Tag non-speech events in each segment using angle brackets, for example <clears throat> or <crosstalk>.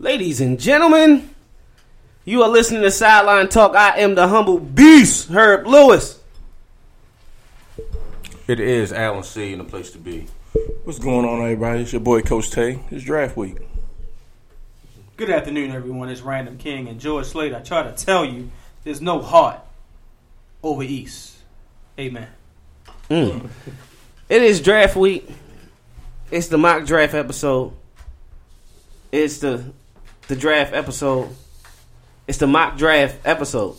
Ladies and gentlemen, you are listening to Sideline Talk. I am the humble beast, Herb Lewis. It is Allen C and the place to be. What's going on, everybody? It's your boy Coach Tay. It's draft week. Good afternoon, everyone. It's Random King and George Slade. I try to tell you, there's no heart over East. Amen. Mm. It is draft week. It's the mock draft episode. It's the the draft episode. It's the mock draft episode.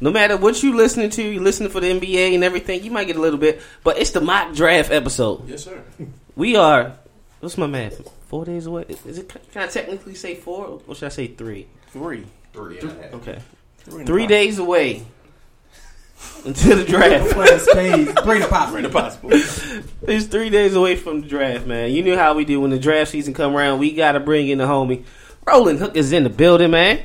No matter what you listening to, you listening for the NBA and everything, you might get a little bit, but it's the mock draft episode. Yes, sir. We are what's my math? Four days away? Is it can I technically say four or should I say three? Three. Three and a half. Okay. Three, Three days away until the draft. Bring the pop. Three to possible. It's three days away from the draft, man. You knew how we do when the draft season come around. We got to bring in the homie. Roland Hook is in the building, man.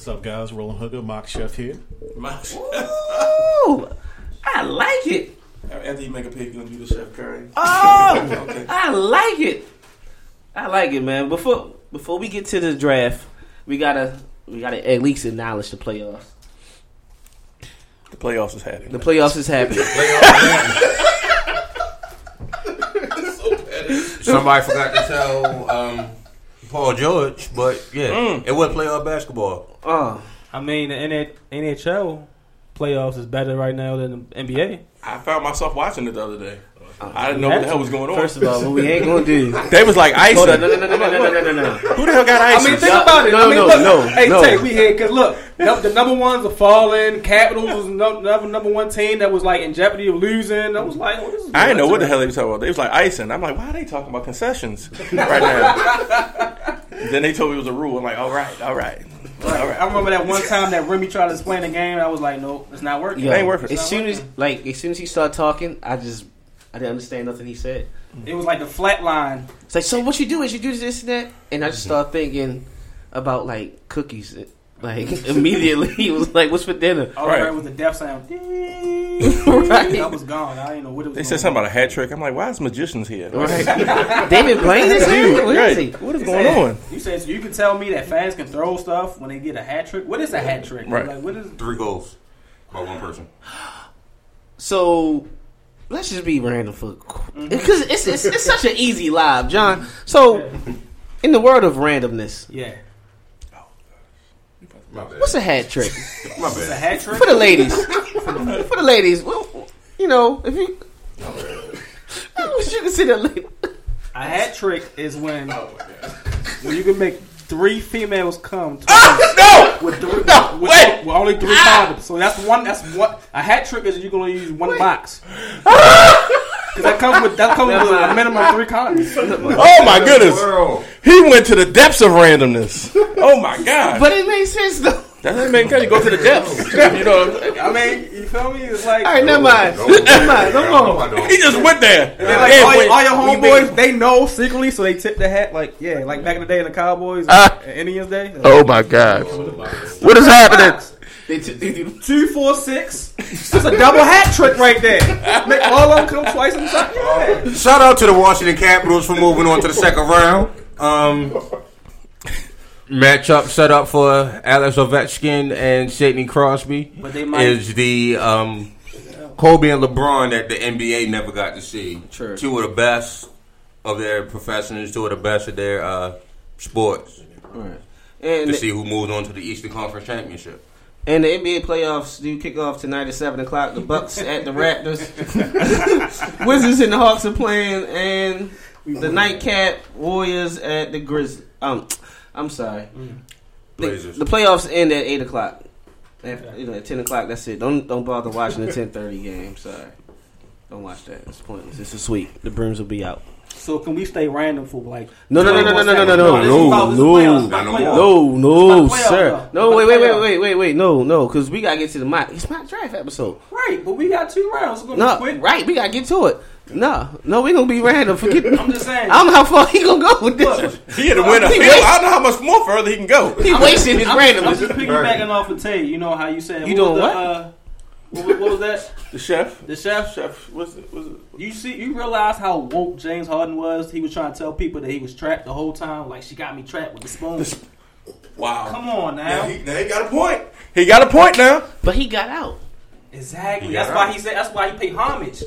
What's up, guys? Roland Hooker, mock chef here. Mock Ooh, I like it. After you make a pick, you're gonna do the Chef Curry. Oh, <laughs> Okay. I like it. I like it, man. Before before we get to the draft, we gotta we gotta at least acknowledge the playoffs. The playoffs is happening. The playoffs is happening. <laughs> Somebody forgot to tell um, Paul George, but yeah, Mm. it wasn't playoff basketball. Oh, I mean, the NHL playoffs is better right now than the NBA. I found myself watching it the other day. I didn't know what the hell was going on. first of all, what we ain't gonna do. <laughs> they was like icing. Hold on, no, no, no, no, no, no, no, no, no. Who the hell got I mean, think about it. no, I mean, no, look, no, hey, no. Tay, we here because look, the number ones are falling. Capitals was no, number number one team that was like in jeopardy of losing. I was like, oh, this is I didn't know what the hell they was talking about. They was like icing. I'm like, why are they talking about concessions right now? <laughs> then they told me it was a rule. I'm like, all right, all right, all I remember that one time that Remy tried to explain the game. I was like, nope, it's not working. Yo, ain't working. As soon as like as soon as he started talking, I just I didn't understand nothing he said. It was like the flat line. It's like, so what you do is you do this and that, and I just started thinking about like cookies. Like <laughs> immediately, he was like, "What's for dinner?" All Right. right. with the death sound. <laughs> Right. I was gone. I didn't know what it was. They said something on. about a hat trick. I'm like, why is magicians here? Right? <laughs> David Blaine is here. What is Right. he? What is You going said- on? You said so you can tell me that fans can throw stuff when they get a hat trick. What is a hat trick? Right. Like what is? Three goals by one person. So let's just be random for because mm-hmm. it's, it's it's such an easy live, John. So in the world of randomness, Yeah, what's a hat trick My it's a hat trick. for the ladies? <laughs> for the ladies, well, you know, if you. I wish <laughs> you could see that lady. A hat trick is when when you can make three females come. To ah, No, with, three, No, with, wait. with only three ah. condoms. So that's one. That's what a hat trick is. You're gonna use one box. Ah! Because that comes with that comes with a minimum of three condoms. <laughs> Oh my goodness! World. He went to the depths of randomness. Oh my god! But it makes sense though. That doesn't make sense. You go to the depths. <laughs> You know, I mean, you feel me? It's like All right, never mind. Never mind. No no, more. He just went there. They're like, Yeah, all, wait, all your homeboys, make- they know secretly, so they tip the hat. Like, yeah, like back in the day in the Cowboys, Ah. and Indians Day. Oh my god! What is happening? They t- they do- Two, four, six. That's a double hat trick right there. Make all of them come twice in the time. Yeah. Shout out to the Washington Capitals for moving on to the second round. Um, matchup set up for Alex Ovechkin and Sidney Crosby But they might- is the um, Kobe and LeBron that the NBA never got to see. True. Two of the best of their professionals, two of the best of their uh, sports. And To see who moves on to the Eastern Conference Championship. And the NBA playoffs do kick off tonight at seven o'clock. The Bucks <laughs> at the Raptors. <laughs> Wizards and the Hawks are playing, and the Nightcap Warriors at the Grizz. Um, I'm sorry. Mm. The, Blazers. the playoffs end at eight o'clock. At, you know, at ten o'clock. That's it. Don't don't bother watching the <laughs> ten thirty game. Sorry, don't watch that. It's pointless. It's a sweep. The brooms will be out. So can we stay random for like? No, no, no, no, no, no, no, no, No, this is about- no, no, no, no, playoffs. no, no, About playoffs, sir. No, wait, wait, wait, wait, wait, wait. No, no, because we gotta get to the mock. It's my draft episode. Right, but we got two rounds. It's gonna No, be quick. right. We gotta get to it. No, no, we gonna be random. Forget. I'm just saying. I don't know how far he gonna go with this. He had to win a He field. waste- I don't know how much more further he can go. He wasting his I'm, randomness. I'm just piggybacking off of Tay. You know how you said You what doing was the, what? Uh, what, was- what was that? The chef, The chef. chef, was it? Was it? You see, you realize how woke James Harden was. He was trying to tell people that he was trapped the whole time. Like she got me trapped with the spoon. Wow. Come on now. Now he, now he got a point. He got a point now. But he got out. Exactly. He That's got why he said. That's why he paid homage.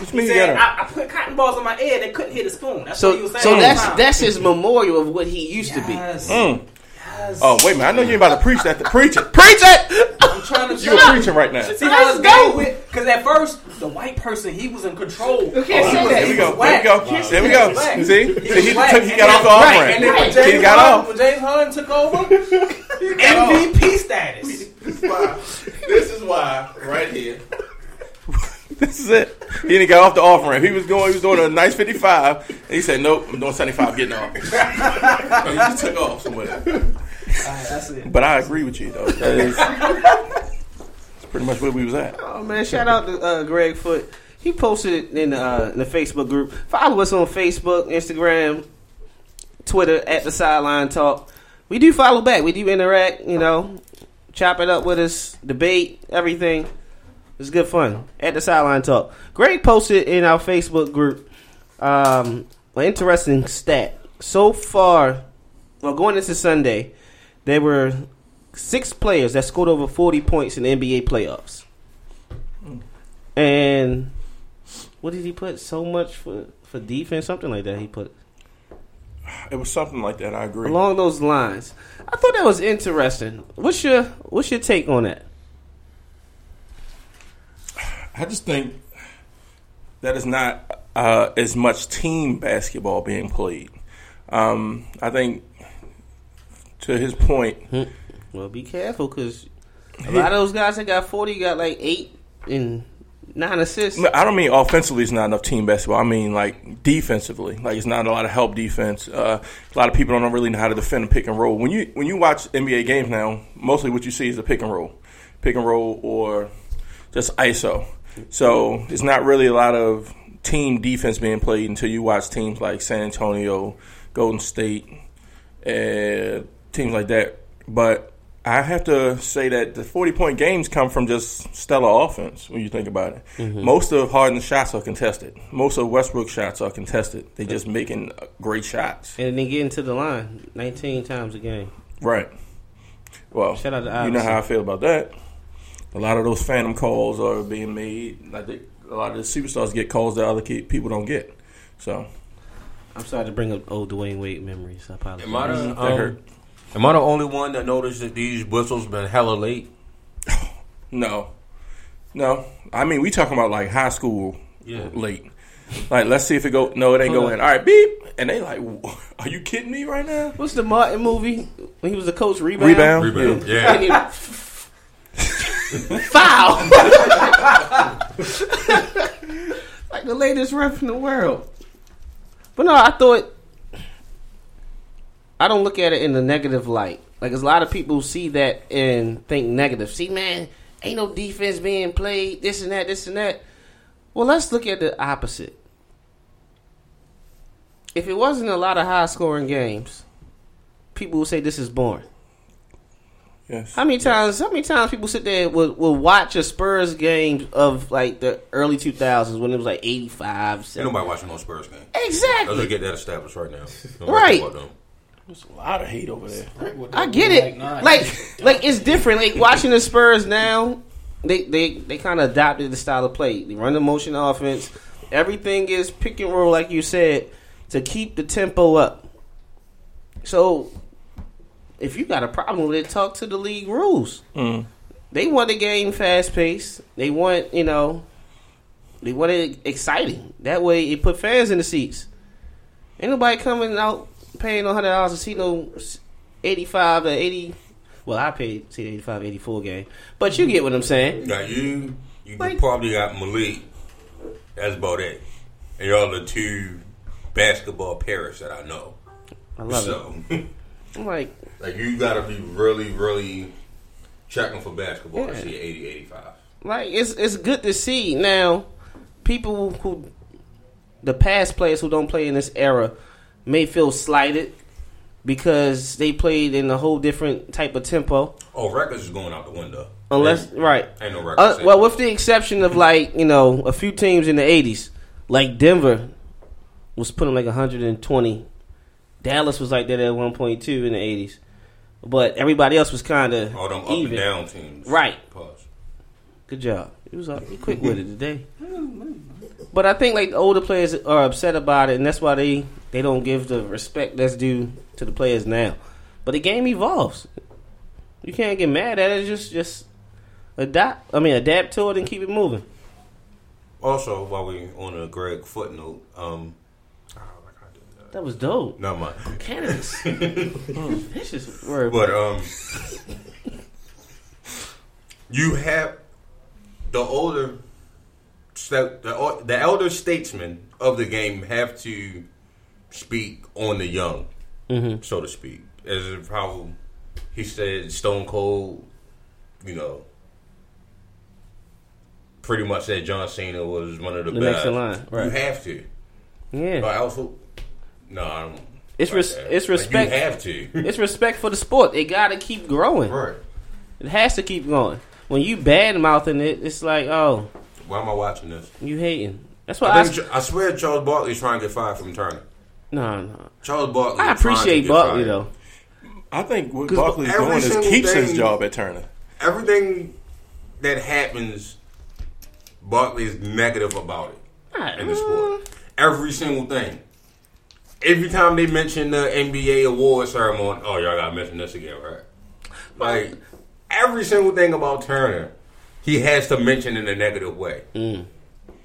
Which He means he said, got a- I, I put cotton balls on my ear. They couldn't hit a spoon. That's what he So, was saying. so all that's time. that's his memorial of what he used to be. Yes. Mm. Yes. Oh wait a minute! I know you ain't about to preach that. Preach it. Preach it. I'm trying to You shut were up. preaching right now. See how Let's it's going with? Because at first, the white person, he was in control. You can't say that. There we go. There we go. There we go. See, See, he, Black. took, he got off the off Right. And then when Right. James, He got Harden, off. when James Harden took over, <laughs> MVP status. This is why. This is why. Right here. <laughs> This is it. He didn't get off the off ramp. He was going. He was doing a nice fifty-five. And he said, "Nope, I'm doing seventy-five. Getting off." <laughs> he just took off somewhere. Alright, that's it. But I agree with you though. That is, that's pretty much where we was at. Oh man, shout out to uh, Greg Foot. He posted it in, uh, in the Facebook group. Follow us on Facebook, Instagram, Twitter at the Sideline Talk. We do follow back. We do interact. You know, chop it up with us, debate everything. It's good fun at the Sideline Talk. Greg posted in our Facebook group um, an interesting stat. So far, well, going into Sunday, there were six players that scored over 40 points in the NBA playoffs. And what did he put? So much for, for defense, something like that. He put It was something like that. I agree. along those lines. I thought that was interesting. What's your What's your take on that? I just think that is not uh, as much team basketball being played. Um, I think, to his point, Well, be careful because a lot of those guys that got 40 got like eight and nine assists. I don't mean offensively. It's not enough team basketball. I mean like defensively. Like it's not a lot of help defense. Uh, a lot of people don't really know how to defend a pick and roll. When you when you watch NBA games now, mostly what you see is a pick and roll, pick and roll, or just ISO. So it's not really a lot of team defense being played until you watch teams like San Antonio, Golden State, and teams like that. But I have to say that the 40 point games come from just stellar offense when you think about it. Mm-hmm. Most of Harden's shots are contested. Most of Westbrook's shots are contested. They're just making great shots. And then getting to the line 19 times a game. Right. Well, Shout out to you know how I feel about that. A lot of those phantom calls are being made. Like they, a lot of the superstars get calls that other ki- people don't get. So I'm sorry to bring up old Dwyane Wade memories. I apologize. Am I, the, that hurt. um, am I the only one that noticed that these whistles been hella late? <laughs> No, no. I mean, we talking about like high school Yeah. late. Like, let's see if it go. No, it ain't Hold going. All right, beep. And they like, are you kidding me right now? What's the Martin movie when he was the coach? Rebound. Rebound. Rebound. And Yeah. <laughs> Foul. <laughs> like the latest ref in the world. But no, I thought I don't look at it in the negative light. Like, a lot of people see that and think negative. See, man, ain't no defense being played. This and that. This and that. Well, let's look at the opposite. If it wasn't a lot of high scoring games, people would say this is boring. Yes. How many times? How many times people sit there and will, will watch a Spurs game of like the early two thousands when it was like 85, nobody watching no Spurs game. Exactly. Let's get that established right now. Don't Right. worry about them. There's a lot of hate over there. I get it. Like, like it's different. Like watching the Spurs now, they they they kind of adopted the style of play. They run the motion offense. Everything is pick and roll, like you said, to keep the tempo up. So, if you got a problem with it, talk to the league rules. Mm. they want the game fast paced. They want you know, they want it exciting. That way, it put fans in the seats. Ain't nobody coming out paying no hundred dollars to see no eighty five to eighty. Well, I paid to see the 85, 84 game, but you get what I'm saying. Now you you Like- probably got Malik. That's about it. And y'all the two basketball parents that I know. I love so, it. <laughs> I'm like, like you got to be really, really checking for basketball Yeah. to see 80, 85. like it's it's good to see now. People who the past players who don't play in this era may feel slighted because they played in a whole different type of tempo. Oh, records is going out the window. Unless right, Ain't no records. uh, well, with the exception of like you know a few teams in the '80s, like Denver was putting like 120. Dallas was like that at 1.2 in the '80s, but everybody else was kind of all them up even. and down teams. Right. Pause. Good job. He was up. He quick <laughs> with it today. But I think like the older players are upset about it, and that's why they they don't give the respect that's due to the players now. But the game evolves. You can't get mad at it. Just just adapt. I mean, adapt to it and keep it moving. Also, while we're on a Greg footnote, um, oh, I can't do that. Was dope. Not mine. Cannabis. <laughs> this is word. But um, you have the older, the the elder statesmen of the game have to speak on the young, Mhm. so to speak. As how he said, Stone Cold, you know, pretty much said John Cena was one of the, The best. next in line, You have to. yeah. But also, no, I don't. It's like res- that. it's Like, respect. you have to. <laughs> It's respect for the sport. It got to keep growing. right. It has to keep going. When you bad mouthing it, it's like, oh, Why am I watching this? you hating. That's why I, I, think, I swear Charles Barkley's trying to get fired from Turner. no, no. Charles Barkley. I is to appreciate get Barkley fired. though. I think what 'Cause Barkley's every doing is single keeps his job at Turner. Everything that happens, Barkley is negative about it in the sport. Every single thing. Every time they mention the NBA award ceremony, oh y'all gotta mention this again, right? Like every single thing about Turner, he has to mention in a negative way. Mm.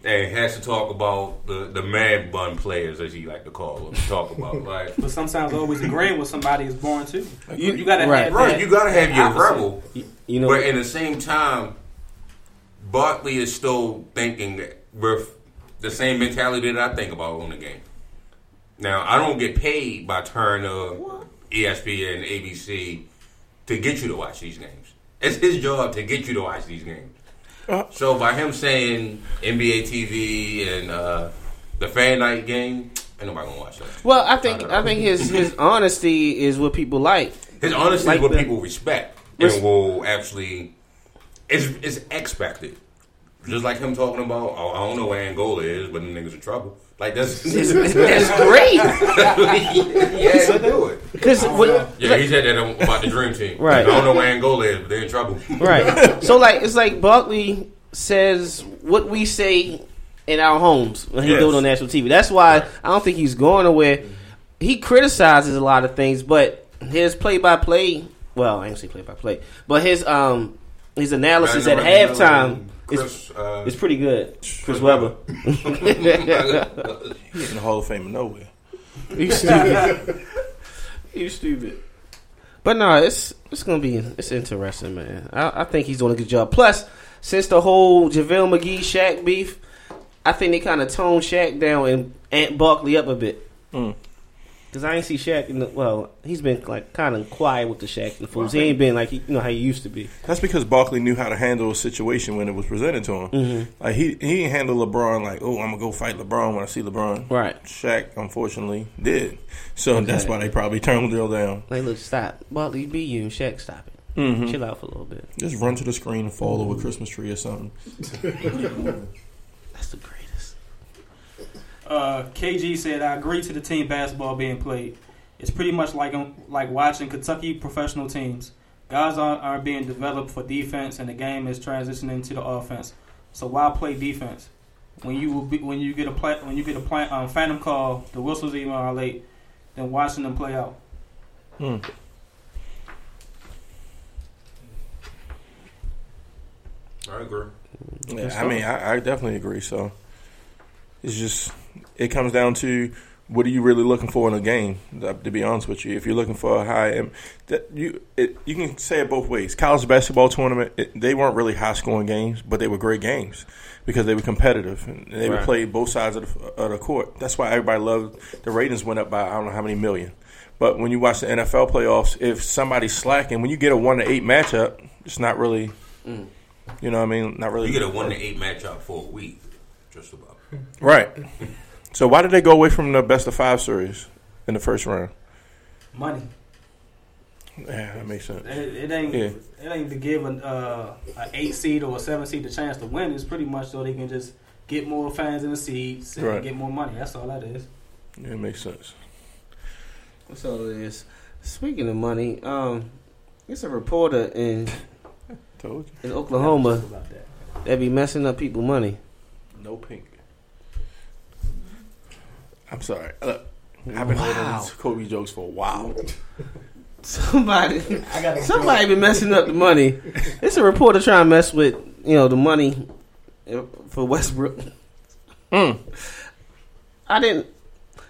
And has to talk about the, the man bun players, as he like to call them. Talk about <laughs> like But sometimes always agreeing with somebody is boring too. You, you gotta Right. have Right, you gotta have your opposite. rebel, You, you know, but at the same time, Barkley is still thinking with the same mentality that I think about on the game. Now, I don't get paid by Turner, E ESPN, ABC to get you to watch these games. It's his job to get you to watch these games. Uh. So by him saying NBA TV and uh, the fan night game, ain't nobody gonna watch that. well, I think I think his his <laughs> honesty is what people like. His honesty Like is what the- people respect Res- and will actually. It's, it's expected. Just like him talking about, oh, I don't know where Angola is, but the niggas in trouble. Like that's It's, that's great <laughs> he had do it. because Yeah, he said that about the dream team. Right. I don't know where Angola is, but they're in trouble. right. <laughs> So like it's like Barkley says what we say in our homes when he Yes. do it on national TV. That's why I don't think he's going nowhere. He criticizes a lot of things, but his play by play, well, I ain't say play by play, but his um his analysis at halftime is Chris, uh, is pretty good. Chris Webber. <laughs> He's in the Hall of Fame of nowhere. You <laughs> stupid. you stupid. But no, it's it's gonna be it's interesting, man. I, I think he's doing a good job. Plus, since the whole JaVale McGee Shaq beef, I think they kind of toned Shaq down and Ant Barkley up a bit. Mm. Cause I ain't see Shaq in the well. He's been like kind of quiet with the Shaq and the fools. He ain't been like he, you know how he used to be. That's because Barkley knew how to handle a situation when it was presented to him. Mm-hmm. Like he he didn't handle LeBron like, oh, I'm gonna go fight LeBron when I see LeBron. Right. Shaq, unfortunately, did. So that's why they probably turned Drill down. Like, look, stop, Barkley, be you, and Shaq, stop it. Mm-hmm. Chill out for a little bit. Just run to the screen and fall over a Christmas tree or something. <laughs> That's the greatest. Uh, KG said, "I agree to the team basketball being played. It's pretty much like like watching Kentucky professional teams. Guys are, are being developed for defense, and the game is transitioning to the offense. So why play defense when you will be, when you get a play, when you get a play, um, phantom call, the whistles even are late, than watching them play out. Hmm. I agree. Yeah, I mean, I, I definitely agree. So it's just it comes down to what are you really looking for in a game? Uh, to be honest with you, if you're looking for a high, that you it, you can say it both ways. College basketball tournament, it, they weren't really high scoring games, but they were great games because they were competitive and they Right. were played both sides of the, of the court. That's why everybody loved the ratings went up by I don't know how many million. But when you watch the NFL playoffs, if somebody's slacking, when you get a one to eight matchup, it's not really, mm. you know, what I mean, not really. You get a one to eight matchup for a week, just about. Right. <laughs> So why did they go away from the best of five series in the first round? Money. Yeah, that makes sense. It, it ain't. Yeah. It ain't to give an uh, an eight seed or a seven seed the chance to win. It's pretty much so they can just get more fans in the seats and Right. get more money. That's all that is. Yeah, it makes sense. That's all it is. Speaking of money, um, it's a reporter in Told you. in Oklahoma About that. that be messing up people money. No pink. I'm sorry. Look, I've been holding Wow. these Kobe jokes for a while. <laughs> Somebody, I got somebody been messing up the money. It's a reporter trying to mess with you know the money uh, for Westbrook. Mm. I didn't,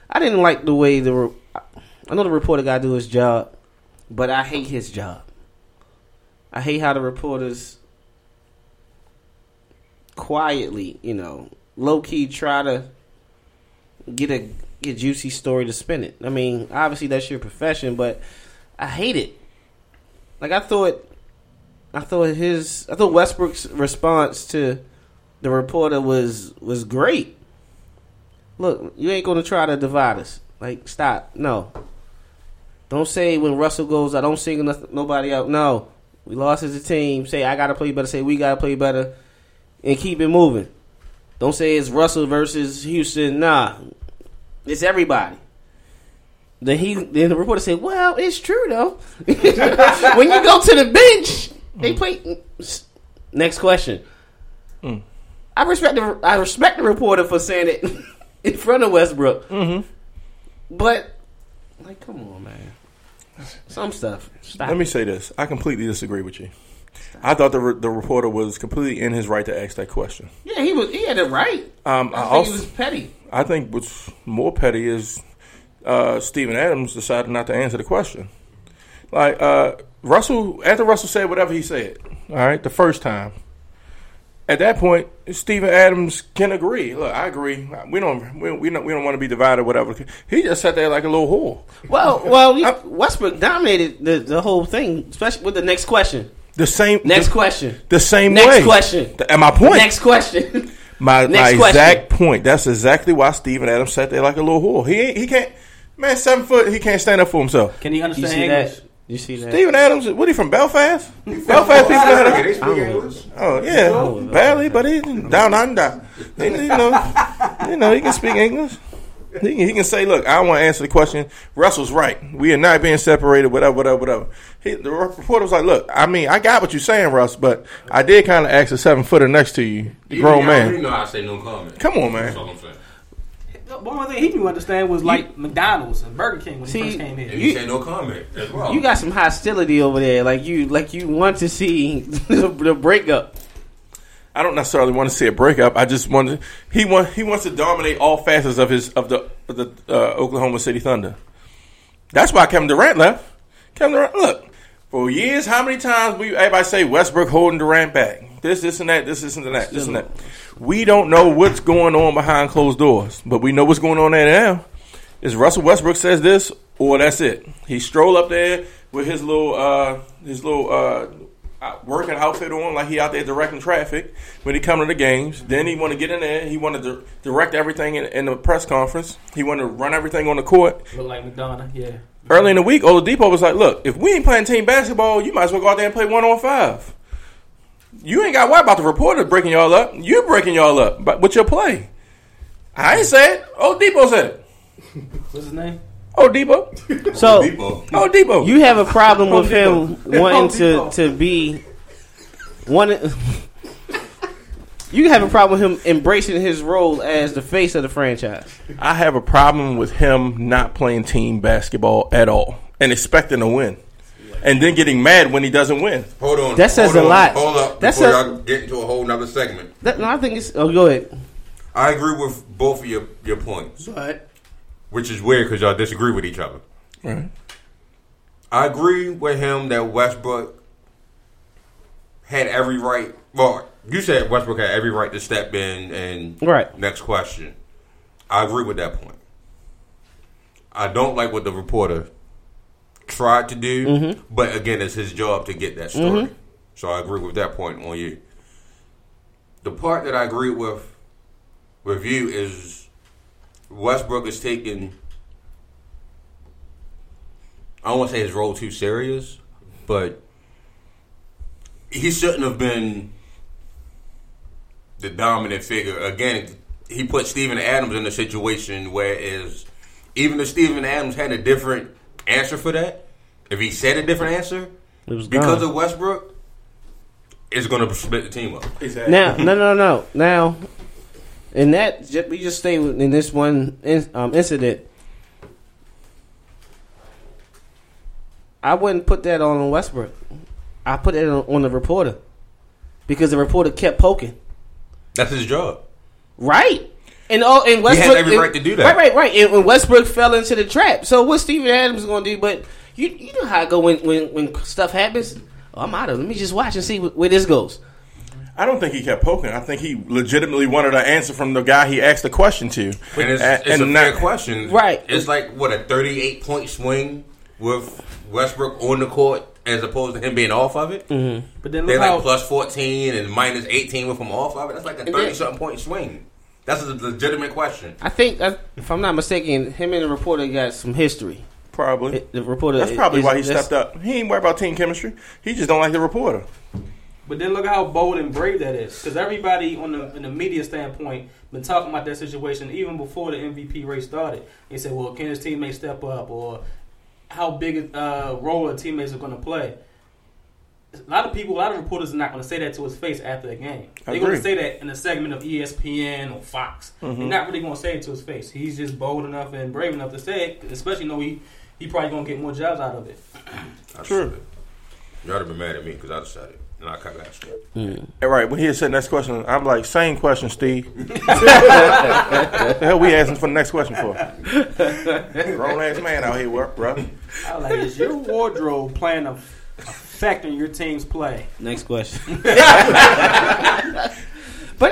I didn't like the way the. re- I know the reporter got to do his job, but I hate his job. I hate how the reporters quietly, you know, low key try to get a get juicy story to spin it. I mean, obviously that's your profession, but I hate it. Like I thought, I thought his, I thought Westbrook's response to the reporter was was great. Look, you ain't gonna try to divide us. Like, stop. No. Don't say when Russell goes, I don't single nobody out. No, we lost as a team. Say I gotta play better. Say we gotta play better, and keep it moving. Don't say it's Russell versus Houston. Nah, it's everybody. Then he, then the reporter said, "Well, it's true though. <laughs> when you go to the bench, they play." Next question. Mm. I respect the I respect the reporter for saying it <laughs> in front of Westbrook, Mm-hmm. but like, come on, man. Some stuff. Stop. Let me say this. I completely disagree with you. I thought the re- the reporter was completely in his right to ask that question. yeah, he was. He had it right. Um, I, I think also he was petty. I think what's more petty is uh, Steven Adams decided not to answer the question. Like uh, Russell, after Russell said whatever he said, all right, the first time. At that point, Steven Adams can agree. Look, I agree. We don't, we, we don't, we don't want to be divided. Whatever. He just sat there like a little whore. Well, well, Westbrook dominated the, the whole thing, especially with the next question. The same. Next the, question. The same Next way. question. And my point. Next question. <laughs> My, Next my question. exact point. That's exactly why Steven Adams sat there like a little whore. He ain't, he can't. Man, seven foot. He can't stand up for himself. Can you you understand see English? that? You see that? Steven Adams. What he from Belfast? <laughs> Belfast people. know how to- speak English. Oh yeah, oh, barely, but he down under. He, you know, <laughs> you know, he can speak English. He can, he can say, "Look, I want to answer the question. Russell's right. We are not being separated. Whatever, whatever, whatever." He, the reporter was like, "Look, I mean, I got what you're saying, Russ, but I did kind of ask a seven footer next to you, the You- grown you already man. know I say no comment. Come on, That's man. all I'm saying. One more thing he didn't understand was like McDonald's and Burger King when See, he first came And here. you, You- say no comment as well. You got some hostility over there. Like you, like you want to see <laughs> the, the breakup. I don't necessarily want to see a breakup. I just want to, he want he wants to dominate all facets of his of the of the uh, Oklahoma City Thunder. That's why Kevin Durant left. Kevin Durant, look, for years, how many times we everybody say Westbrook holding Durant back? This, this, and that. This, this, and that. This and that. We don't know what's going on behind closed doors, but we know what's going on there now. Is Russell Westbrook says this, or that's it? He stroll up there with his little uh, his little uh, working outfit on, like he out there directing traffic when he come to the games. Then he want to get in there. He want to di- direct everything in, in the press conference. He want to run everything on the court. Look like McDonough, yeah. Early in the week, Oladipo was like, "Look, if we ain't playing team basketball, you might as well go out there and play one on five. You ain't got worry about the reporter breaking y'all up. You breaking y'all up but with your play. I ain't said it. Oladipo said it. <laughs> What's his name? Oh, Oladipo. So oh, Depot. Oh, Oladipo. you have a problem with him wanting to to be one. You have a problem with him embracing his role as the face of the franchise. I have a problem with him not playing team basketball at all and expecting to win. and then getting mad when he doesn't win. Hold on. That says hold a on, lot. Hold up. That before says- y'all get into a whole nother segment. That, no, I think it's. Oh, go ahead. I agree with both of your, your points, But which is weird because y'all disagree with each other. Right. I agree with him that Westbrook had every right. Well, you said Westbrook had every right to step in and Right. Next question. I agree with that point. I don't like what the reporter tried to do, Mm-hmm. but again, it's his job to get that story. So I agree with that point on you. The part that I agree with with you is Westbrook is taking. I don't want to say his role too serious, but he shouldn't have been the dominant figure. Again, he put Steven Adams in a situation where is even if Steven Adams had a different answer for that, if he said a different answer, It was because gone. of Westbrook, it's going to split the team up. now, no no, no, no. Now, in that, we just stay in this one in, um, incident. I wouldn't put that on Westbrook. I put it on, on the reporter because the reporter kept poking. That's his job. Right. And oh, and Westbrook he has every right to do that. Right, right, right. And, and Westbrook fell into the trap. So what Steven Adams is going to do? But you you know how I go when when when stuff happens. Oh, I'm out of. it. Let me just watch and see wh- where this goes. I don't think he kept poking. I think he legitimately wanted an answer from the guy he asked the question to. And it's, A- it's a and fair not- question. Right. It's like, what, a 38 point swing with Westbrook on the court as opposed to him being off of it? Mm-hmm. But then They're look how like plus 14 and minus 18 with him off of it. That's like a 30 something point swing. That's a legitimate question. I think, if I'm not mistaken, him and the reporter got some history. Probably. The reporter. That's probably is- why he stepped up. He ain't worried about team chemistry. He just don't like the reporter. But then look how bold and brave that is, because everybody on the in the media standpoint been talking about that situation even before the MVP race started. They said, "Well, can his teammates step up?" or "How big a uh, role are teammates are going to play?" A lot of people, a lot of reporters are not going to say that to his face after the game. They're going to say that in a segment of ESPN or Fox. Mm-hmm. They're not really going to say it to his face. He's just bold enough and brave enough to say it, especially know he he probably going to get more jobs out of it. <clears throat> I True. said it. Y'all have been mad at me because I said it. And I kept asking it. All right, when he said next question, I'm like, same question, Steve. <laughs> the hell we asking for the next question for? Grown ass man out here, work, bro. I was like, is your wardrobe playing a, a factor in your team's play? Next question. <laughs> but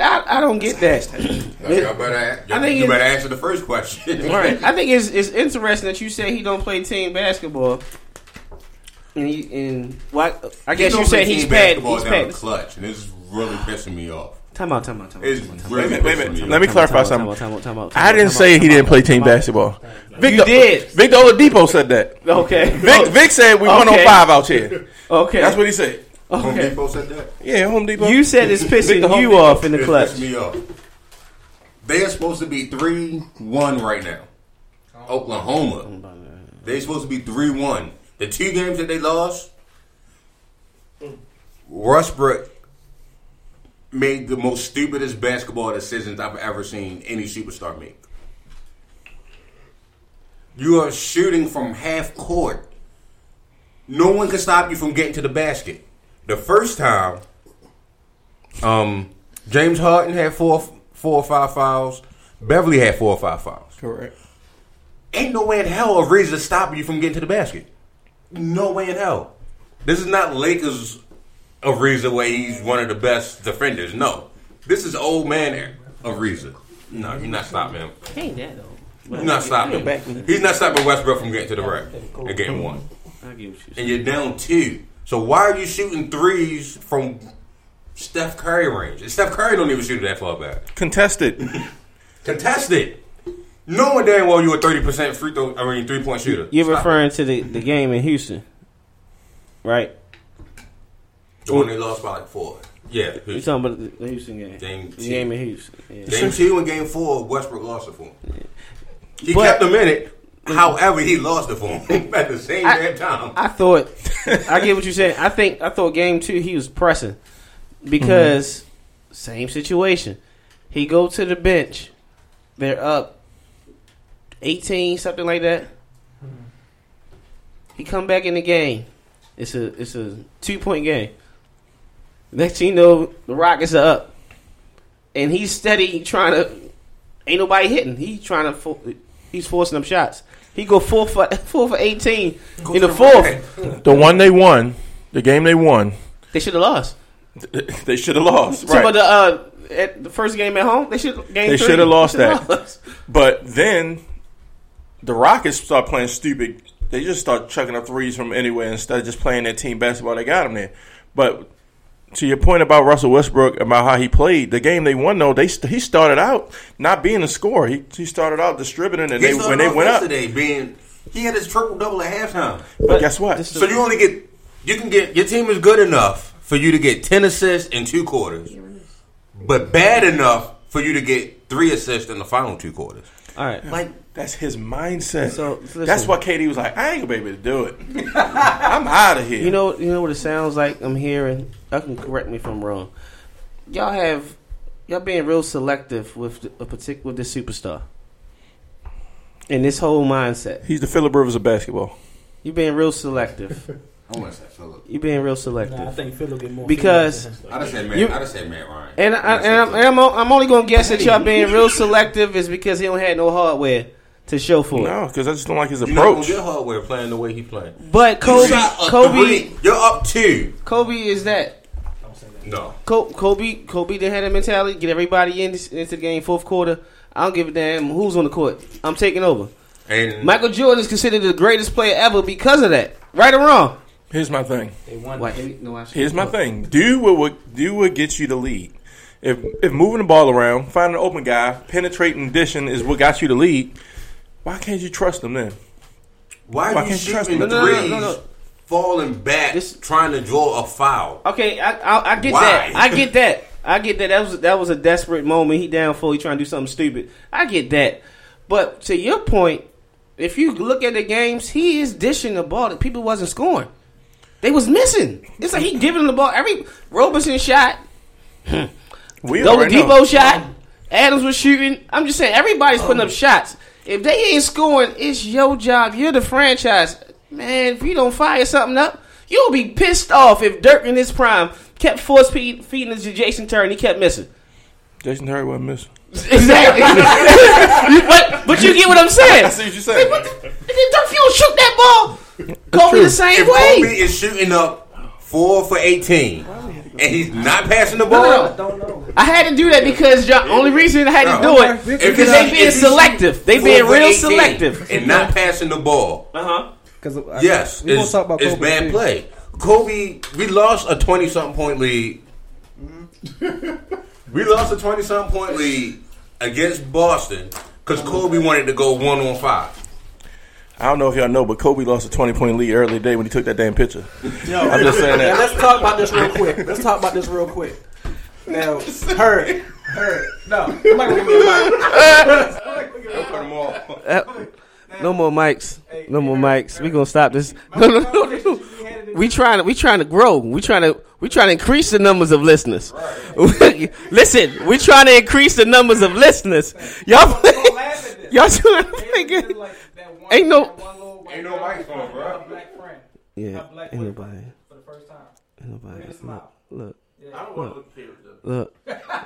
I, I don't get that. Y'all better, y'all, I think you better answer the first question. right. I think it's it's interesting that you say he don't play team basketball. And he and what I guess you said he's bad. he's down pad. the clutch, and it's really pissing me off. Time out, time out, time out. It's time out, time out. really Wait a minute, wait a minute. Let me clarify Time out, something. time out, time out, I didn't say he didn't play team out. basketball. Victor, did. Victor Oladipo said that. Okay. Vic, oh. Vic said we won on Okay. five out here. Okay. That's what he said. Home okay. Depot said that. Yeah, Home Depot. You said it's pissing you Depot. off in the clutch. pissed me off. They are supposed to be three one right now. Oklahoma. They're supposed to be three one. The two games that they lost, Westbrook made the most stupidest basketball decisions I've ever seen any superstar make. You are shooting from half court. No one can stop you from getting to the basket. The first time, um, James Harden had four, four or five fouls. Beverley had four or five fouls. Correct. Ain't no way in hell a reason to stop you from getting to the basket. No way in hell. This is not Lakers Ariza where he's one of the best defenders. No. This is old man Ariza. No, you're not stopping him. Ain't that though? You're not stopping back- him. He's not stopping Westbrook from getting to the rack and getting one. I get you And you're down two. So why are you shooting threes from Steph Curry range? And Steph Curry don't even shoot it that far back. Contested. Contested. Knowing damn well you a thirty percent free throw, I mean three point shooter. You're Stop referring to the, the game in Houston, right? it. the one they lost by like four. Yeah, You talking about the, the Houston game? Game the game in Houston. Yeah. game two and game four, Westbrook lost it for him. He But- kept them in it. However, he lost it for him <laughs> at the same I- damn time. I thought I get what you're saying. I think I thought game two he was pressing because mm-hmm. same situation. He go to the bench. They're up eighteen, something like that. He come back in the game. It's a it's a two point game. Next thing you know, the Rockets are up, and he's steady trying to. Ain't nobody hitting. He's trying to. fo- He's forcing them shots. He go four for <laughs> four for eighteen Go in the the fourth. rack. The one they won, the game they won, They should have lost. <laughs> they should have lost. So, but the uh, at the first game at home, they should game They shoulda lost they shoulda that. lost. But then the Rockets start playing stupid. They just start chucking up threes from anywhere instead of just playing their team basketball. They got them there. But to your point about Russell Westbrook about how he played, the game they won though, they he started out not being a scorer. He he started out distributing, and He they when they went up. yesterday being he had his triple double at halftime. But guess what? So you only get you can get your team is good enough for you to get ten assists in two quarters, but bad enough for you to get three assists in the final two quarters. All right, Like That's his mindset. So, listen. That's why KD was like, I ain't gonna be able to do it. <laughs> I'm out of here. You know, you know what it sounds like. I'm hearing. I can correct me if I'm wrong. Y'all have y'all being real selective with the, a particular this superstar, and this whole mindset. he's the Philip Rivers of basketball. You being real selective. <laughs> I want to say Philip. You being real Nah, I selective. think Phil will get more Because- I him. just said Matt. You- I just said Matt Ryan. And, I, and, I'm, and I'm, o- I'm only gonna guess that y'all being real selective is because he don't have no hardware to show for it. No, because I just don't like his You're not approach. get hardware playing the way he played. But Kobe, Kobe, three. You're up two. Kobe is that. No. Co- Kobe, Kobe didn't have that mentality. Get everybody in into the game fourth quarter. I don't give a damn who's on the court. I'm taking over. And Michael Jordan is considered the greatest player ever because of that. Right or wrong? Here's my thing. They won. No, Here's my thing. Do what would do what gets you the lead. If if moving the ball around, finding an open guy, penetrating, dishing is what got you the lead. Why can't you trust them then? why Why you can't you trust shooting me? No, no, no, no, no. falling back, This- trying to draw a foul? Okay, I, I, I get Why? that. I get that. <laughs> I get that. That was that was a desperate moment. He down for he trying to do something stupid. I get that. But to your point, if you look at the games, he is dishing the ball that people wasn't scoring. They was missing. It's like he giving the ball. Every Roberson shot, We already know. Debo shot, Adams was shooting. I'm just saying everybody's putting up oh. shots. If they ain't scoring, it's your job. You're the franchise. Man, if you don't fire something up, you'll be pissed off if Dirk in his prime kept force feed, feeding it to Jason Terry and he kept missing. Jason Terry wasn't missing. Exactly. <laughs> but, but you get what I'm saying. <laughs> I see what you're saying. Dirk, if you don't shoot that ball, Kobe true. the same If way. Kobe is shooting up four for eighteen, and he's not passing the ball, No, no, no. I had to do that because the only reason I had to do it because they being if selective. They four being real selective. and not passing the ball. Uh huh. Because Yes, we won't it's, talk about it's bad too. play. Kobe, we lost a twenty something point lead. we lost a twenty something point lead against Boston because Kobe wanted to go one on five. I don't know if y'all know, but Kobe lost a 20 point lead earlier today when he took that damn picture. Yo, I'm just saying Now that. let's talk about this real quick. Let's talk about this real quick. Now, heard, heard. No, somebody give me a mic. No more mics. No more mics. We gonna stop this. No, no, no, no. We trying to we trying to grow. We trying to we trying to increase the numbers of listeners. <laughs> Listen, we trying to increase the numbers of listeners. Y'all, <laughs> y'all trying to figure. Ain't no. Ain't no microphone, bro. Yeah, ain't nobody. For the first time. Ain't nobody. Look, I don't want to look here. <laughs> look,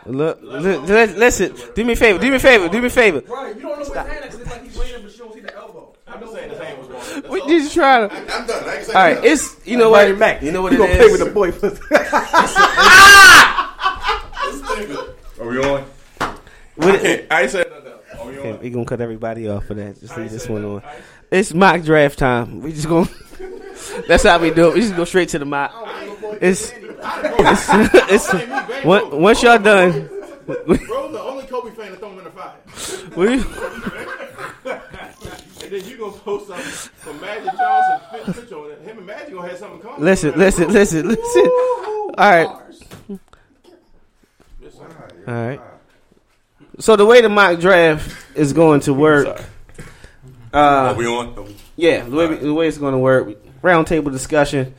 look, look. li- Listen, do me a favor. Do me a favor. Do me a favor. Right, you don't know what's happening because it's like he's waiting, but you don't see the elbow. I'm just saying the same was going on. We just trying to. I'm done. I can say All right, it's you know what, Mac. You know what You it gonna play with the boy pussy. <laughs> Are we on? What it- Okay, I ain't said nothing. You Okay, we gonna cut everybody off for that. Just leave this one on. It's mock draft time. We just gonna. <laughs> That's how we do it. We just go straight to the mock. It's it's, <laughs> it's on- once y'all done. We, Bro's the only Kobe fan to throw him in the fire. <laughs> And then you gonna post something some Magic Johnson picture on it. Him and Magic gonna have something in common. listen, listen, listen, listen. All right, all right. So the way the mock draft is going to work. Are Uh, we on? Yeah, the way, the way it's going to work, roundtable discussion.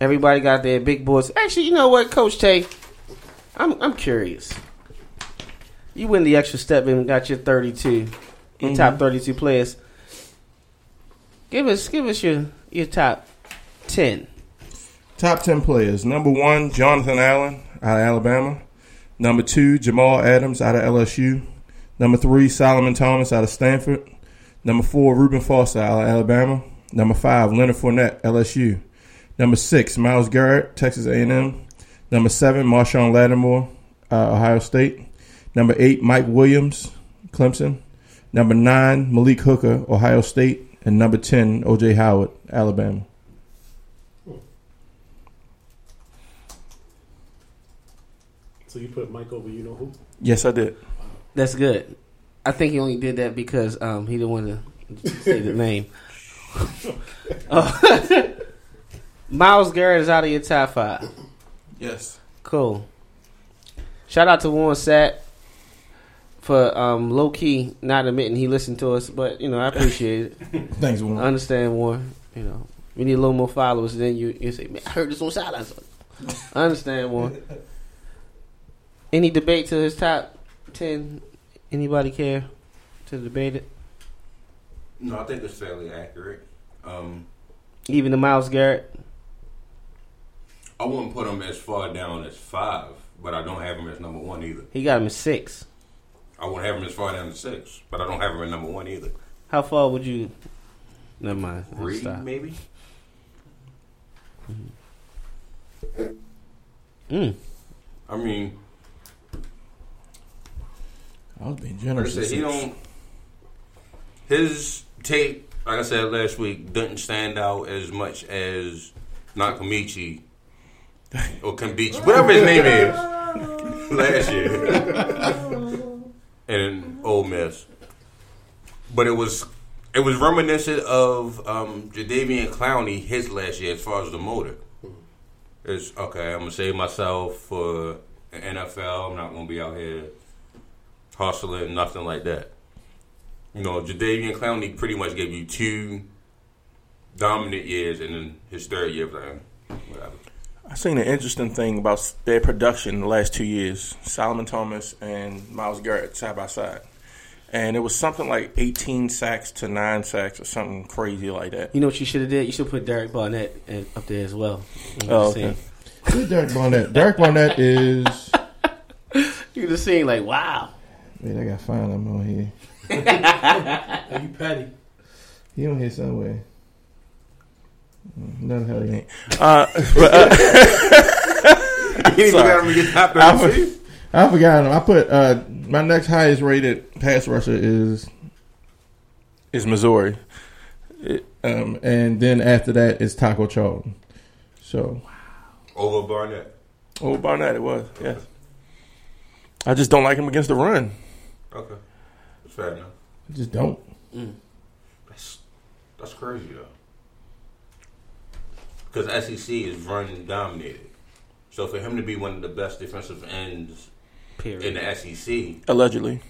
Everybody got their big boards. Actually, you know what, Coach Tay? I'm I'm curious. You went the extra step and got your 32, your top 32 players. Give us give us your your top ten. Top 10 players. Number one, Jonathan Allen out of Alabama. Number two, Jamal Adams out of LSU. Number three, Solomon Thomas out of Stanford. Number four, Reuben Foster out of Alabama. Number five, Leonard Fournette, LSU. Number six, Myles Garrett, Texas A&M. Number seven, Marshon Lattimore, uh, Ohio State. Number eight, Mike Williams, Clemson. Number nine, Malik Hooker, Ohio State. And number 10, OJ Howard, Alabama. So you put Mike over, you know who? Yes, I did. That's good. I think he only did that because um, he didn't want to say the name. <laughs> Uh, <laughs> Myles Garrett is out of your top five. Yes. Cool. Shout out to Warren Sapp for um, low key not admitting he listened to us, but you know I appreciate it. <laughs> Thanks, I Warren. understand Warren. You know we need a little more followers. Then you you say, man, I heard this on Shout Out. I understand Warren. Any debate to his top ten? Anybody care to debate it? No, I think it's fairly accurate. Um, Even the Myles Garrett. I wouldn't put him as far down as five, but I don't have him as number one either. He got him at six. I wouldn't have him as far down as six, but I don't have him at number one either. How far would you? Never mind. Three, stop. maybe. Mm. I mean, I was being like generous. said, he don't. His tape, like I said last week, didn't stand out as much as Nakamichi <laughs> or Kambichi, whatever his name is, <laughs> last year, <laughs> and Ole Miss. But it was it was reminiscent of um, Jadeveon Clowney his last year as far as the motor. It's okay. I'm gonna save myself for the NFL. I'm not gonna be out here hustling, nothing like that. You know, Jadeveon Clowney pretty much gave you two dominant years, and then his third year, was like, eh, whatever. I seen an interesting thing about their production in the last two years. Solomon Thomas and Myles Garrett side by side. And it was something like 18 sacks to 9 sacks or something crazy like that. You know what you should have did? You should put Derek Barnett in- up there as well. You Oh, okay. Who's Derek Barnett? Derek Barnett is. <laughs> You're just seen like, wow. Wait, I gotta find him on here. Are you petty? He on here somewhere. No, the hell he ain't. Uh, <laughs> but, uh, You Sorry. got him to get top I, for- I forgot him. I put uh, my next highest rated pass rusher is is Missouri, It- um, and then after that is Taco Charlton. So, Over Barnett. oh Barnett, it was yes. I just don't like him against the run. Okay. That's fair enough. I just don't. Mm. That's, that's crazy, though. Because SEC is run dominated. So for him to be one of the best defensive ends Period. in the SEC, Allegedly,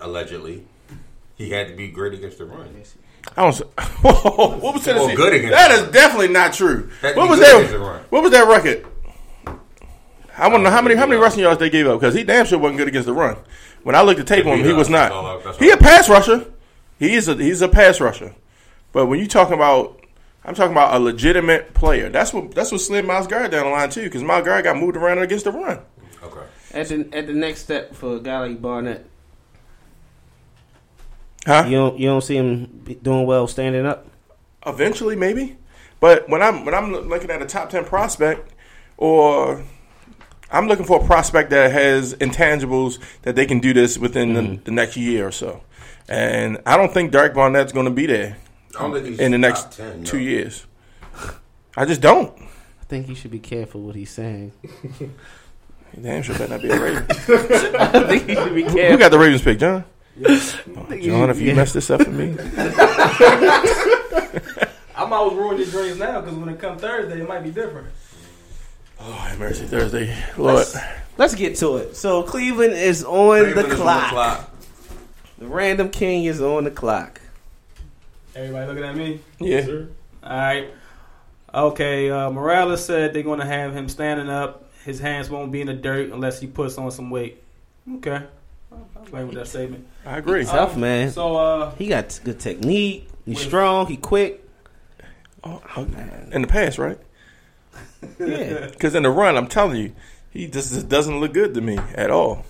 allegedly, he had to be great against the run. I don't. s- <laughs> what was Tennessee? Well, good against that the is run. definitely not true. What was good against the that? What was that record? I want to know how many how many rushing yards they gave up because he damn sure wasn't good against the run. When I looked at tape on him, he was not. He a all. pass rusher. He is a he's a pass rusher. But when you talking about, I'm talking about a legitimate player. That's what that's what slid Myles Garrett down the line too because Myles Garrett got moved around against the run. Okay. At the at the next step for a guy like Barnett, Huh? you don't you don't see him doing well standing up. Eventually, maybe. But when I'm when I'm looking at a top ten prospect, or I'm looking for a prospect that has intangibles that they can do this within the, mm-hmm. the next year or so. And I don't think Derek Barnett's going to be there I don't think he's in the next 10, two no. years. I just don't. I think you should be careful what he's saying. <laughs> Damn sure better not be a Raven. <laughs> I think you should be careful. Who careful. got the Ravens pick, John? I think you John, if be you mess this up for me, <laughs> I'm always ruining your dreams now because when it comes Thursday, it might be different. Oh, have mercy Thursday, Lord. Let's get to it. So Cleveland is on Cleveland the is on clock. clock. The random king is on the clock. Everybody looking at me. Yeah, Sir? All right. Okay. Uh, Morales said they're going to have him standing up. His hands won't be in the dirt unless he puts on some weight. Okay. I'm going with that statement. I agree. Tough Um, man. So, uh, He got good technique. He's With- strong. He quick. Oh, in the past, right? Yeah. <laughs> Because in the run, I'm telling you, he just, just doesn't look good to me at all.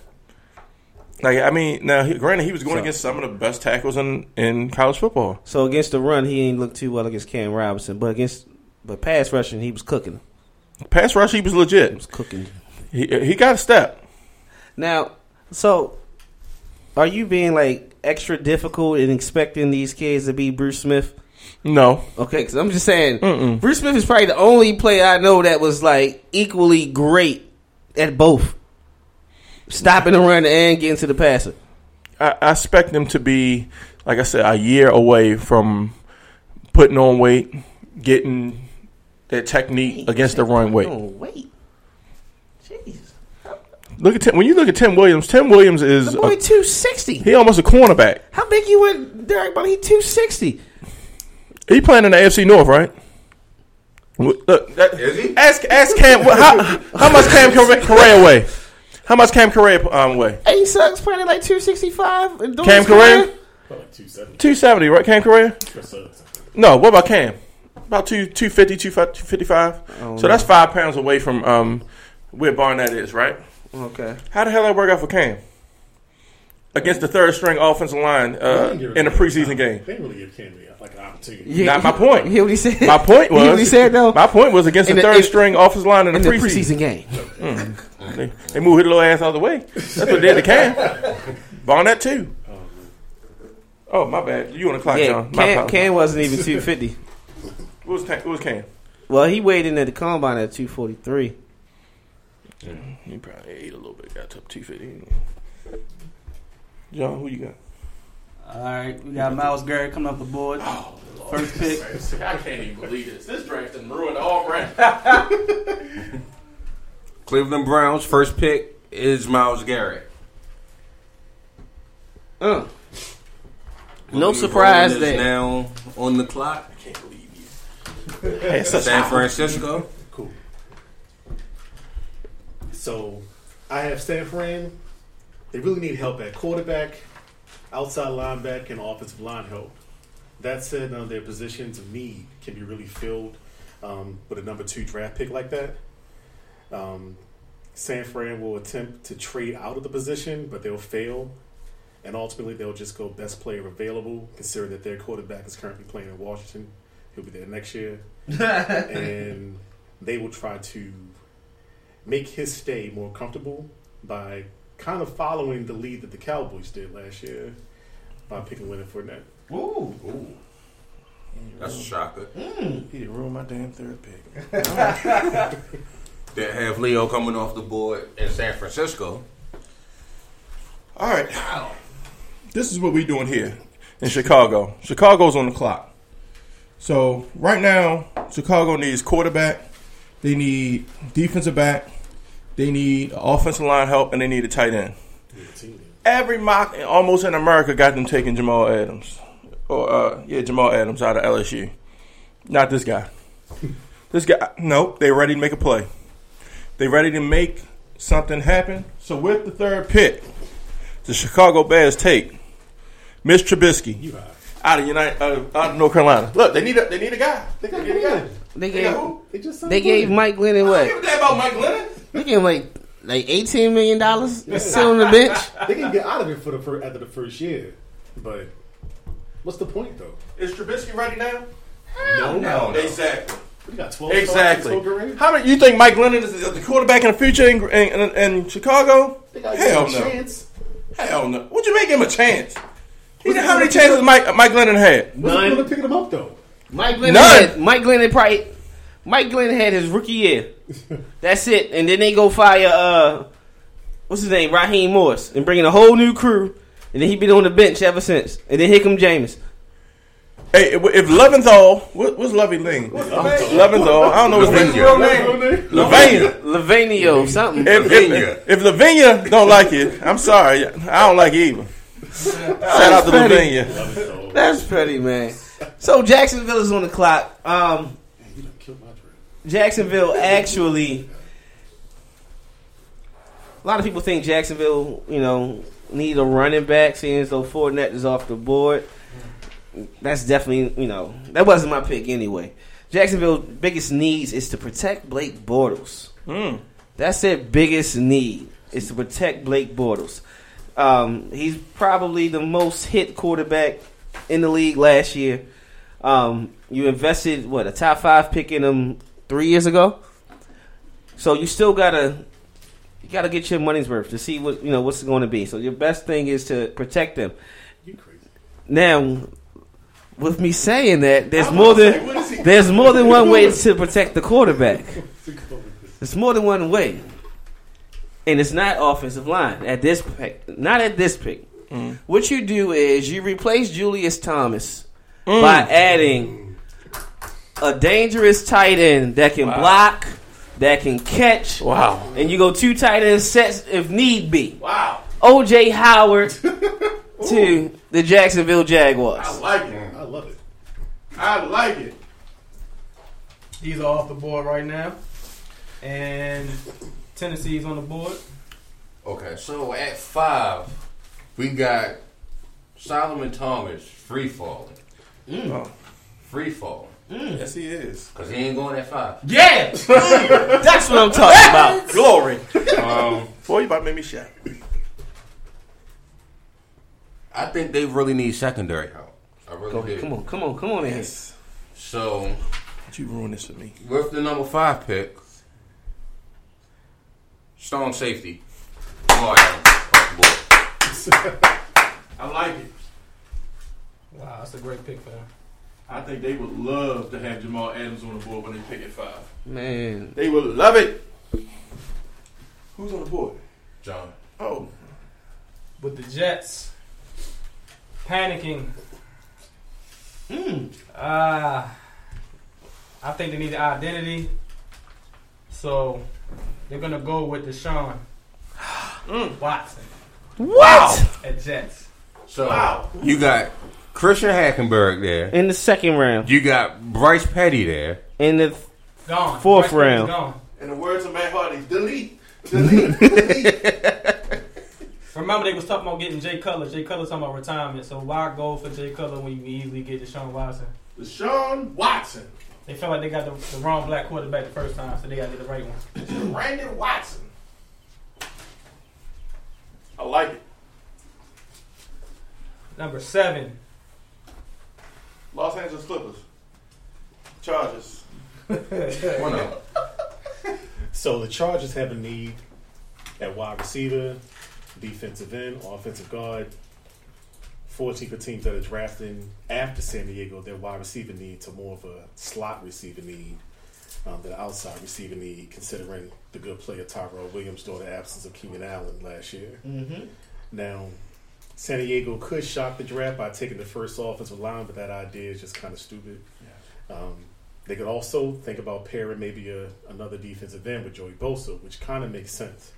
Like I mean, now he, granted he was going So- against some of the best tackles in, in college football. So against the run, he ain't looked too well against Cam Robinson, but against but pass rushing, he was cooking. Pass rush, he was legit. He was cooking. He he got a step. Now, so are you being like extra difficult in expecting these kids to be Bruce Smith? No, Okay, because I'm just saying, Mm-mm. Bruce Smith is probably the only player I know that was like equally great at both stopping the run and getting to the passer. I, I expect him to be, like I said, a year away from putting on weight, getting their technique against the run weight. Oh, wait. Jeez. Look at Tim, when you look at Tim Williams. Tim Williams is The boy a, 260. he almost a cornerback. How big you went, Derek? But he 260. He playing in the AFC North, right? Look, that, Is he? Ask ask Cam what- how how much Cam Correa Correa weigh? How much Cam Correa um, weigh? Hey, sucks playing at like 265. and doing Cam his Correa? career. 270. Two seventy, right? Cam Correa? For subs. No. What about Cam? About two two fifty, two fifty five. Oh, So that's five pounds away from um where Barnett is, right? Okay. How the hell that work out for Cam? Against the third string offensive line uh, in a Cam preseason time. game. They didn't really give Cam an opportunity. Yeah, Not my he- point. You hear what he said? My point <laughs> You hear what he said though? my point was against the the- third in- string offensive line in the in the preseason. preseason game. Mm. They, they moved his little ass out of the way. That's what they did to Cam. Barnett too. Oh my bad. You on the clock, Yeah, John? My Cam. Cam wasn't even 250. What was? What was Cam? Well, he weighed in at the combine at 243. He probably ate a little bit. Got to two fifty. John, who you got? All right, we got Myles Garrett coming up the board. First pick. I can't even believe this. This draft done ruined all brand. <laughs> Cleveland Browns first pick is Myles Garrett. Uh. No surprise there. now on the clock. I can't believe you. Hey, it's such San Francisco. Cool. So I have San Fran. They really need help at quarterback, outside linebacker, and offensive line help. That said, none of their positions of need can be really filled um, with a number two draft pick like that. Um, San Fran will attempt to trade out of the position, but they'll fail. And ultimately, they'll just go best player available, considering that their quarterback is currently playing in Washington. He'll be there next year. <laughs> and they will try to make his stay more comfortable by kind of following the lead that the Cowboys did last year by picking Leonard Fournette. Ooh. That's a shocker. He didn't ruin my damn third pick. <laughs> They have Leo coming off the board in San Francisco. All right. This is what we're doing here in Chicago. Chicago's on the clock. So right now, Chicago needs quarterback. They need defensive back. They need offensive line help, and they need a tight end. Every mock almost in America got them taking Jamal Adams, or uh, yeah, Jamal Adams out of LSU. Not this guy. <laughs> This guy, nope. They ready to make a play. They ready to make something happen. So with the third pick, the Chicago Bears take Mitch Trubisky out of United, uh, out of North Carolina. Look, they need a they need a guy. They They need a guy. They They gave got who? They just signed they gave Mike Glennon I don't what? give a damn about Mike Glennon. They gave him like like eighteen million dollars. <laughs> Sit on the bench. They can get out of it for the fir- after the first year, but what's the point though? Is Trubisky ready now? No, no. Exactly. We got twelve. Exactly. starts in Togo Ray. How many? You think Mike Glennon is the quarterback in the future in, in, in, in Chicago? They got Hell no. chance. Hell no. Would you make him a chance? He how many chances Mike Mike Glennon had? What's the None. point of picking them up though? Mike Glennon. None. Had, Mike Glennon probably. Mike Glennon had his rookie year. <laughs> That's it, and then they go fire. uh What's his name? Raheem Morris, and bring in a whole new crew, and then he been on the bench ever since. And then here come James. Hey, if if Leventhal, what, what's Lovey name? Leventhal. I don't know his Lavinia. real name. Lavinia. Lavanio, something. If, Lavinia. if, if Lavinia don't like it, I'm sorry. I don't like it either. Shout out to petty. Lavinia. That's petty, man. So Jacksonville is on the clock. Um, You done killed my. Jacksonville actually. A lot of people think Jacksonville, you know, need a running back, seeing as though Fournette is off the board. That's definitely, you know, that wasn't my pick anyway. Jacksonville's biggest needs is to protect Blake Bortles. Mm. That's their biggest need is to protect Blake Bortles. Um, he's probably the most hit quarterback in the league last year. Um, you invested what a top five pick in him three years ago, so you still gotta you gotta get your money's worth to see what you know what's going to be. So your best thing is to protect them. You crazy. Now, with me saying that, there's more than say, what is he- there's more than one way to protect the quarterback. <laughs> There's more than one way, and it's not offensive line at this pick. Not at this pick. Mm. What you do is you replace Julius Thomas mm. by adding a dangerous tight end that can block, that can catch, Wow. and you go two tight end sets if need be. Wow. OJ Howard <laughs> to the Jacksonville Jaguars. I like it. I love it. I like it. These are off the board right now. And Tennessee's on the board. Okay, so at five, we got Solomon Thomas free falling. Mm. Oh. Free falling. Mm. Yes, he is. Because he ain't going at five. Yeah, <laughs> mm. that's what I'm talking about. Glory. Um, Boy, you about to make me shout. I think they really need secondary help. I really Go do. ahead, come on, come on, come on in. here. Yes. So, you ruin this for me. with the number five pick, strong safety. Jamal Adams off the board. I like it. Wow, that's a great pick for them. I think they would love to have Jamal Adams on the board when they pick at five. Man, They would love it. Who's on the board? John. Oh, With the Jets panicking. Ah, I think they need an identity. So they're gonna go with Deshaun Watson what? at Jets. So, you got Christian Hackenberg there. In the second round, You got Bryce Petty there. in the Gone. Fourth Bryce Petty's round. Gone. in the words of Matt Hardy, delete, delete, delete. Remember they was talking about getting Jay Cutler. Jay Cutler talking about retirement. So why go for Jay Cutler when you can easily get Deshaun Watson? Deshaun Watson, They felt like they got the, the wrong black quarterback the first time, so they got to get the right one. Brandon Watson. I like it. Number seven. Los Angeles Clippers. Chargers. <laughs> One of. So the Chargers have a need at wide receiver, defensive end, offensive guard. 14 for teams that are drafting after San Diego, their wide receiver needs are more of a slot receiver need um, outside receiving need, considering the good player Tyrell Williams during the absence of Keenan Allen last year. Now, San Diego could shock the draft by taking the first offensive line, but that idea is just kind of stupid. Um, they could also think about pairing maybe a, another defensive end with Joey Bosa, which kind of makes sense.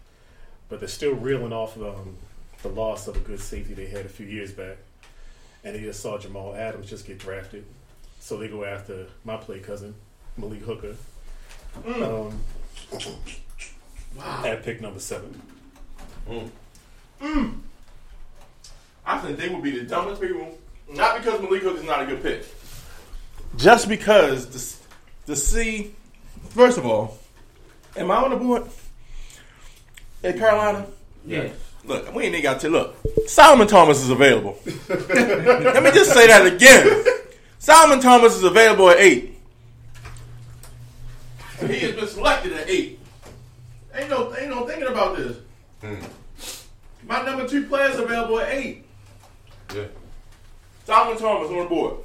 But they're still reeling off of, um, the loss of a good safety they had a few years back. And they just saw Jamal Adams just get drafted. So they go after my play cousin, Malik Hooker, um, at pick number seven. I think they would be the dumbest people. Not because Malik Hook is not a good pick. Just because the, the C, first of all, am I on the board? In Carolina? yeah. Look, we ain't even got to look. Solomon Thomas is available. <laughs> Let me just say that again. Solomon Thomas is available at eight. He has been selected at eight. Ain't no, ain't no thinking about this. Hmm. My number two player is available at eight. Yeah. Solomon Thomas on the board.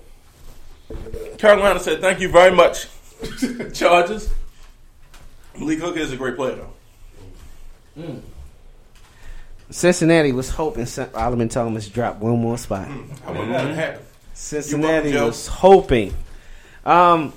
Carolina said, "Thank you very much." <laughs> Chargers. Malik Hooker is a great player, though. Hmm. Cincinnati was hoping Solomon Thomas dropped one more spot. I wouldn't let it happen. Cincinnati Joe. was hoping. Um,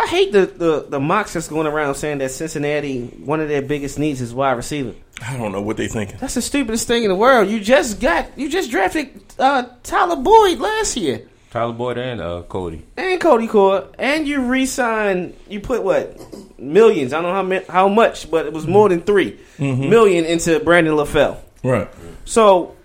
I I hate the, the the mocks that's going around saying that Cincinnati one of their biggest needs is wide receiver. I don't know what they thinking. That's the stupidest thing in the world. You just got you just drafted uh, Tyler Boyd last year Tyler Boyd and uh, Cody. and Cody Core, and you re-signed. You put what millions? I don't know how ma- how much, but it was more than 3 million into Brandon LaFell. Right. So,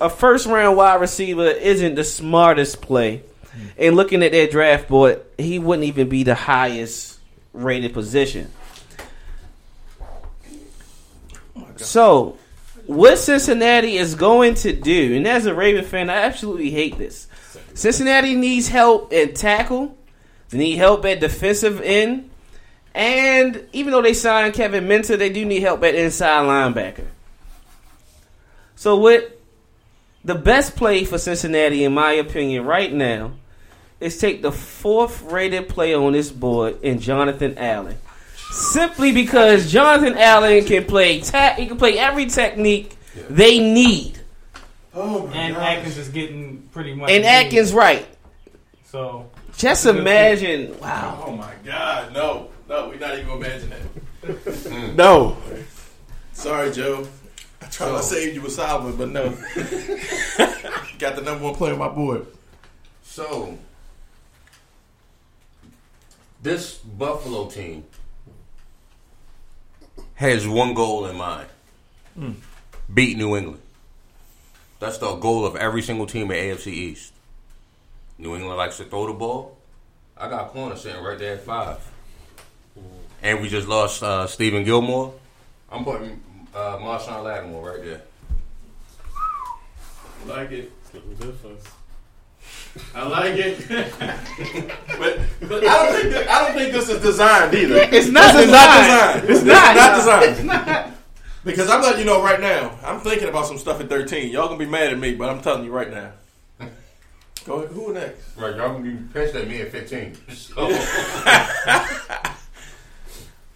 a first round wide receiver isn't the smartest play. Mm-hmm. and looking at their draft board, he wouldn't even be the highest rated position. So, what Cincinnati is going to do, and as a Raven fan, I absolutely hate this. Cincinnati needs help at tackle. They need help at defensive end. And even though they signed Kevin Minter, they do need help at inside linebacker. So what the best play for Cincinnati, in my opinion, right now, is take the fourth rated player on this board in Jonathan Allen. Simply because Jonathan Allen can play ta- he can play every technique they need. Oh and gosh. Atkins is getting pretty much. And Atkins right. So just imagine. Wow. Oh my God! No, no, we're not even gonna imagine that. <laughs> no. Sorry, Joe. I tried so, to save you with Solomon, but no. <laughs> Got the number one player on my board. So this Buffalo team has one goal in mind: mm. beat New England. That's the goal of every single team at AFC East. New England likes to throw the ball. I got corner sitting right there at five. And we just lost uh, Stephon Gilmore. I'm putting uh, Marshon Lattimore right there. Like it. Looking good for us. I like it, <laughs> but, but I don't think I don't think this is designed either. It's not this designed. Is not designed. It's not. It's not. Because I'm letting you know right now. I'm thinking about some stuff at 13. Y'all gonna be mad at me, but I'm telling you right now. Go ahead. Who next? Right, y'all gonna be pissed at me at 15. <laughs> So. <laughs>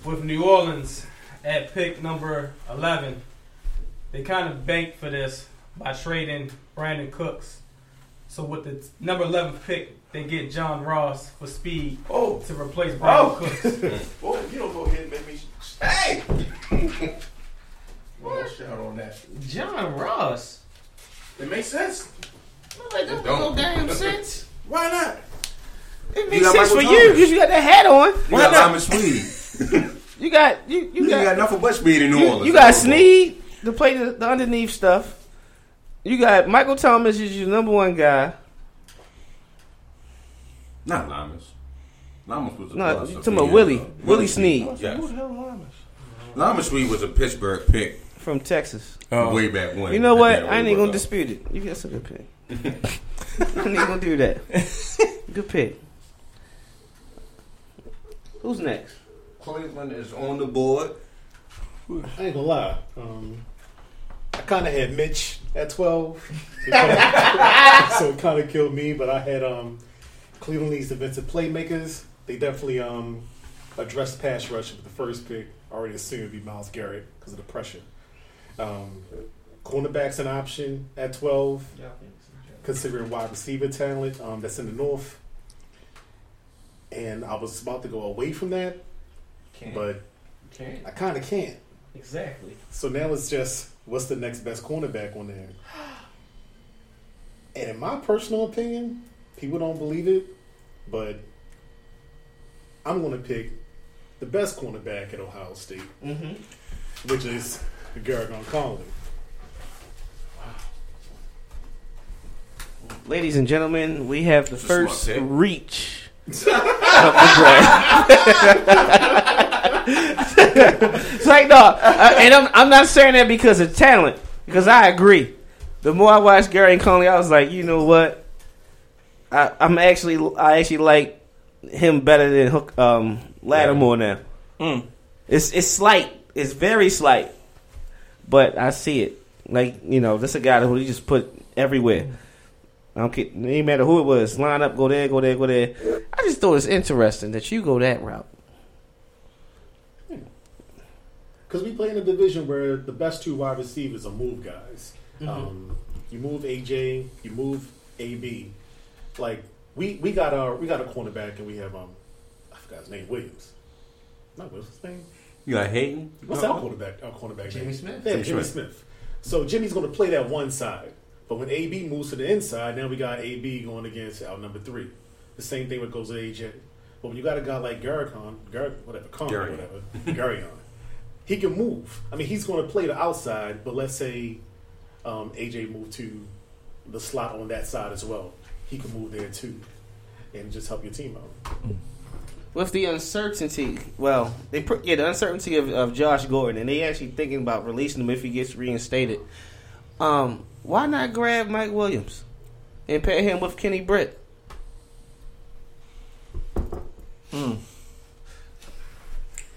With New Orleans at pick number 11, they kind of banked for this by trading Brandin Cooks so with the number eleven pick, they get John Ross for speed oh. to replace Brandon oh. Cooks. <laughs> oh, you don't go ahead and make me. Sh- Hey. <laughs> what? shout on that. John Ross. It makes sense. No, that don't make no damn sense. Why not? It makes sense for you because you got that hat on. You Why got not? Sweet. <laughs> you got you. You, you got, got enough of but speed in New Orleans. You got Snead to play the, the underneath stuff. You got Michael Thomas is your number one guy. Not Limas. Limas was a no. You talking about Willie? Willie, Willie Snead. Yes. Who the hell Limas? Limas Sweed was a Pittsburgh pick from Texas. Oh. Way back when. You know what? I ain't even gonna dispute it. You got a good pick. <laughs> I ain't gonna do that. <laughs> good pick. Who's next? Cleveland is on the board. I ain't gonna lie. Um, I kind of had Mitch at 12. so it kind <laughs> of killed me, but I had um, Cleveland needs defensive playmakers. They definitely um, addressed pass rush with the first pick. I already assumed it would be Myles Garrett because of the pressure. Um, cornerback's an option at 12, yeah, considering wide receiver talent um, that's in the north. And I was about to go away from that, can't. but can't. I kind of can't. Exactly. So now it's just what's the next best cornerback on there? And in my personal opinion, people don't believe it, but I'm going to pick the best cornerback at Ohio State, mm-hmm. which is Gareon Conley. Ladies and gentlemen, we have the first reach <laughs> of the draft. <laughs> it's like no, uh, and I'm, I'm not saying that because of talent, because I agree. The more I watched Gary Conley, I was like, you know what? I, am actually I actually like him better than Hook um, Lattimore now. Mm. It's it's slight. It's very slight, but I see it. Like you know, this a guy who he just put everywhere. I don't care. It matter who it was. Line up, go there, go there, go there. I just thought it's interesting that you go that route. Because we play in a division where the best two wide receivers are move guys. Mm-hmm. Um, you move AJ, you move AB. Like we we got our we got a cornerback and we have um I forgot his name Williams. Not what's his name? You got Hayden. What's uh-huh. our quarterback? Our cornerback Jimmy name? Smith. Yeah, Jimmy, Jimmy Smith. So Jimmy's going to play that one side, but when AB moves to the inside, now we got AB going against our number three. The same thing with goes to AJ. But when you got a guy like Garricon, Garrick, whatever, Con, whatever, Garrion, <laughs> he can move. I mean, he's going to play the outside, but let's say um, AJ moved to the slot on that side as well. He can move there too. and just help your team out. with the uncertainty, well, they pr- yeah, the uncertainty of, of Josh Gordon, and they actually thinking about releasing him if he gets reinstated. Um, why not grab Mike Williams and pair him with Kenny Britt?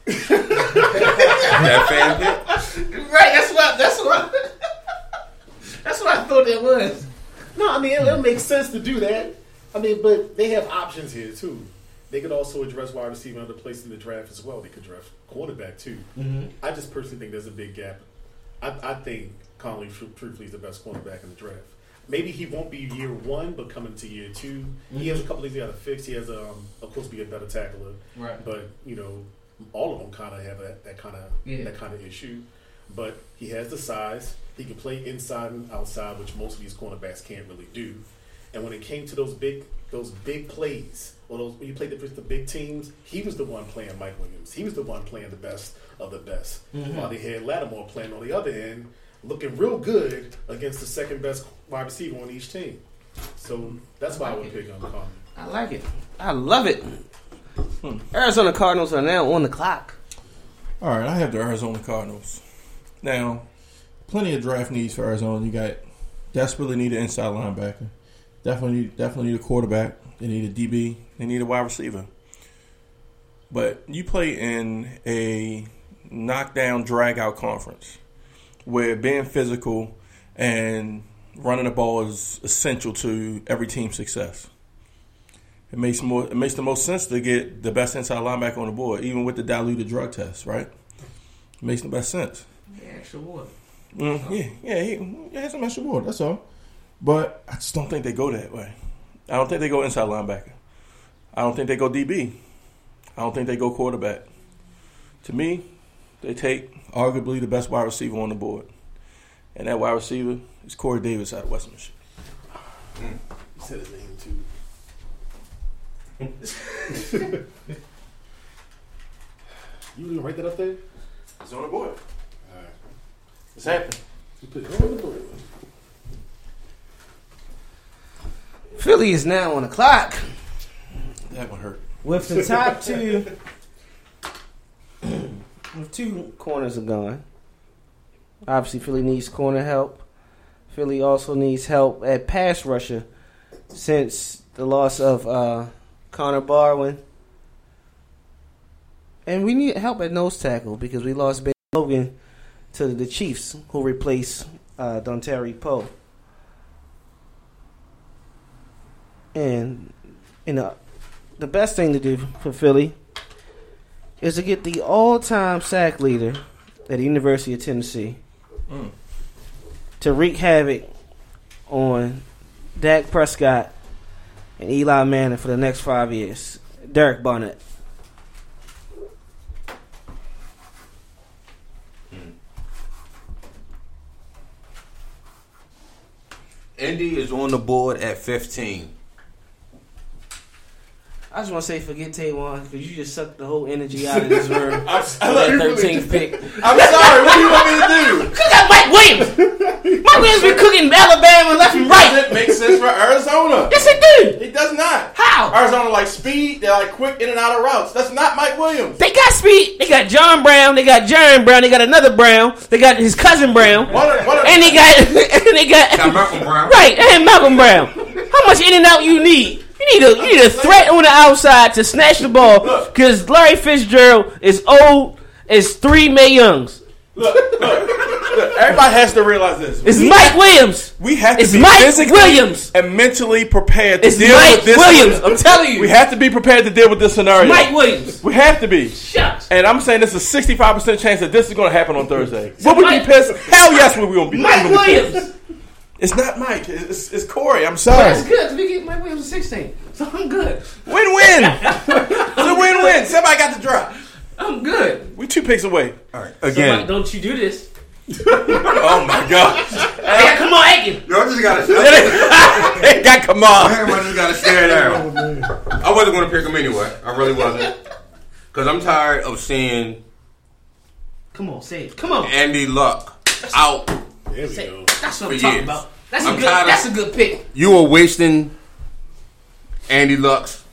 <laughs> that fan pick? Right, that's what that's what that's what I thought that was. No, I mean it, it makes sense to do that. I mean, but they have options here too. They could also address wide receiver in other places in the draft as well. They could draft quarterback too. I just personally think there's a big gap. I, I think Conley, tru- truthfully, is the best cornerback in the draft. Maybe he won't be year one, but coming to year 2 he has a couple things he got to fix. He has, um, of course, be a better tackler. Right. But you know, all of them kind of have that, that kind of Yeah. that kind of issue. But he has the size. He can play inside and outside, which most of these cornerbacks can't really do. And when it came to those big those big plays, or those when you played against the big teams, he was the one playing Mike Williams. He was the one playing the best of the best. Mm-hmm. While they had Lattimore playing on the other end, looking real good against the second best wide receiver on each team. So that's why I would pick on Conley. I like it. I love it. Hmm. Arizona Cardinals are now on the clock. All right, I have the Arizona Cardinals. Now, plenty of draft needs for Arizona. You got desperately need an inside linebacker. Definitely, definitely need a quarterback. They need a DB. They need a wide receiver. But you play in a knockdown, drag out conference where being physical and running the ball is essential to every team's success. It makes more. It makes the most sense to get the best inside linebacker on the board, even with the diluted drug test, right? It makes the best sense. Yeah, extra water. Mm, yeah, yeah, he, he has some extra water. That's all. But I just don't think they go that way. I don't think they go inside linebacker. I don't think they go DB. I don't think they go quarterback. To me, they take arguably the best wide receiver on the board, and that wide receiver is Corey Davis out of West Michigan. You said his name too. you gonna write that up there? It's on the board. Alright. It's happening. You put it on the board. Philly is now on the clock That one hurt. with the <laughs> top two. with two corners are gone. Obviously, Philly needs corner help. Philly also needs help at pass rusher since the loss of uh, Connor Barwin. And we need help at nose tackle because we lost Ben Logan to the Chiefs, who replaced uh, Dontari Poe. And you know, the best thing to do for Philly is to get the all-time sack leader at the University of Tennessee Mm. to wreak havoc on Dak Prescott and Eli Manning for the next five years. Derek Barnett. Indy is on the board at 15. I just want to say forget Taywan because you just sucked the whole energy out of this room. I'm, With that 13th pick. I'm sorry. What do you want me to do? Look at Mike Williams. Mike Williams been cooking Alabama left and right. It makes sense for Arizona. Yes, it do. It does not. How? Arizona like speed. They're like quick in and out of routes. That's not Mike Williams. They got speed. They got John Brown. They got Jaron Brown. They got another Brown. They got his cousin Brown. What? A, what? A, And they got <laughs> and they got Got Malcolm Brown. right and Malcolm Brown. How much in and out you need? You need a you need a threat on the outside to snatch the ball because Larry Fitzgerald is old as three May Youngs. look, look, look. Everybody has to realize this. It's we, Mike Williams. we have to it's be Mike physically Williams. and mentally prepared to It's deal Mike with this. Scenario. Mike Williams. I'm telling you. We have to be prepared to deal with this scenario. Mike Williams. We have to be. Shucks. And I'm saying there's a 65% chance that this is going to happen on Thursday. Would we Mike- be pissed? Hell yes, we will be. Mike. Williams. It's not Mike. It's, it's Corey. I'm sorry. That's good. good. 'cause We get Mike Williams at 16, so I'm good. Win-win. <laughs> it's a win-win. Somebody got the drop. I'm good. We two picks away. All right. Again. Mike, don't you do this? <laughs> Oh my god. Hey, come on, Aiken. Yo, I just gotta. <laughs> I Hey, got come on. just gotta stare down. Oh, I wasn't gonna pick him anyway. I really wasn't. Cause I'm tired of seeing Come on, say it. Come on. Andy Luck out. There we Say go. It. That's what I'm For talking years. about. That's I'm a good. tired of- That's a good pick. You are wasting Andy Luck's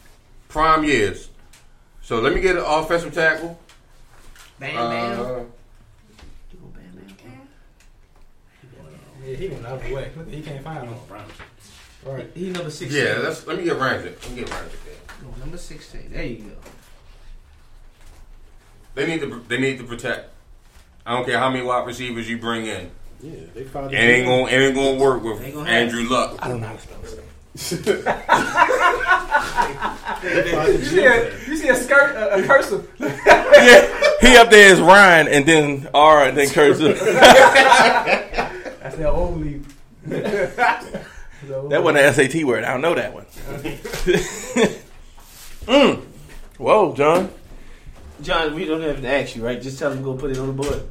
prime years. So let me get an offensive tackle. Bam, bam. Uh, bam. Yeah, he went out of the way. He can't find him. Right. He number sixteen. yeah, let's let me get Ramsey. Let me get Ramsey there. Oh, number sixteen. There you go. They need to they need to protect. I don't care how many wide receivers you bring in. Yeah, they found It ain't gonna it ain't gonna work with Ain't gonna happen. Andrew Luck. I don't know how to spell this. <laughs> You see a, you see a skirt, a, a cursive. <laughs> yeah, he up there is Ryan, and then R, and then cursive. <laughs> That's the only. That wasn't an SAT word. I don't know that one. mm. Whoa, John. John, we don't have to ask you, right? Just tell him to go put it on the board.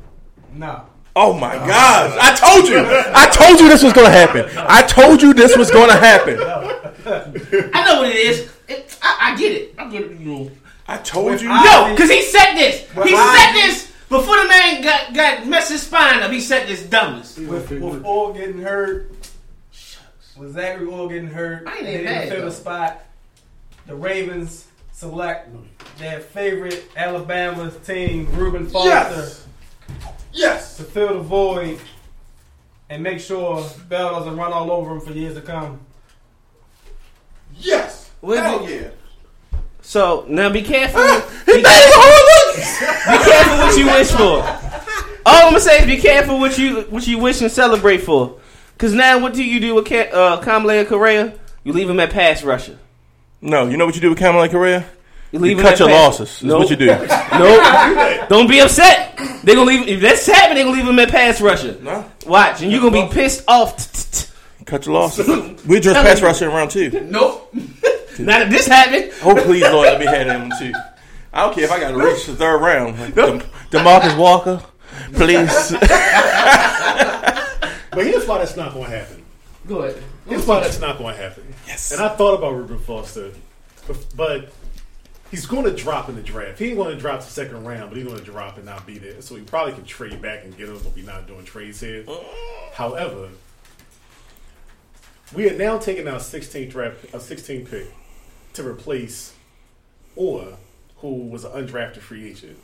No. Oh my gosh! I told you. I told you this was going to happen. I told you this was going to happen. I know what it is. It, I, I get it. I get it. You know. I told you. No, because he said this. He I- said this before the man got got messed his spine up. He said this dumbest. With, with Orr getting hurt, with Zachary Orr getting hurt, I ain't they even didn't mad, fill the spot. The Ravens select their favorite Alabama team, Reuben Foster, Yes. Yes. to fill the void and make sure Bell doesn't run all over him for years to come. Yes. What Hell yeah. So now be careful. be, <laughs> careful be careful what you wish for. All I'm gonna say is be careful what you what you wish and celebrate for. Cause now what do you do with Ka- uh, Kamalei Correa? You leave him at pass rusher. No, you know what you do with Kamalei Correa? You You leave him cut your pass- losses. Is Nope. what you do. Nope. <laughs> Don't be upset. They're gonna leave if that's happening. they're gonna leave him at pass rusher. No. Watch, and you're gonna be pissed off. Cut your losses. <laughs> We just pass rushing in round two. Nope. <laughs> Not if this happened. Oh please, Lord, let me have him too. I don't care if I got to reach the third round. Like, De- Demarcus Walker, please. But here's why that's not going to happen. Go ahead. Here's why that's not going to happen. Yes. And I thought about Reuben Foster, but, but he's going to drop in the draft. He ain't going to drop the second round, but he's going to drop and not be there. So he probably can trade back and get him, but we're not doing trades here. However, we are now taking our 16th draft, a 16 pick to replace Orr, who was an undrafted free agent,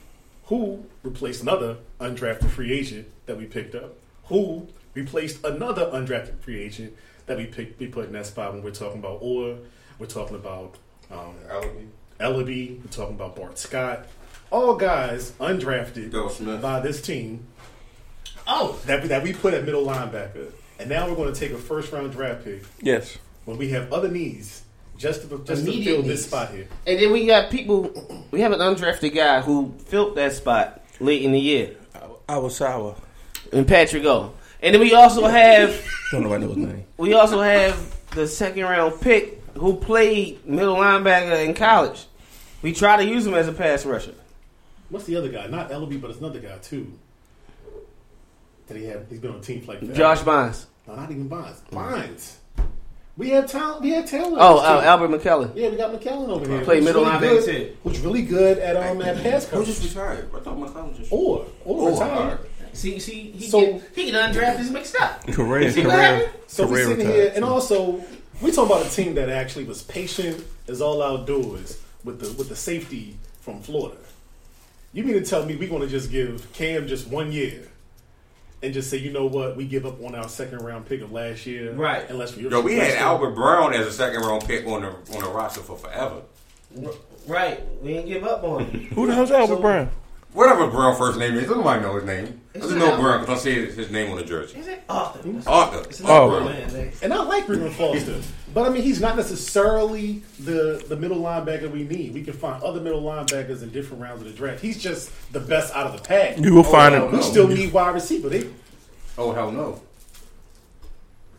who replaced another undrafted free agent that we picked up, who replaced another undrafted free agent that we picked. We put in that spot when we're talking about Orr, we're talking about um, Ellerbe, we're talking about Bart Scott, all guys undrafted by this team Oh, that that we put at middle linebacker, and now we're going to take a first round draft pick Yes. when we have other needs just to just to Immediate fill needs. this spot here. and then we got people. We have an undrafted guy who filled that spot late in the year, I was sour. and Patrick O. And then we also have Don't know I know his name. we also have the second round pick who played middle linebacker in college. We try to use him as a pass rusher. What's the other guy? Not Ellerbe, but it's another guy too. That he had. He's been on teams like that. Josh Bonds. No, not even Bonds. Bonds. We have talent. We have talent. Oh, uh. Albert McClellan. Yeah, we got McClellan over here. Played middle really linebacker good- Who's really good at um at pass Who just retired? I thought McCollum just. Or or Oh, retired. alright. See, see, he So- get he get undrafted mixed up. <laughs> Career, See career, happened? So we're career sitting retired. here, and also we talking about a team that actually was patient as all outdoors with the with the safety from Florida. You mean to tell me we're going to just give Cam just one year and just say, you know what, we give up on our second round pick of last year, Right. Unless we Yo, we had Albert Brown as a second round pick on the on the roster for forever. Right, we didn't give up on him. Who the hell's Albert Brown? Whatever Brown first name is, nobody know his name. I Is just know Albert? Brown because I see his his name on the jersey. Is it Arthur? Arthur. Oh. Brown. Man, man. And I like Reuben Foster, but I mean he's not necessarily the the middle linebacker we need. We can find other middle linebackers in different rounds of the draft. He's just the best out of the pack. You will oh, find hell him. We no. still need wide receiver. They, Oh hell no.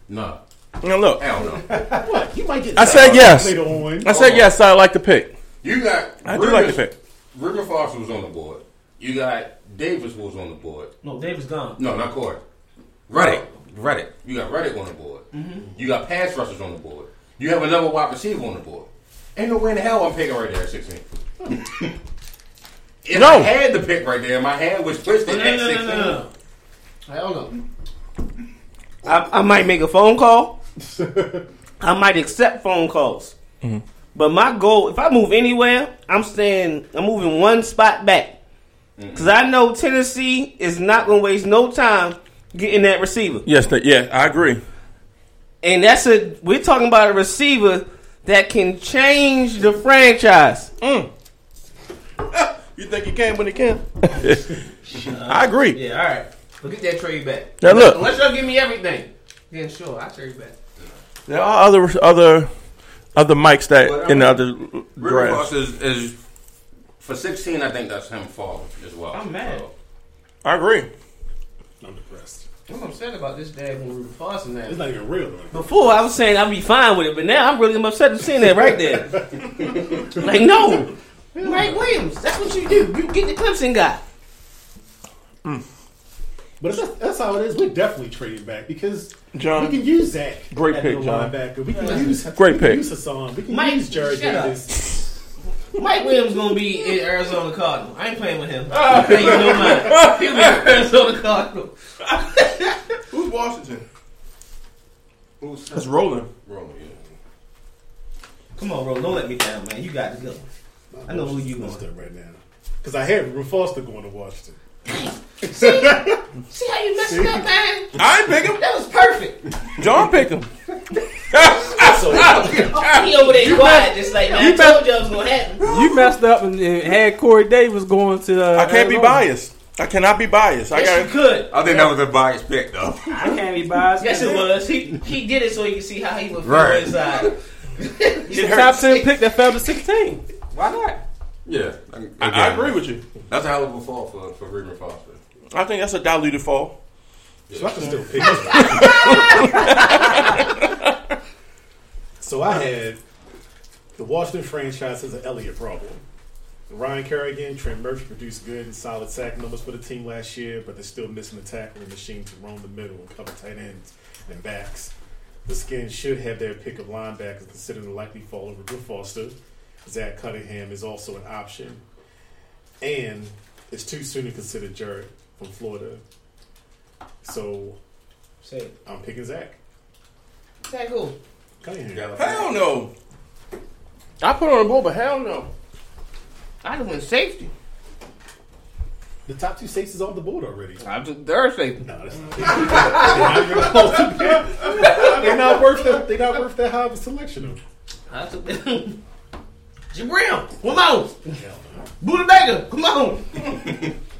No. Now look, Hell no. <laughs> what? You might get. I said yes. later on. I said yes. I like the pick. You got. I do like the pick. River Foster was on the board. You got Davis was on the board. No, Davis gone. No, not Corey. Reddick. Reddick. You got Reddick on the board. Mm-hmm. You got pass rushers on the board. You have another wide receiver on the board. Ain't no way in the hell I'm picking right there at 16. if No. I had the pick right there, in my hand was twisted No, no, at no, 16. no, no, no. Hell no. I, I might make a phone call. <laughs> I might accept phone calls. Mm-hmm. But my goal, if I move anywhere, I'm staying. I'm moving one spot back Mm-hmm. because I know Tennessee is not going to waste no time getting that receiver. Yes, that, yeah, I agree. And that's a we're talking about a receiver that can change the franchise. Mm. <laughs> You think he can when he can? <laughs> I agree. Yeah, all right. But get that trade back. Now look. unless y'all give me everything, then sure, I'll trade back. There are other other other mics that But, I in the mean, other River drafts. Ross is, is for 16. I think that's him falling as well. I'm mad. So, I agree. I'm depressed. I'm upset about this dad when we were Foster now. It's not even real. Though. Before I was saying I'd be fine with it, but now I'm really upset at seeing that right there. <laughs> like no, Mike Williams. That's what you do. You get the Clemson guy. Mm. But that's, that's how it is. We're definitely trading back because John, we can use Zach. great pick, John. linebacker. We can use Great we can pick. Use Haason. We can Mike, use Jarrad shut up. Davis. Mike Williams gonna be in Arizona Cardinal. I ain't playing with him. Ah. I'm paying you no mind. He'll be in Arizona Cardinal. <laughs> Who's Washington? who's That's rolling. rolling? Yeah. Come on, bro. Don't let me down, man. You got to go. I know who you messed going. up right now because I had Reuben Foster going to Washington. See how you messed up, man? I ain't pick him. That was perfect. John pick him. <laughs> <laughs> <laughs> He over there quiet, just like man. I told you it was gonna happen. You messed up and, and had Corey Davis going to. Uh, I can't be biased. I cannot be biased. I Yes, you got. could. I think that was a biased pick, though. I can't be biased. Yes, it was. He he did it so he could see how he would feel Right. inside. <laughs> He's the top ten pick that fell to sixteen. Why not? Yeah, I, I agree with you. That's a hell of a fall for for Raymond Foster. I think that's a diluted fall. So I can still <laughs> pick. Him. so I had the Washington franchise has an Elliott problem. Ryan Kerrigan, Trent Murphy produced good and solid sack numbers for the team last year, but they're still missing a tackling machine to roam the middle and cover tight ends and backs. The Skins should have their pick of linebackers considering the likely fall of River Foster. Zach Cunningham is also an option. And it's too soon to consider Jarrad from Florida. So Say it. I'm picking Zach. Zach who? Cunningham. Hell no. I put on the board, but hell no. I just went safety. The top two safeties is on the board already. I took third safety. No, that's not, they're, not close to that. They're not worth that. They're not worth that high of a selection. Of. I took Jabrill, come on. Hell. Budda Baker, come on.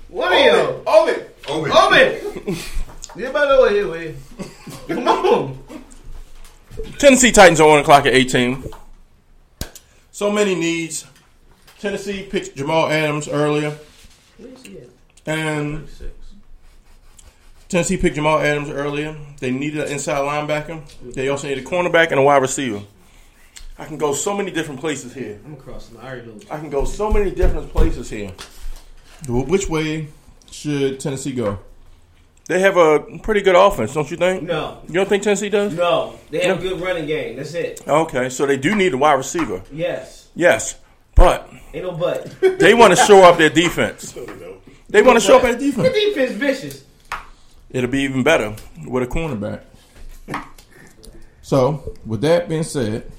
One of y'all. Ovid. Ovid. Open. Anybody over here, way. Come on. Tennessee Titans are on the clock at 18. So many needs. Tennessee picked Jamal Adams earlier, and Tennessee picked Jamal Adams earlier. They needed an inside linebacker. They also need a cornerback and a wide receiver. I can go so many different places here. I'm across. I already know. I can go so many different places here. Which way should Tennessee go? They have a pretty good offense, don't you think? No, You don't think Tennessee does? no. They have a good running game. That's it. Okay, so they do need a wide receiver. Yes. Yes, but Ain't no but. <laughs> they want to show up their defense. So, you know, They want to show up their defense. The defense. defense vicious. It'll be even better with a cornerback. So, with that being said,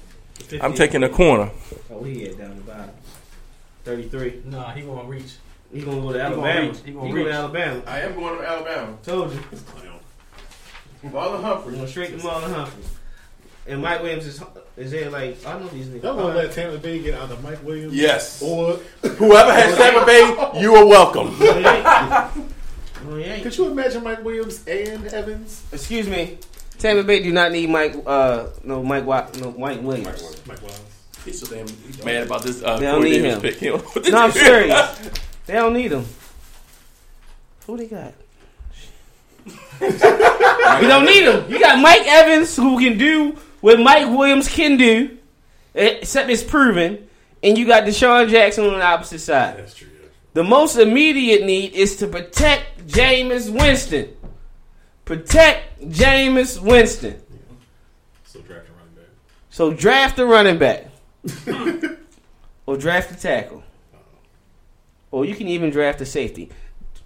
I'm taking a corner. Oh, he had down the bottom. 33. Nah, he won't reach. He gonna go to gonna Alabama. reach. He He gonna gonna go to Alabama. I am going to Alabama. Told you. clown. Marlon We're Humphrey. going straight to Marlon Humphrey. And Mike Williams is is there like I know these niggas. Y'all gonna let Tampa Bay get out of Mike Williams? Yes. Or Whoever has Tampa Bay, you are welcome. <laughs> Could you imagine Mike Williams and Evans? Excuse me. Tampa Bay do not need Mike. Uh, no Mike. Wa- no Mike Williams. Mike Williams. He's so damn mad about this. Uh, They don't Corey need him. pick. He don't know what to No, I'm serious. <laughs> They don't need him. Who they got? <laughs> we don't need him. You got Mike Evans who can do what Mike Williams can do, except it's proven, and you got DeSean Jackson on the opposite side. That's true. Yeah. The most immediate need is to protect Jameis Winston. Protect Jameis Winston. So draft a running back. So draft a running back. <laughs> or draft a tackle. Or you can even draft a safety.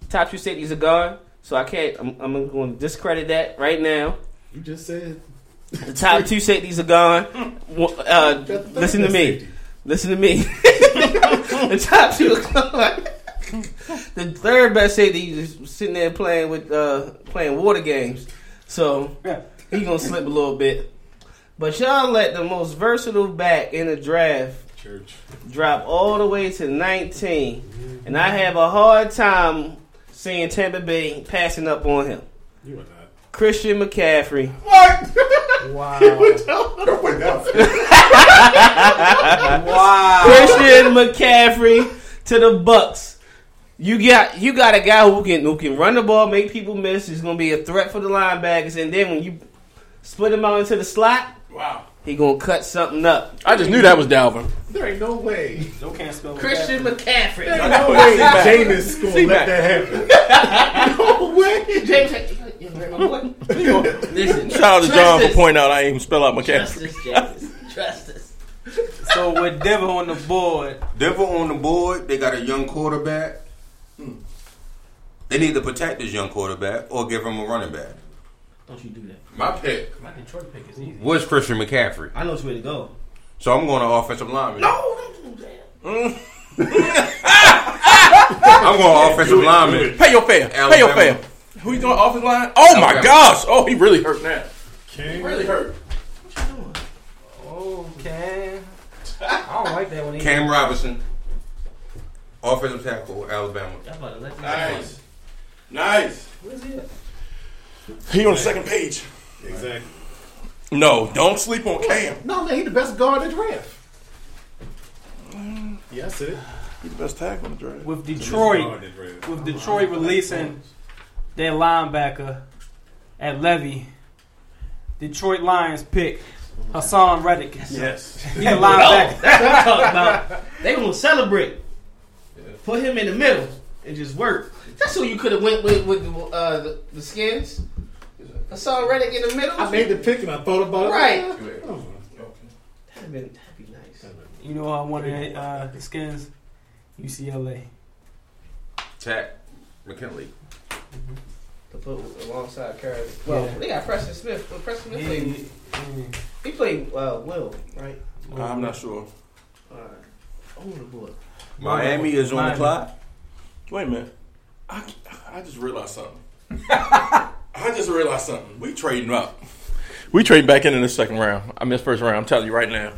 Top two safeties are gone, so I can't. I'm, I'm going to discredit that right now. You just said. The top two safeties are gone. <laughs> Uh, listen to me. safety. Listen to me. <laughs> the top two. are gone. the third best safety is sitting there playing with uh, playing water games, so he gonna slip a little bit. But y'all let the most versatile back in the draft Church. drop all the way to 19, and I have a hard time seeing Tampa Bay passing up on him. You are not. Christian McCaffrey. Wow. Don't wait down. wow. Christian McCaffrey to the Bucs. You got you got a guy who can who can run the ball, make people miss. He's gonna be a threat for the linebackers, and then when you split him out into the slot, Wow. He gonna cut something up. I just knew that was Dalvin. There ain't no way. No can't spell Christian McCaffrey. There ain't <laughs> no way Jameis gonna See let that happen. no way. James, you heard my boy? Listen, Shout out to trust John for us. pointing out I ain't even spell out Trust McCaffrey. us, James. Trust us. So with Denver on the board, Denver on the board. They got a young quarterback. Hmm. They need to protect this young quarterback or give him a running back. Don't you do that. My pick my Detroit pick is easy. was Christian McCaffrey, I know which way to go. so I'm going to offensive lineman. No, don't do that. <laughs> I'm going offensive lineman. Pay your fare. Pay your Alabama. fare. Who you doing offensive line? Oh my gosh. Oh, he really hurt now. King. Really hurt. What you doing oh okay. I don't like that one either. Cam Robinson, offensive tackle, Alabama. I'm about to let Nice. Nice. Where's he at? He on the second page. Exactly. No, don't sleep on Cam. No, man, he the best guard in the draft. Yeah, I said it. He's the best tackle in the draft. With Detroit, guard in the draft. with Detroit releasing their linebacker at Levy, Detroit Lions pick Haason Reddick. Yes. He's a linebacker. that's what I'm talking about. They gonna celebrate. Put him in the middle and just work. That's who you could have went with with the, uh, the, the skins. I saw Reddick in the middle. I made the pick and I thought about it. Right. Oh, That'd been that'd be nice. You know I wanted uh, the skins? UCLA. Takk McKinley. To put alongside Curry. Well, Yeah. they got Preston Smith. But Preston Smith He, played. he- He played uh, well, right? I'm not sure. All right. Oh, the boy. Miami is on the clock. Wait a minute. I, I just realized something. <laughs> I just realized something. We trading up. We trading back into the second round. I missed first round. I'm telling you right now.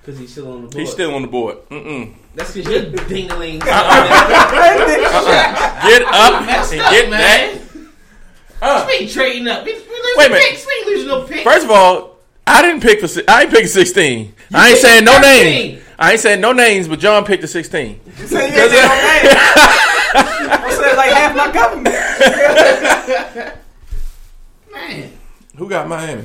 Because he's still on the board. He's still on the board. Mm-mm. That's because you're dingling. <laughs> <laughs> Get up and get back. Uh, We ain't trading up. We, we losing Wait a minute. picks. We ain't losing no picks. first of all, I didn't pick for. si- I ain't picking 16. I ain't picked saying no names. I ain't saying no names, but John picked the 16. You said you ain't say no name. <laughs> I said like half my government. Man. Who got Miami?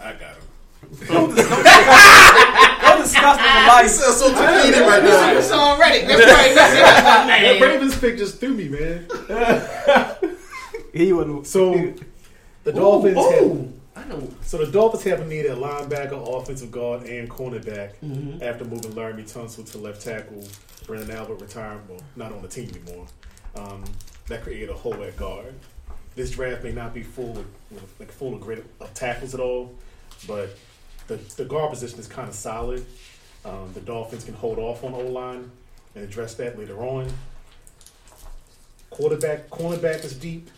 I got him. Don't discuss <laughs> the life. so defeated right now. It's already. That's right. That. Ravens pick just threw me, man. He wouldn't. So the Dolphins have Ooh. I know. So the Dolphins have a need at linebacker, offensive guard, and cornerback Mm-hmm. after moving Laremy Tunsil to left tackle. Branden Albert retired, well, not on the team anymore. Um, that created a hole at guard. This draft may not be full of like full of great of tackles at all, but the the guard position is kind of solid. Um, the Dolphins can hold off on O line and address that later on. Quarterback, cornerback is deep,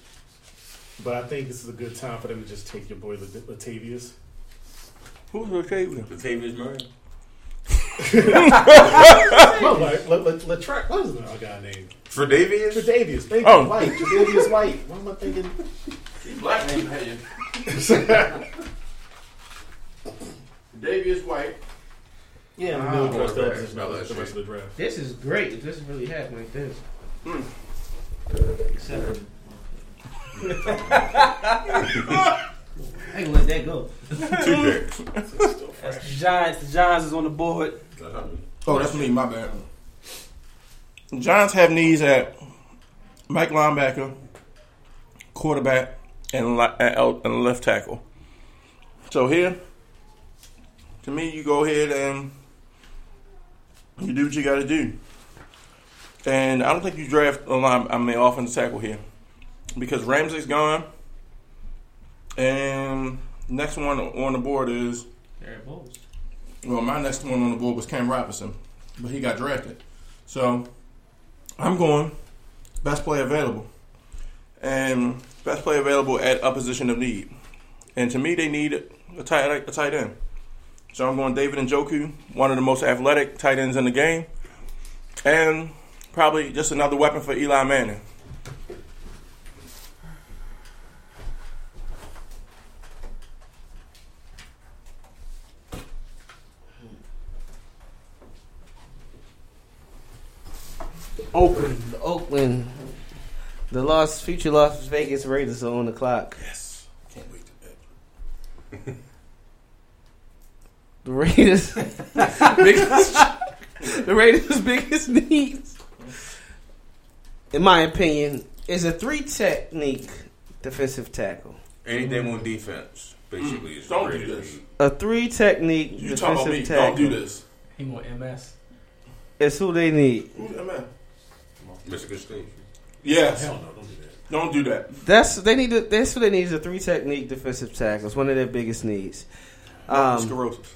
but I think this is a good time for them to just take your boy Lat- Latavius. Who's okay with him? Latavius Murray. No, like let, let, let track. What is the other guy name? Tre'Davious? Tre'Davious. Thank Oh. you. White. Tre'Davious White. What am I thinking? He's black name Hayden. Davius White. Yeah, Ah, they'll address that okay. position No, the that's rest of the draft. This is great. If this really happened like this. Hmm. Except for- <laughs> <laughs> I ain't gonna let that go. <laughs> Two. That's the Giants. The Giants is on the board. Oh, that's me. My bad. Giants have needs at Mike linebacker, quarterback, and li- and out- and left tackle. So here, to me, you go ahead and you do what you got to do. And I don't think you draft a line. I mean, offensive tackle here because Ramsey's gone, and next one on the board is Garett Bolles. Well, my next one on the board was Cam Robinson, but he got drafted. So I'm going best player available, and best player available at a position of need. And to me, they need a tight a tight end. So I'm going David and Njoku, one of the most athletic tight ends in the game, and probably just another weapon for Eli Manning. Oakland, the Oakland, the Las future Las Vegas Raiders are on the clock. Yes, can't wait to bet. The Raiders, <laughs> biggest, <laughs> the Raiders' biggest needs, in my opinion, is a three technique defensive tackle. Anything on defense, basically, is Don't do this. need. A three technique You talking me? defensive tackle Don't do this. He more MS. is who they need. Who's that man? Michigan State. Yes. Hell no, don't do that. Don't do that. That's they need. To, that's what they need is a three technique defensive tackle. It's one of their biggest needs. Um, Sclerosis.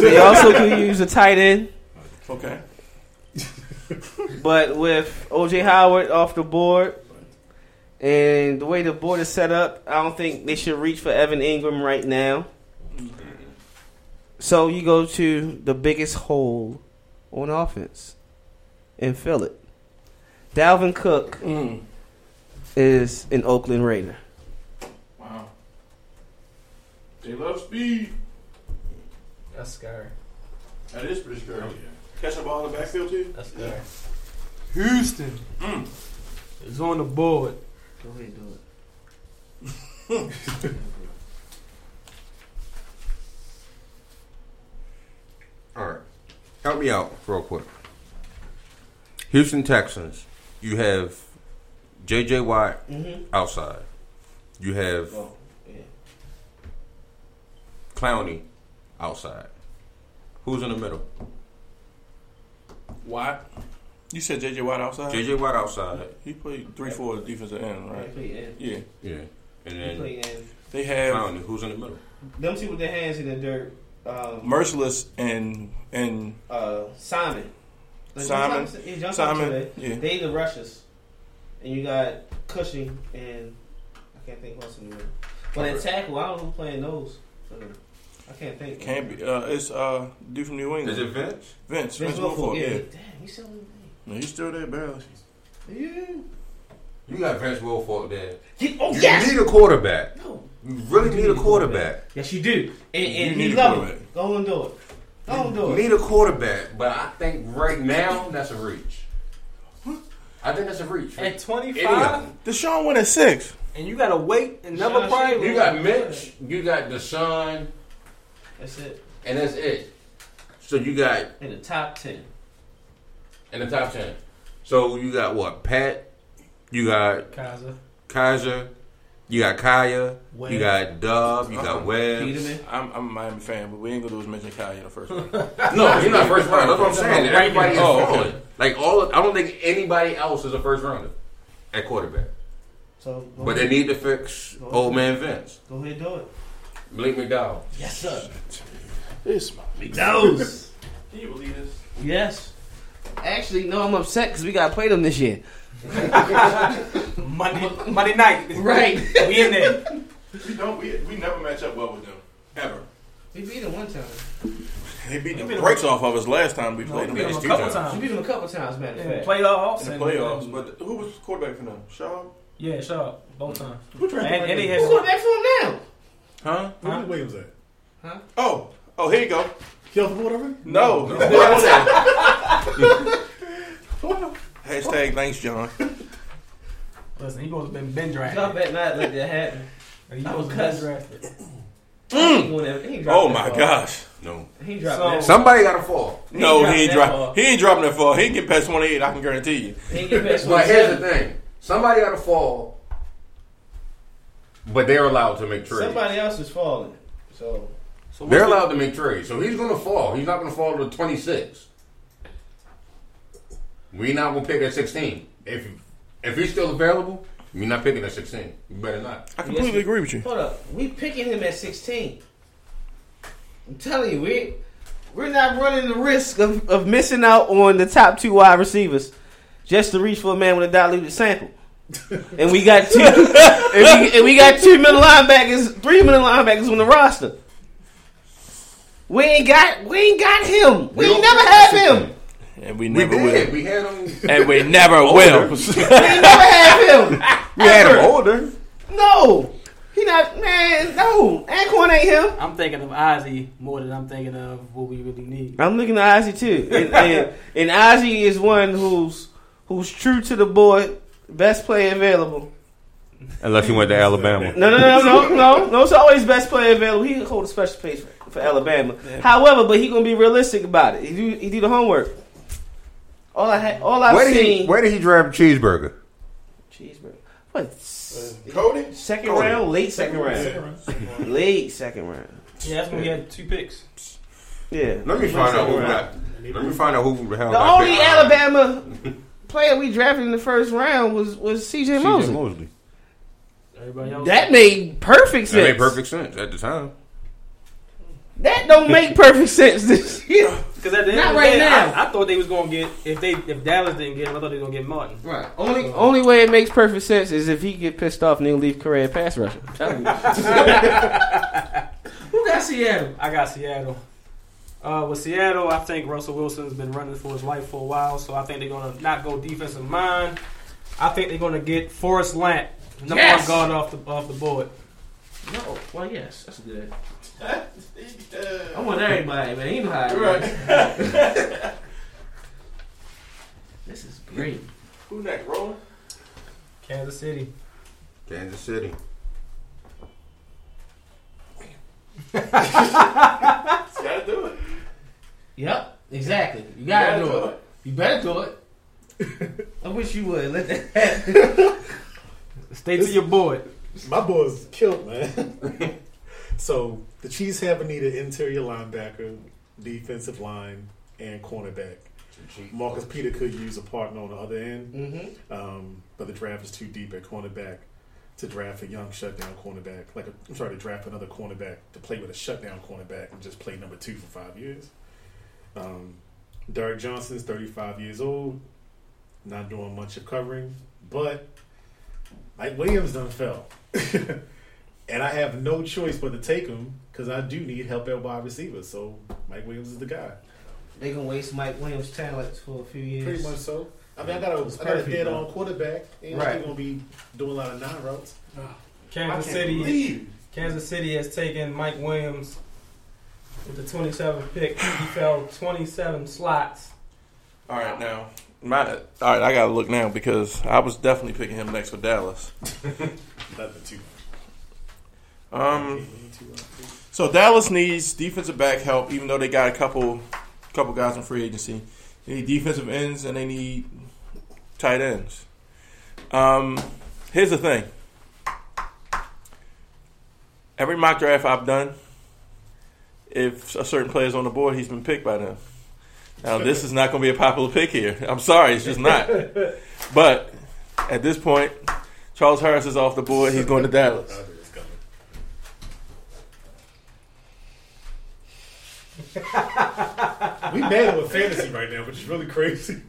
they also could use a tight end, Okay. but with OJ Howard off the board and the way the board is set up, I don't think they should reach for Evan Engram right now. So you go to the biggest hole on offense and fill it. Dalvin Cook Mm. is an Oakland Raider. Wow. They love speed. That's scary. That is pretty scary. Yeah. Catch a ball in the backfield too. That's scary. Houston Mm. is on the board. Go ahead, do it. <laughs> All right. Help me out real quick. Houston Texans. You have J.J. Watt Mm-hmm. outside. You have Well, yeah. Clowney outside. Who's in the middle? Watt. You said J.J. Watt outside. J.J. Watt outside. He played three, four defensive end, right? Right. Yeah. Yeah. And then. They have Clowney. Who's in the middle? Them two with their hands in the dirt. Um, Mercilus and and uh, Simon. Simon. Yeah, John Simon. Simon. Yeah. They the rushers, and you got Cushing and I can't think what's in the middle. But at tackle, I don't know who playing those. I can't think. It Can't be. Uh, it's uh, dude from New England. Is it Vince? Vince? Vince Vince Wilfork. Wilfork. Yeah. Yeah. Damn, he's still in No, he's still there, barely. Yeah. You got Vince Wilfork there. He- oh You yes. need a quarterback. No. You really need a quarterback. Yes, you do. And, You and need he a love quarterback. it. Go and do it. Go and do it. need a quarterback, but I think right now that's a reach. I think that's a reach. At Any of 25, them. Deshaun went at six. and you gotta wait another Sean price. You got Mitch, you got Deshaun, That's it. and that's it. So you got In the top ten. in the top ten. So you got what? Pat. You got Kizer. Kizer. You got Kaaya. Webb. You got Dub. You got Uh-huh. Webb. I'm, I'm a Miami fan, but we ain't gonna do is mention Kyle in the first one. <laughs> No, he's not first round. That's what I'm saying. Right Everybody is Oh, okay. Like all, of, I don't think anybody else is a first rounder at quarterback. So go But they need to fix old man Vince. go ahead do it. Blake McDowell. Yes, sir. It's my McDowell's. Can you believe this? yes. Actually, no, I'm upset because we got to play them this year. <laughs> Monday, Monday night. Right. we in there. We don't. We, we never match up well with them ever. We beat them one time. They beat We the beat 'em. brakes off of us last time we No, played we them. beat in them a couple times. We beat them a couple times, matter of In fact. playoffs. the and- playoffs. But who was quarterback for them? Shaw. Yeah, sure. Both times. Who And, drafted and he Williams? Who's going has. back for him now? Huh? Where Huh? did Williams at? Huh? Oh, oh, here you go. He off the board already? No. <laughs> <laughs> Hashtag thanks, John. Listen, he supposed to been been Y'all drafted. bet not let that happen. He I supposed was to been drafted. Mm. Mm. He ain't going there- he Oh my gosh. No. He dropped So- that. Somebody got to fall. He No, he ain't that drop. far. He ain't dropping that fall. He ain't getting past twenty eight. I can guarantee you. He ain't get past But here's the thing: somebody got to fall, but they're allowed to make trades. Somebody else is falling. So So They're allowed to make trades, so he's going to fall. He's not going to fall to 26. We're not going to pick at 16. If if he's still available, we're not picking at 16. You better not. I completely Yes. agree with you. hold up, we picking him at 16. I'm telling you, we we're not running the risk of, of missing out on the top two wide receivers just to reach for a man with a diluted sample. <laughs> and we got two, and we, and we got two middle linebackers, three middle linebackers on the roster. We ain't got, we ain't got him. We, We ain't never have him. And we We never did. will. We had him. <laughs> And we <laughs> never will. We never have him. <laughs> We had him older. No, he not. Man, no. Anquan ain't him. I'm thinking of Ozzie more than I'm thinking of what we really need. I'm looking at Ozzie too, and, and, and Ozzie is one who's who's true to the board, best player available. Unless he went to Alabama. No, no, no, no, no, no. It's always best player available. He hold a special place for, for Alabama. However, but he gonna be realistic about it. He do he do the homework. All I had, all I've Where did seen. he? Where did he draft cheeseburger? Cheeseburger. What? s- uh, Cody? Second Cody. round, late second round, Second round. <laughs> late second round. Yeah, that's when we had two picks. Yeah. Let me find out who round. got. Let me find out who the hell The got only picked. Alabama <laughs> player we drafted in the first round was was C.J. C.J. Mosley. Mosley. Everybody else. That made perfect sense. That made perfect sense at the time. That don't make perfect sense this year. Because at the end Not of the right day, now. I, I thought they was gonna get if they if Dallas didn't get him, I thought they was gonna get Martin. Right. Only only way it makes perfect sense is if he get pissed off and he'll leave career pass rusher. I'm telling you. Who got Seattle? I got Seattle. Uh, with Seattle, I think Russell Wilson's been running for his life for a while, so I think they're gonna not go defensive mind. I think they're gonna get Forrest Lamp, number Yes! one guard off the off the board. No. Well, yes, that's good. I want everybody, man. You know how. Right. <laughs> this is great. Who next, Roland? Kansas City. Kansas City. <laughs> You Gotta do it. Yep. Exactly. You gotta do it. You better do it. <laughs> I wish you would. Let that happen. Stay to your boy. My boy's killed, man. So the Chiefs have a need an interior linebacker, defensive line, and cornerback. Marcus Peter could use a partner on the other end, mm-hmm. um, but the draft is too deep at cornerback to draft a young shutdown cornerback. Like, a, I'm sorry, to draft another cornerback to play with a shutdown cornerback and just play number two for five years. Um, Derrick Johnson's 35 years old, not doing much of covering, but Mike Williams done fell. <laughs> and I have no choice but to take him because I do need help at wide receiver. So Mike Williams is the guy. They gonna waste Mike Williams' talent for a few years. Pretty much so. I mean, I got a, perfect, I got a dead on quarterback. Ain't Right. right. going to be doing a lot of nine routes. Uh, Kansas City. Kansas City has taken Mike Williams with the 27th pick. He fell 27 slots. All right, now. My, all right, I gotta look now because I was definitely picking him next for Dallas. <laughs> Nothing too. Um, so Dallas needs defensive back help, even though they got a couple, couple guys in free agency. They need defensive ends and they need tight ends. Um, here's the thing. Every mock draft I've done, if a certain player's on the board, he's been picked by them. Now this is not going to be a popular pick here. I'm sorry, it's just not. <laughs> But at this point, Charles Harris is off the board. He's going to Dallas. I knew it was coming. <laughs> we mad with fantasy right now, which is really crazy.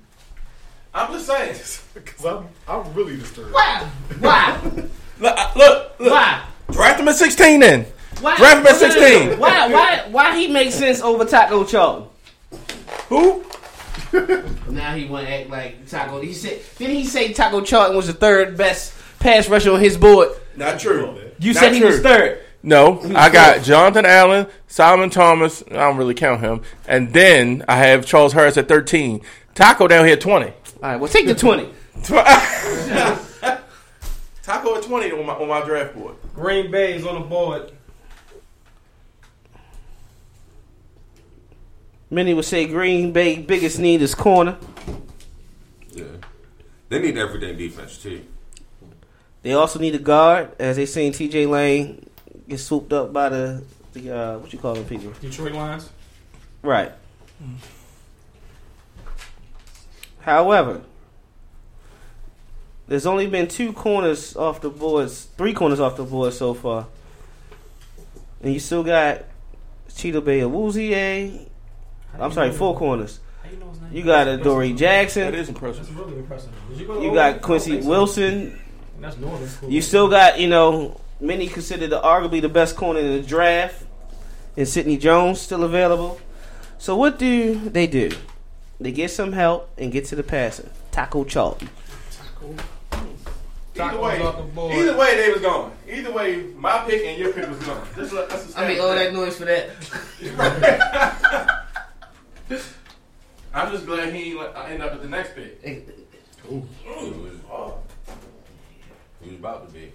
I'm just saying. <laughs> Because I'm, I'm really disturbed. Why? Why? <laughs> Look, look, look. Why? Draft him at 16 then. Why? Draft him at no, no, no, 16. Why? Why? Why he makes sense over Taco Charlton? Who? Now he want to act like Taco. He said. Didn't he say Taco Charlton was the third best pass rusher on his board? Not true. You Not said he was third. No, I <laughs> got Jonathan Allen, Solomon Thomas. I don't really count him. And then I have Charles Harris at 13. Taco down here at 20. All right. Well, take the twenty. <laughs> Taco at 20 on my, on my draft board. Green Bay is on the board. Many would say Green Bay biggest need is corner. Yeah. They need everything defense too. They also need a guard, as they seen T.J. Lang get swooped up by the the uh, what you call them people. Detroit Lions. Right. However, there's only been two corners off the boards, three corners off the board so far, and you still got Chidobe Awuzie I'm sorry, four corners. You know his name? You got Adoree' Jackson. That's impressive. really impressive. You go You got Quincy don't think so. Wilson. That's Northern School. You still got, you know, many consider the arguably the best corner in the draft, and Sidney Jones still available. So what do they do? They get some help and get to the passer. Taco Charlton. Either way, off the board. either way, they was going. Either way, my pick and your pick was gone. <laughs> That's, a- that's a I make all that noise for that. <laughs> I'm just glad he ain't, end up at the next pick. He was, he was about to be.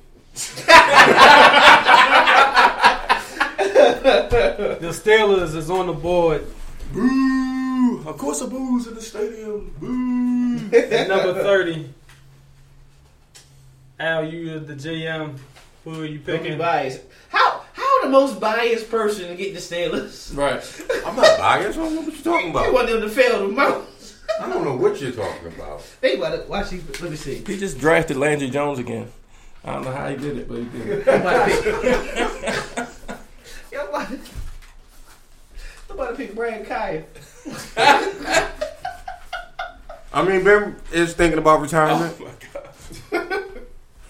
The Steelers is on the board Boo! Of course, a booze in the stadium. Boo! at number 30. Al, you the GM. Who are you Don't picking? biased. How how the most biased person to get the Steelers? right. <laughs> I'm not biased. I don't know what you're talking about. You about. want them to fail the most. I don't know what you're talking about. Think about it. Watch you. Let me see. He just drafted Landry Jones again. I don't know how he did it, but he did it. I'm about to pick. Yo, I'm about to- I'm about to pick Brad Kaaya. I mean, Ben is thinking about retirement. Oh my god.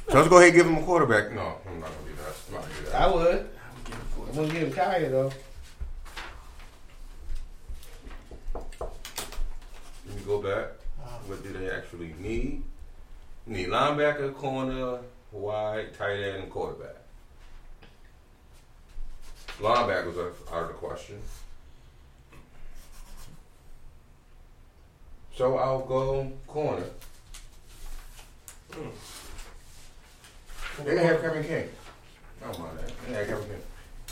So let's go ahead and give him a quarterback. No, I'm not gonna do that. I'm not gonna do that. I would. I'm gonna give him Kaaya though. Let me go back. Uh-huh. What do they actually need? Need linebacker, corner, wide, tight end, and quarterback. Linebackers are out of the question. So I'll go corner. They have Kevin King. Oh, I don't mind that. They have Kevin King.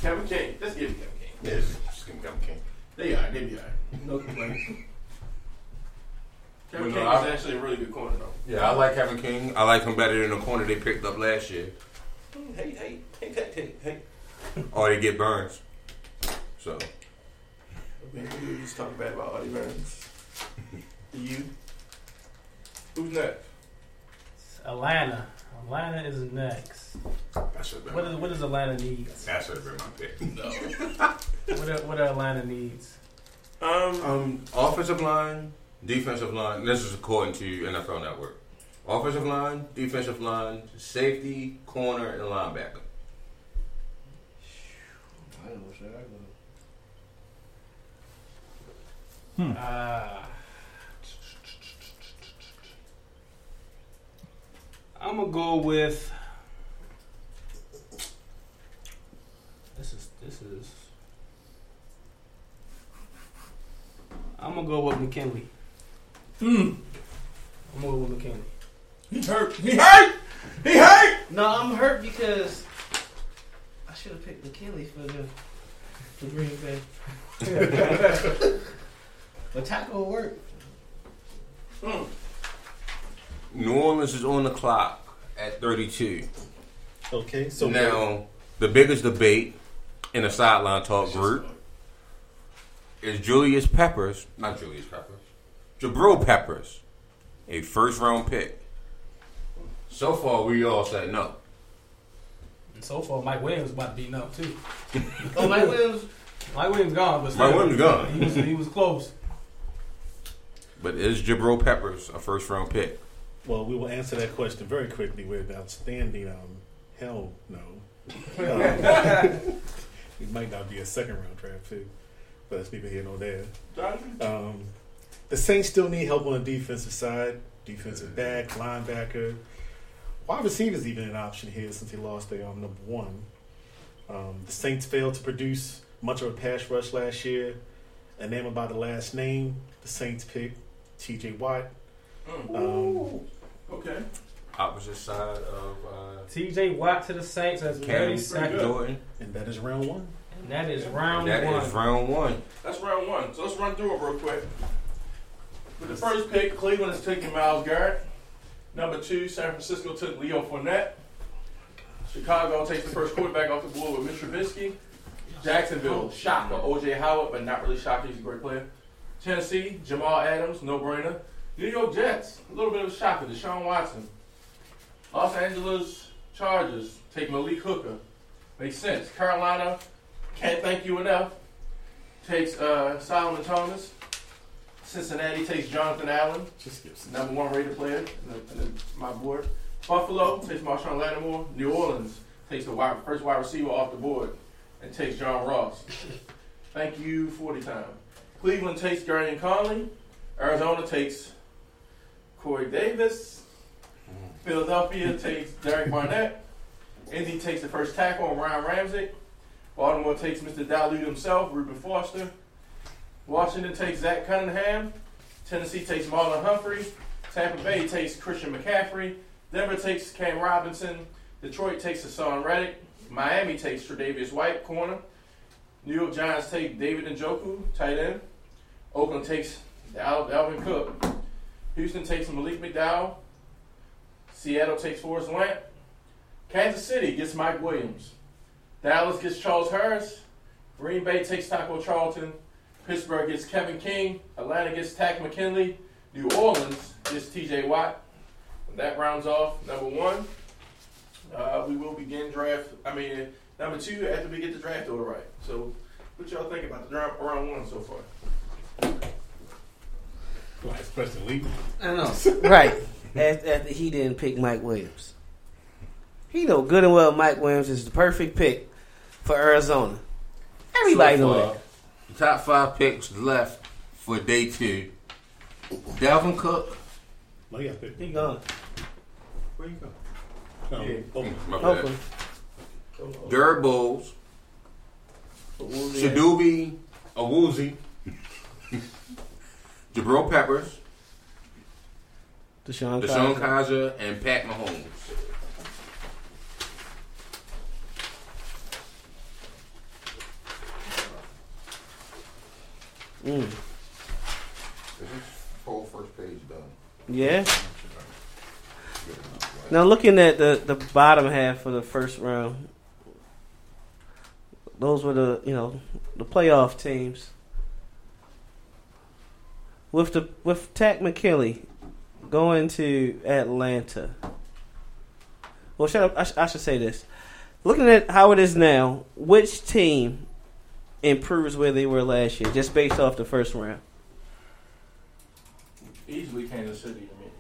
Kevin King. Let's give him Kevin King. Yes, just give me Kevin King. They are. They be all right. No complaints. Kevin Well, King no, is actually a really good corner, though. Yeah, I like Kevin King. I like him better than the corner they picked up last year. Hey, hey, hey, hey, hey, hey. Or they get Burns. So Man, you just talking bad about Artie Burns. <laughs> you? Who's next? Atlanta. Atlanta is next. that should have been. What my what does Atlanta needs? That should have been my pick. No. what are, what are Atlanta needs? Um, Um, offensive line, defensive line. This is according to NFL Network. Offensive line, defensive line, safety, corner, and linebacker. I don't know, should I go? Uh, I'm gonna go with. This is this is. I'm gonna go with McKinley. Mm, I'm gonna with McKinley. he hurt. He hurt. He hurt. No, I'm hurt because I should have picked McKinley for the for Green Bay. <laughs> but Taco will work. Mm. New Orleans is on the clock at 32. Okay, so now, the biggest debate in the sideline talk group is Julius Peppers, not Julius Peppers, Jabrill Peppers, a first round pick. So far, we all said no. And so far, Mike Williams is about to be no too. <laughs> Oh, Mike Williams. Mike Williams gone, but Mike Williams gone. He was he was close. But is Jabrill Peppers a first round pick? well, we will answer that question very quickly with an outstanding um, hell no. <laughs> Um, it might not be a second round draft pick, but that's neither here nor there. Um, the Saints still need help on the defensive side, defensive back, linebacker. Wide receiver is even an option here since he lost their um, number one. Um, the Saints failed to produce much of a pass rush last year. A name about the last name, the Saints pick T.J. Watt. Um, Okay. Opposite side of uh, T.J. Watt to the Saints as Cam very second, Jordan. and that is round one. and that is round That one. is round one. That's round one. So let's run through it real quick. With the first pick, Cleveland is taking Myles Garrett. Number two, San Francisco took Leo Fournette. Chicago takes the first quarterback off the board with Mitch Trubisky. Jacksonville, shocker, OJ Howard, but not really shocker. He's a great player. Tennessee, Jamal Adams, no brainer. New York Jets, a little bit of a shocker, Deshaun Watson. Los Angeles Chargers take Malik Hooker. Makes sense. Carolina, can't thank you enough. takes uh, Solomon Thomas. Cincinnati takes Jonathan Allen, Just number one rated player in, the, in the, my board. Buffalo takes Marshon Lattimore. New Orleans takes the wide, first wide receiver off the board and takes John Ross. <laughs> Thank you, 40 time. Cleveland takes Gareon Conley. Arizona takes Corey Davis. Philadelphia <laughs> takes Derek Barnett. Indy takes the first tackle on Ryan Ramczyk. Baltimore takes Mr. Dilute himself, Reuben Foster. Washington takes Zach Cunningham. Tennessee takes Marlon Humphrey. Tampa Bay takes Christian McCaffrey. Denver takes Cam Robinson. Detroit takes Haason Reddick. Miami takes Tre'Davious White, corner. New York Giants take David Njoku, tight end. Oakland takes Al- Alvin Cook. Houston takes Malik McDowell. Seattle takes Forrest Lamp. Kansas City gets Mike Williams. Dallas gets Charles Harris. Green Bay takes Taco Charlton. Pittsburgh gets Kevin King. Atlanta gets Takk McKinley. New Orleans gets TJ Watt. And that rounds off number one. Uh, we will begin draft. I mean, number two after we get the draft order right. So, what y'all think about the draft round one so far? Last question, Lee. I know. right. After, after he didn't pick Mike Williams. He know good and well Mike Williams is the perfect pick for Arizona. Everybody So know far, that. The Top five picks left for day two. Dalvin Cook. No, yeah, pick. He gone. Where you go? Um, Yeah. Oakland. My bad. Oakland. Derek Bolles. Chidobe Awuzie. <laughs> Jabrill Peppers. Deshaun, DeShone Kizer. Kizer and Pat Mahomes. Mm. This whole first page done. Yeah. Now looking at the the bottom half of the first round, those were the you know the playoff teams. With the with Takk McKinley going to Atlanta. Well, shut up. I, sh- I should say this. Looking at how it is now, which team improves where they were last year, just based off the first round? Easily Kansas City to me.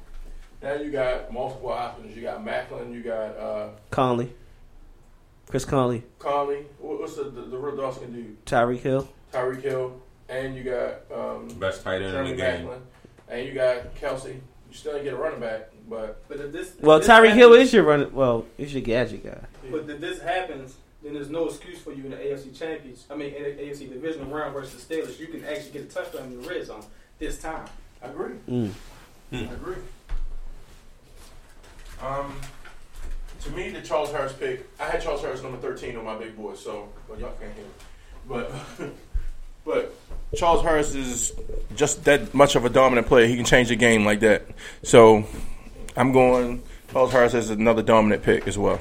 Now you got multiple options. You got Maclin. You got uh, Conley, Chris Conley, Conley. What's the the, the real Dawson dude? Tyreek Hill. Tyreek Hill. And you got um, Best tight end in the game. Maclin. And you got Kelce. You still ain't get a running back, but But if this, Well, if this Tyreek Hill is your running. Well, is your gadget guy. But if this happens, then there's no excuse for you in the AFC Champions. I mean, in the AFC Divisional round versus the Steelers. You can actually get a touchdown in the red zone this time. I agree. Mm. I agree. Um, to me, the Charles Harris pick, I had Charles Harris number 13 on my big board, so, well, y'all can't hear. But, <laughs> but Charles Harris is just that much of a dominant player. He can change the game like that. So, I'm going Charles Harris as another dominant pick as well.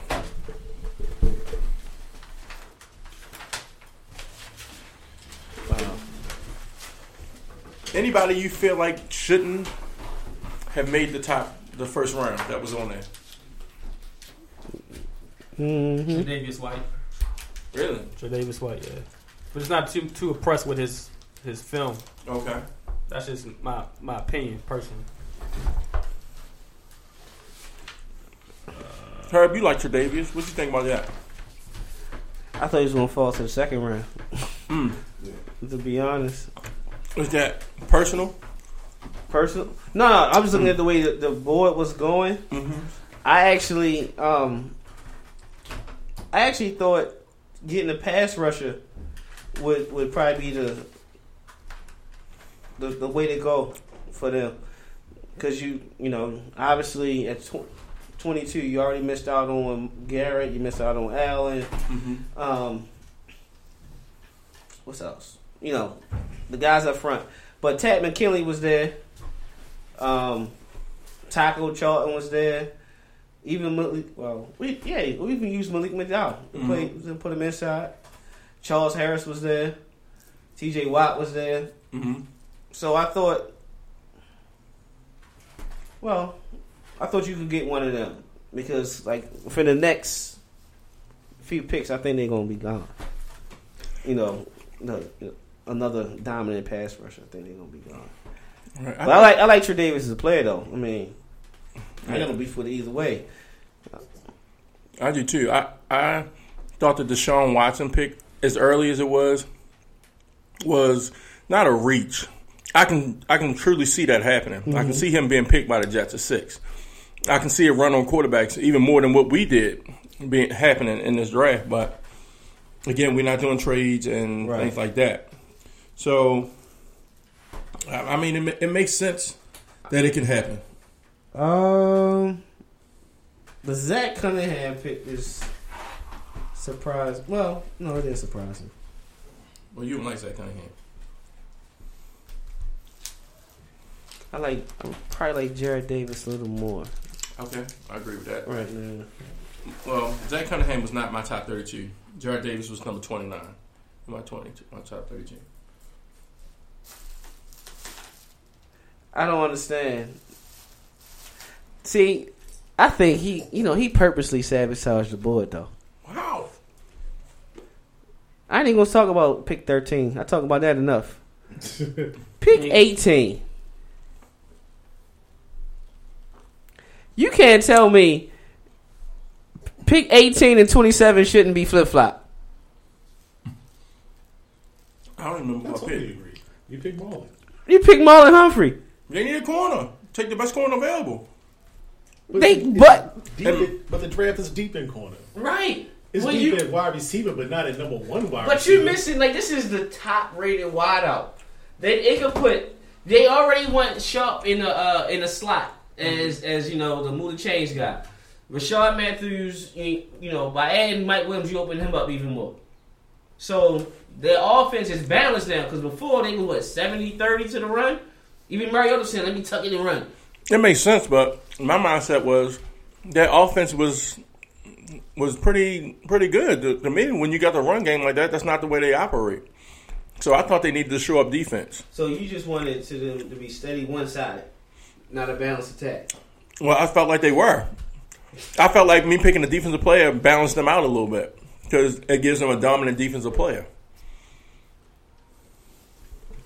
Anybody you feel like shouldn't have made the top, the first round that was on there? Mm-hmm. Davis White. Really? Davis White, yeah. But it's not too too impressed with his his film. Okay. That's just my my opinion personally. Herb, you like Tre'Davious. What you think about that? I thought he was gonna fall to the second round. Mm. <laughs> To be honest, Is that personal? personal. No, no. I was just looking at the way the, the board was going. Mm-hmm. I actually, um, I actually thought getting a pass rusher would would probably be the the, the way to go for them. Because you, you know, obviously at tw- 22, you already missed out on Garrett. You missed out on Allen. Mm-hmm. Um, what's else? You know, the guys up front. But Takk McKinley was there. Um, Taco Charlton was there. Even Malik, well, we yeah, we even used Malik McDowell. We Mhm. played, we put him inside. Charles Harris was there. T.J. Watt was there. Mm-hmm. So I thought, well, I thought you could get one of them because, like, for the next few picks, I think they're gonna be gone. You know, the another dominant pass rusher. I think they're gonna be gone. Right. But I like I like Trey Davis as a player though. I mean, I ain't gonna be for it either way. I do too. I I thought the Deshaun Watson pick, as early as it was, was not a reach. I can I can truly see that happening. I can mm-hmm. see him being picked by the Jets at six. I can see it run on quarterbacks even more than what we did being happening in this draft. But again, we're not doing trades and Right. things like that. So, I I mean, it, it makes sense that it can happen. Um, the Zach Cunningham pick is surprising. Well, no, it is surprising. Well, you don't like that Cunningham. I like I probably like Jarrad Davis a little more Okay, I agree with that. right now. Well, Zach Cunningham was not my top 32. Jarrad Davis was number 29. My 20, my top 32. I don't understand. See, I think he, you know, he purposely sabotaged the board though. Wow. I ain't even gonna talk about pick thirteen. I talk about that enough. <laughs> Pick eighteen. You can't tell me pick eighteen and twenty seven shouldn't be flip flop. I don't remember I what I picked. You pick Marlon. You pick Marlon Humphrey. They need a corner. Take the best corner available. They it's but deep in- but the draft is deep in corner. right. It's Well, deep you- in wide receiver, but not at number one wide But receiver. you're missing like this is the top rated wideout. They it could put they already went sharp in the uh, in the slot as as you know the move the change guy. Rishard Matthews, you, you know, by adding Mike Williams, you open him up even more. So their offense is balanced now because before they were what 70-30 to the run. Even Mariota said, "Let me tuck it and run." It makes sense, but my mindset was that offense was was pretty pretty good. To, to me, when you got the run game like that, that's not the way they operate. So I thought they needed to show up defense. So you just wanted to them to be steady one sided, not a balanced attack. Well, I felt like they were. I felt like me picking a defensive player balanced them out a little bit because it gives them a dominant defensive player.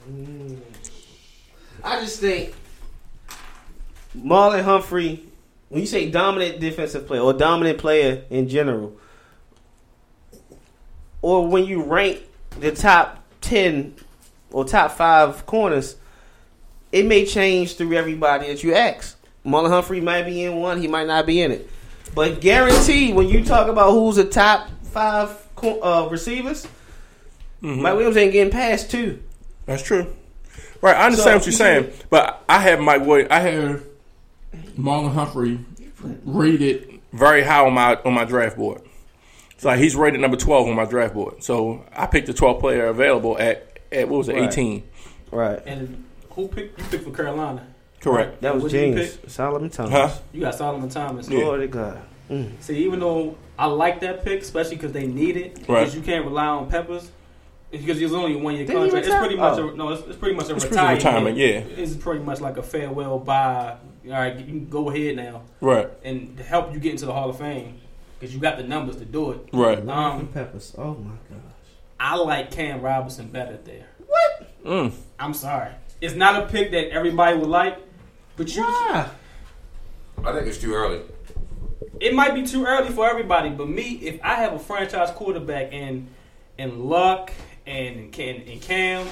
Mm. I just think Marlon Humphrey, when you say dominant defensive player or dominant player in general, or when you rank the top 10 or top five corners, it may change through everybody that you ask. Marlon Humphrey might be in one, he might not be in it. But guarantee when you talk about who's the top five uh, receivers, Mike Williams ain't getting past two. That's true. Right, I understand So, what you're you saying, but I have Mike Williams. I have Marlon Humphrey rated very high on my on my draft board. So like, he's rated number twelve on my draft board. So I picked the 12th player available at at what was it, Right. eighteen? Right. And who picked? You picked for Carolina. Correct. That was What you James. Solomon Thomas. Huh? You got Solomon Thomas. Yeah. Glory to God. Mm. See, even though I like that pick, especially because they need it, Right. because you can't rely on Peppers. Because there's only one year contract. It's pretty much Oh. a, no. It's, it's pretty much a It's pretty retirement. retirement, yeah. It's pretty much like a farewell bye. All right, you can go ahead now Right. and to help you get into the Hall of Fame because you got the numbers to do it. Right. Um, Peppers. Oh my gosh. I like Cam Robinson better there. Mm. I'm sorry, it's not a pick that everybody would like, but you. Why? I think it's too early. it might be too early for everybody, but me, if I have a franchise quarterback in in Luck and Cam, and Cam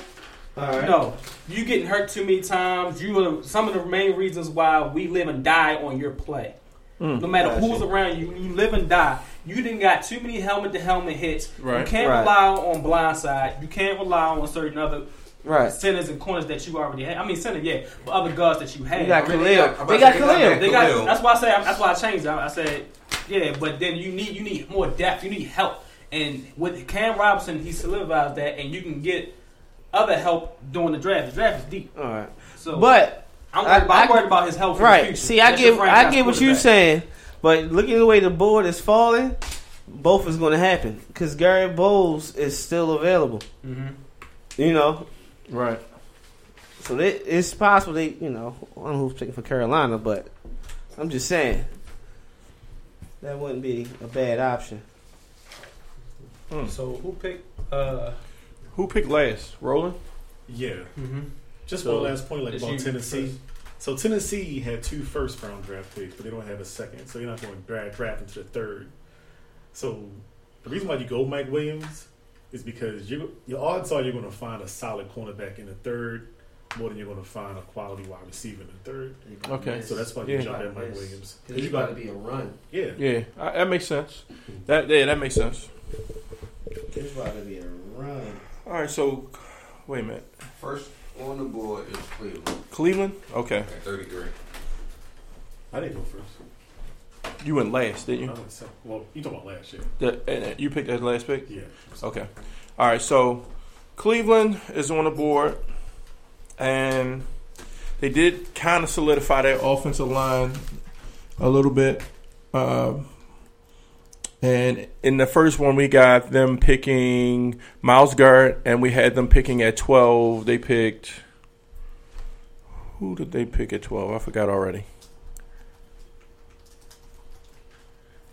All right. no, you getting hurt too many times. You are some of the main reasons why we live and die on your play. Hmm. no matter Gotcha. who's around you, you live and die. You didn't got too many helmet to helmet hits. You can't Right. rely on blindside. You can't rely on certain other Right. centers and corners that you already have. I mean, center, yeah, but other guards that you have. They got I mean, Khalil. they got- I'm They got to say they got Khalil. They got. That's why I say. That's why I changed. it. I, I said, yeah, but then you need you need more depth. You need help. And with Cam Robinson, he solidifies that, and you can get other help during the draft. The draft is deep, All right. so But I'm I- worried, about, I'm worried about his health. For the right. See, I That's get I get what you're saying, but looking at the way the board is falling, both is going to happen because Garett Bolles is still available. Mhm. You know, Right. so they, it's possible they, you know, I don't know who's picking for Carolina, but I'm just saying that wouldn't be a bad option. So who picked? Uh, Who picked last? Roland. Yeah. Mm-hmm. Just So, one last point, like it's about Tennessee. first. So Tennessee had two first round draft picks, but they don't have a second, so you're not going to draft, draft into the third. So the reason why you go Mike Williams is because you your odds are you're going to find a solid cornerback in the third more than you're going to find a quality wide receiver in the third. Okay. So that's why Yeah. you jump at Mike Williams. Because you got to be a run. Yeah. Yeah, I, that makes sense. That yeah, that makes sense. There's about to be a run. All right, so wait a minute. First on the board is Cleveland Cleveland. Okay, at 33. I didn't go first. you went last, didn't I you? went second. Well, you talking about last year? The, and you picked that last pick. Yeah. Okay. All right. So Cleveland is on the board, and they did kind of solidify their offensive line a little bit. Um, and in the first one, we got them picking Myles Garrett, and we had them picking at twelve. They picked who did they pick at twelve? I forgot already.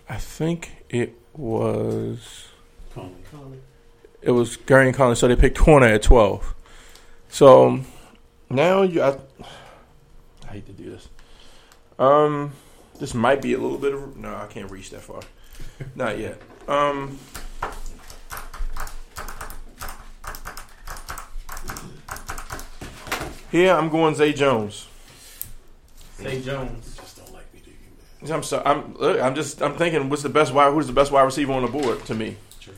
I think it was. Conley. It was Gary and so they picked corner at twelve. So now you, I, I hate to do this. Um, this might be a little bit of no, I can't reach that far. Not yet. Um, here I'm going Zay Jones. Zay Jones. Just don't like me, do you, man? I'm sorry. I'm look, I'm just I'm thinking what's the best wide who's the best wide receiver on the board to me. Sure.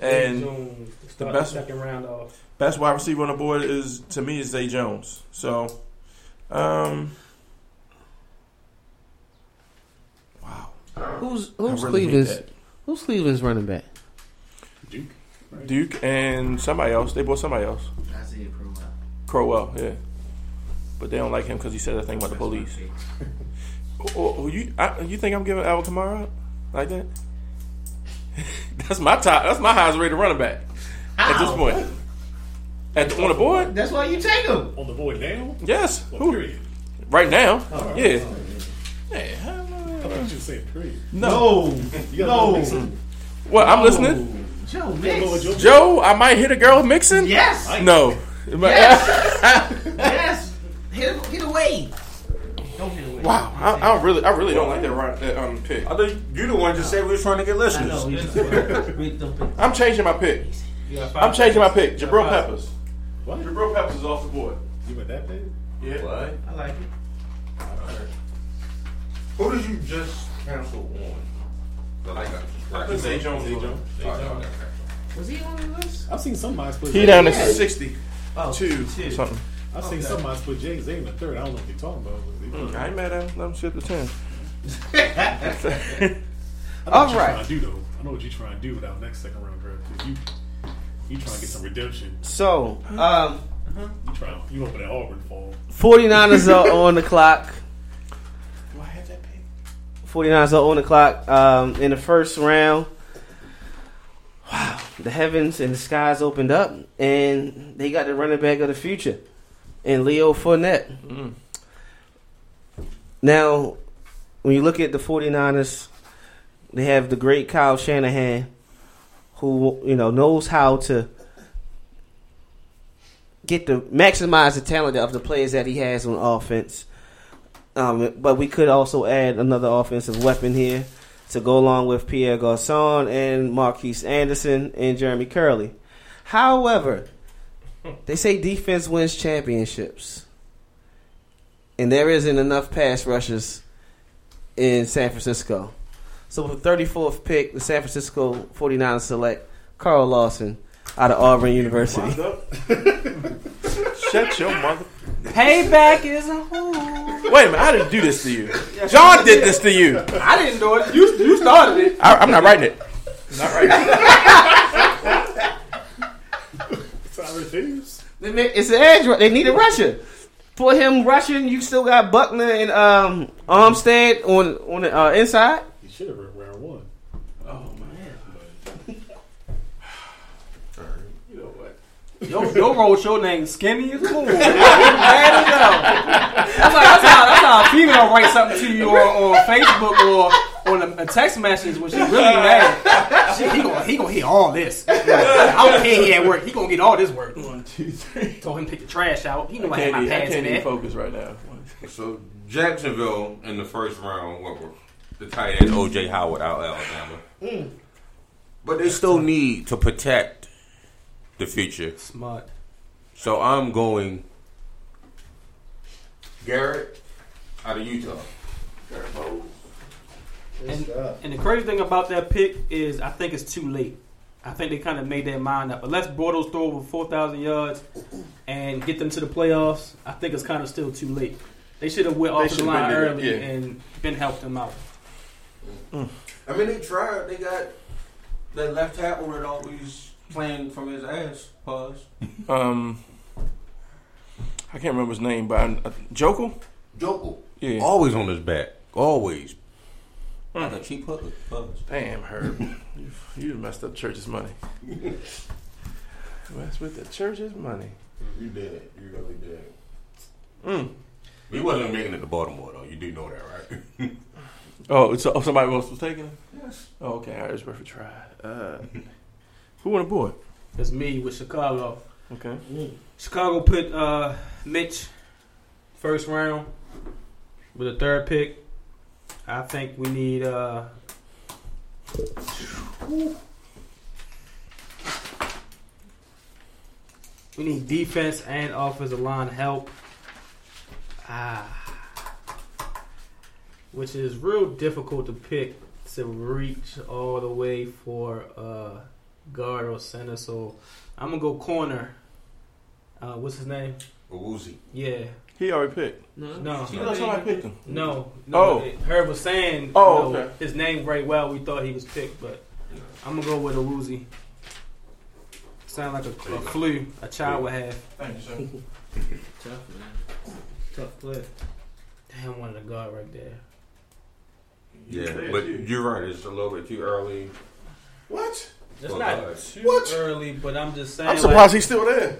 Say And Jones. to Start best- second round off. best wide receiver on the board is to me is Zay Jones. So, um, Who's I who's really Cleveland's that. who's Cleveland's running back? Duke. Right? Duke and somebody else. They bought somebody else. Isaiah Crowell. Crowell, yeah, but they don't like him because he said a thing about the police. Oh, oh, oh, you I, you think I'm giving Alvin Kamara up like that? <laughs> that's my top. That's my highest rated running back at this point. At the, on the board, That's why you take him. On the board now? yes. Well, Who? period. Right now, Oh, yeah. oh, Yeah. I thought you were saying period. No. No. go Mixon. Well, I'm listening. Joe You gotta go with Mix. Joe. Joe, I might hit a girl mixing. Yes. No. yes. <laughs> yes. Hit, hit away. Don't hit away. Wow, I, I really, I really don't like that, right, that um, pick. I think you the one just said we was trying to get listeners. I listeners. know. You just read them picks. I'm changing my pick. You I'm changing my seconds. pick. Jabrill Peppers. What? Jabrill Peppers is off the board. You went that big? Yeah. What? I like it. Who did you just cancel on? The like I put Zay Jones. Zay Jones. All right, okay, okay. Was he on the list? I've seen some minds put He Jay- down to sixty Oh, two something. I've seen some minds put Jay Z in the third. I don't know what you're talking about. Mm, I ain't mad at him. Let him ship the ten. <laughs> I know All you're right. trying to do though. I know what you're trying to do with our next second round draft. pick. You, you trying to get some redemption. So, um, You trying, you hoping that Auburn fall. 49ers are <laughs> on the clock. Do I have that pick? 49ers are on the clock. Um, in the first round, wow, the heavens and the skies opened up, and they got the running back of the future, and Leo Fournette. Mm. Now, when you look at the 49ers, they have the great Kyle Shanahan, who you know knows how to get the maximize the talent of the players that he has on offense. Um, but we could also add another offensive weapon here to go along with Pierre Garcon and Marquise Anderson and Jeremy Kerley. However, they say defense wins championships. And there isn't enough pass rushers in San Francisco. So with the 34th pick, the San Francisco 49ers select Carl Lawson out of Auburn University. Shut your mother. Payback is a whore. Wait a minute. I didn't do this to you. John did this to you. I didn't do it. You you started it. I, I'm not writing it. Not writing it. <laughs> Cyrus Davis. They It's an edge. They need a rusher. For him rushing, you still got Buckner and um, Armstead on on the uh, inside. He should have round one. You know what? Your, your road show name skinny as a whore. Mad as hell. That's, like, that's, how, that's how a female write something to you or on Facebook or on a, a text message when she's really mad. watch it. He gonna he gonna hear all this. I don't care he at work. He gonna get all this work. One, two, three. Told him to take the trash out. He know I I had can't, my even, I in can't even there. focus right now. So Jacksonville in the first round went with the tight end OJ Howard out of Alabama. Mm. But they still need to protect the future. Smart. So I'm going Garrett out of Utah. Garett Bolles. And, and the crazy thing about that pick is I think it's too late. I think they kind of made their mind up. Unless Bortles throw over 4,000 yards and get them to the playoffs, I think it's kind of still too late. They should have went off the line early yeah. and been helped them out. Mm. I mean, they tried. They got that left tackle that always playing from his ass. Pause. Um, I can't remember his name, but I, uh, Joeckel. Joeckel. Yeah. Always on his back. Always. Like a cheap hook. Pause. Damn, Herb, you, you messed up church's money. Messed with the church's money. You did. It. You really did. Mm. He wasn't making it to Baltimore though. You do know that, right? Oh, so oh, somebody else was taking it. yes. Oh, okay, I was worth a try. Uh, <laughs> who won the board? It's me with Chicago. Okay. Chicago put uh, Mitch first round with a third pick. I think we need uh, we need defense and offensive line help. Ah, which is real difficult to pick to reach all the way for uh, guard or center. So I'm gonna go corner. Uh, what's his name? Woozy. Yeah. He already picked. No. I thought somebody picked him. No. no Oh. it- Herb was saying Oh, you know, okay. his name very well. We thought he was picked, but I'm gonna go with a woozy. Sound like a, a flu a child would have. Thank you, sir. <laughs> Tough, man. Tough player. Damn, one of the guard right there. Yeah, Yeah, but you're right. It's a little bit too early. What? It's not God. too What? early, but I'm just saying. I'm like, surprised he's still there.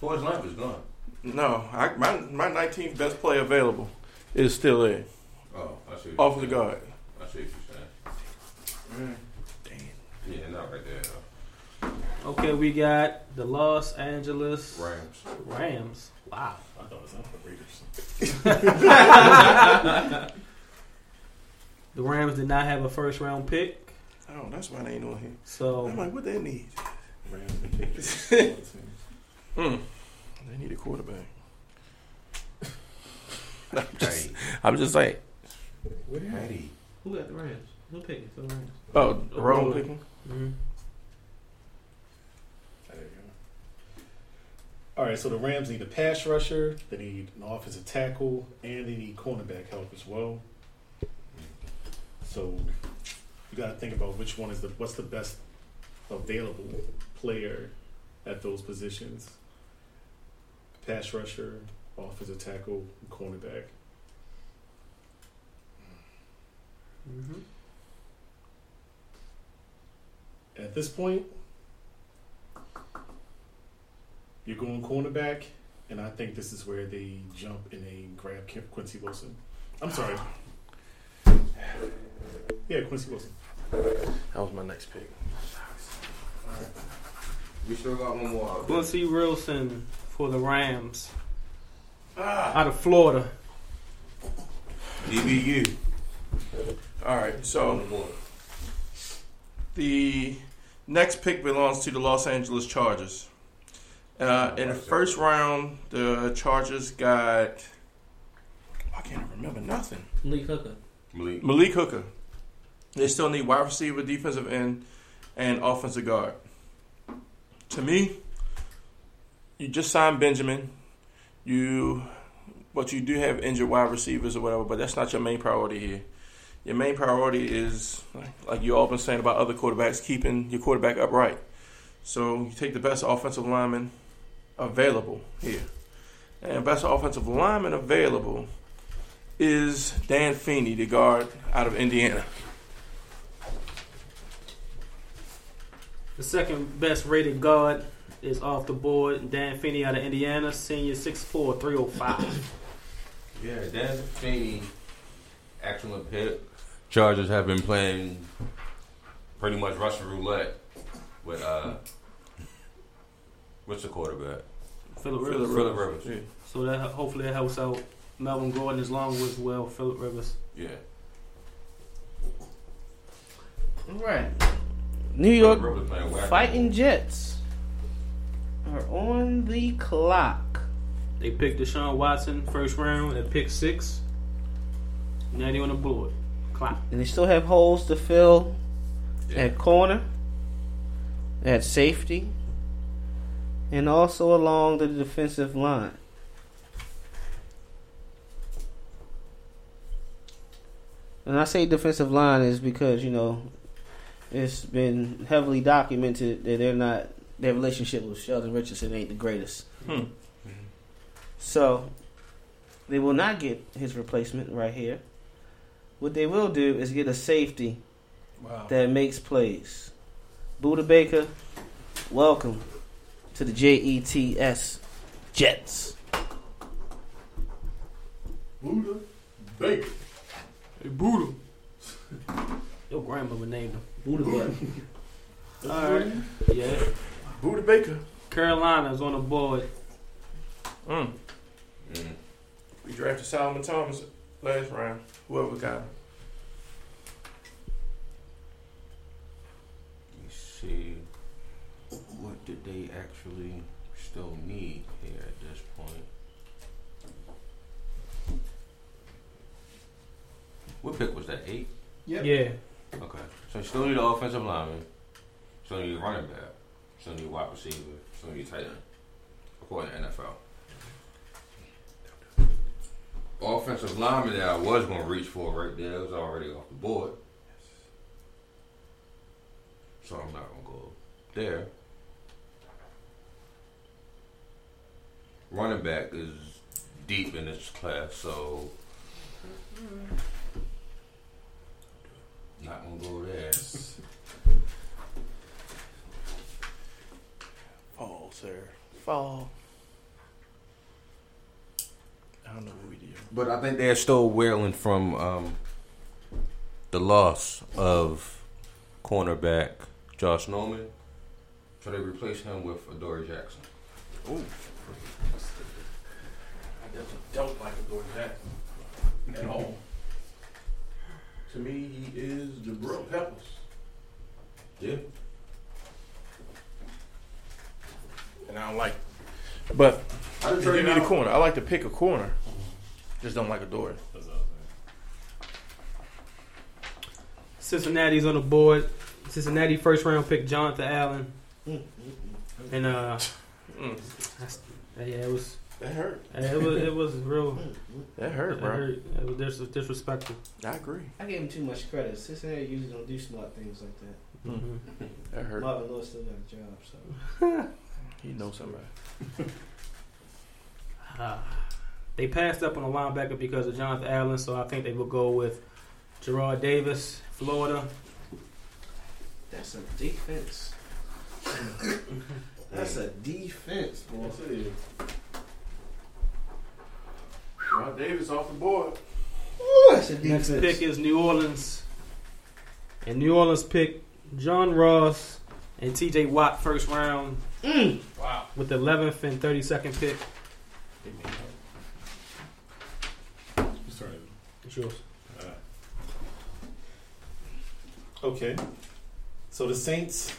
Forrest Lamp is gone. No, I, my my 19th best player available is still there. Oh, I see. what Off you're the saying. guard. I see what you're saying. Mm. Yeah, not right there. though. okay, we got the Los Angeles Rams. Rams. Wow. I thought it was not the Raiders. <laughs> <laughs> The Rams did not have a first round pick, Oh, that's why they ain't on here. so I'm like, what they need? Rams. <laughs> Mm. They need a quarterback. <laughs> I'm just, Hey, I'm just saying. Patty. Who got the Rams? Who picked the Rams? Oh, Oh, Rowan Rowan. picking. mhm. There you go. All right, so the Rams need a pass rusher, they need an offensive tackle, and they need cornerback help as well. So you got to think about which one is the what's the best available player at those positions. Pass rusher, offensive tackle, cornerback. Mhm. At this point, you're going cornerback, and I think this is where they jump and they grab Quincy Wilson. I'm sorry. <sighs> Yeah, Quincy Wilson. That was my next pick. We still got one more. out there. Quincy Wilson for the Rams Ah. out of Florida. DBU. All right, so the next pick belongs to the Los Angeles Chargers. Uh, in the first round, the Chargers got. I can't remember nothing. Lee Hooker. Malik. Malik Hooker. They still need wide receiver, defensive end, and offensive guard. To me, you just signed Benjamin. You, but you do have injured wide receivers or whatever. But that's not your main priority here. Your main priority is, like you all been saying about other quarterbacks, keeping your quarterback upright. So you take the best offensive lineman available here, and best offensive lineman available is Dan Feeney, the guard out of Indiana. The second best rated guard is off the board. Dan Feeney out of Indiana, senior 6'4", 305. Yeah, Dan Feeney, excellent pick. Chargers have been playing pretty much Russian roulette with uh, what's the quarterback? Philip Rivers. Philip Philip Rivers. Yeah. So that hopefully that helps out Melvin Gordon as long as well Philip Rivers. Yeah. All right. New York Philip Rivers playing whack. Fighting Jets are on the clock. They picked Deshaun Watson first round at pick six. Now they on the board. Clock. And they still have holes to fill Yeah. at corner, at safety, and also along the defensive line. And I say defensive line is because, you know, it's been heavily documented that they're not their relationship with Sheldon Richardson ain't the greatest. Hmm. So they will not get his replacement right here. What they will do is get a safety Wow. that makes plays. Budda Baker, welcome to the JETS Jets. Budda Baker. Hey, Buddha. <laughs> Your grandmother named him. Buddha Butt. <laughs> All right. Yeah. Budda Baker. Carolina's on the board. Mm. Mm. We drafted Solomon Thomas last round. Whoever got him. Let's see. What did they actually still need here at this point? What pick was that? Eight? Yep. Yeah. Okay. So you still need an offensive lineman. Still need a running back. Still need a wide receiver. Still need a tight end. According to NFL. Offensive lineman that I was going to reach for right there was already off the board. So I'm not going to go there. Running back is deep in this class, so not gonna go there. Fall, sir. Fall. I don't know what we do. But I think they're still wailing from um, the loss of cornerback Josh Norman. So they replaced him with Adoree' Jackson. Ooh. I definitely don't like Adoree' Jackson at all. To me, he is Jabrill Peppers. Yeah. And I don't like it. But I if you need a corner, I like to pick a corner. Just don't like a door. Cincinnati's on the board. Cincinnati first round pick Jonathan Allen. And uh <laughs> Mm. yeah, it was That hurt. it was it was real <laughs> That hurt, it, bro. hurt. it was dis- disrespectful. I agree. I gave him too much credit. Cincinnati usually don't do smart things like that. Mm-hmm. That hurt. Marvin Lewis still got a job, so. <laughs> He knows somebody. Uh, <laughs> they passed up on a linebacker because of Jonathan Allen, so I think they will go with Jarrad Davis, Florida. That's a defense. That's a defense, boy. Yes, it is. Ron Davis off the board. Ooh, that's a Next defense. pick is New Orleans. And New Orleans pick John Ross and TJ Watt first round Mm. Wow. with the 11th and 32nd pick. Sorry. It's yours. Okay. So the Saints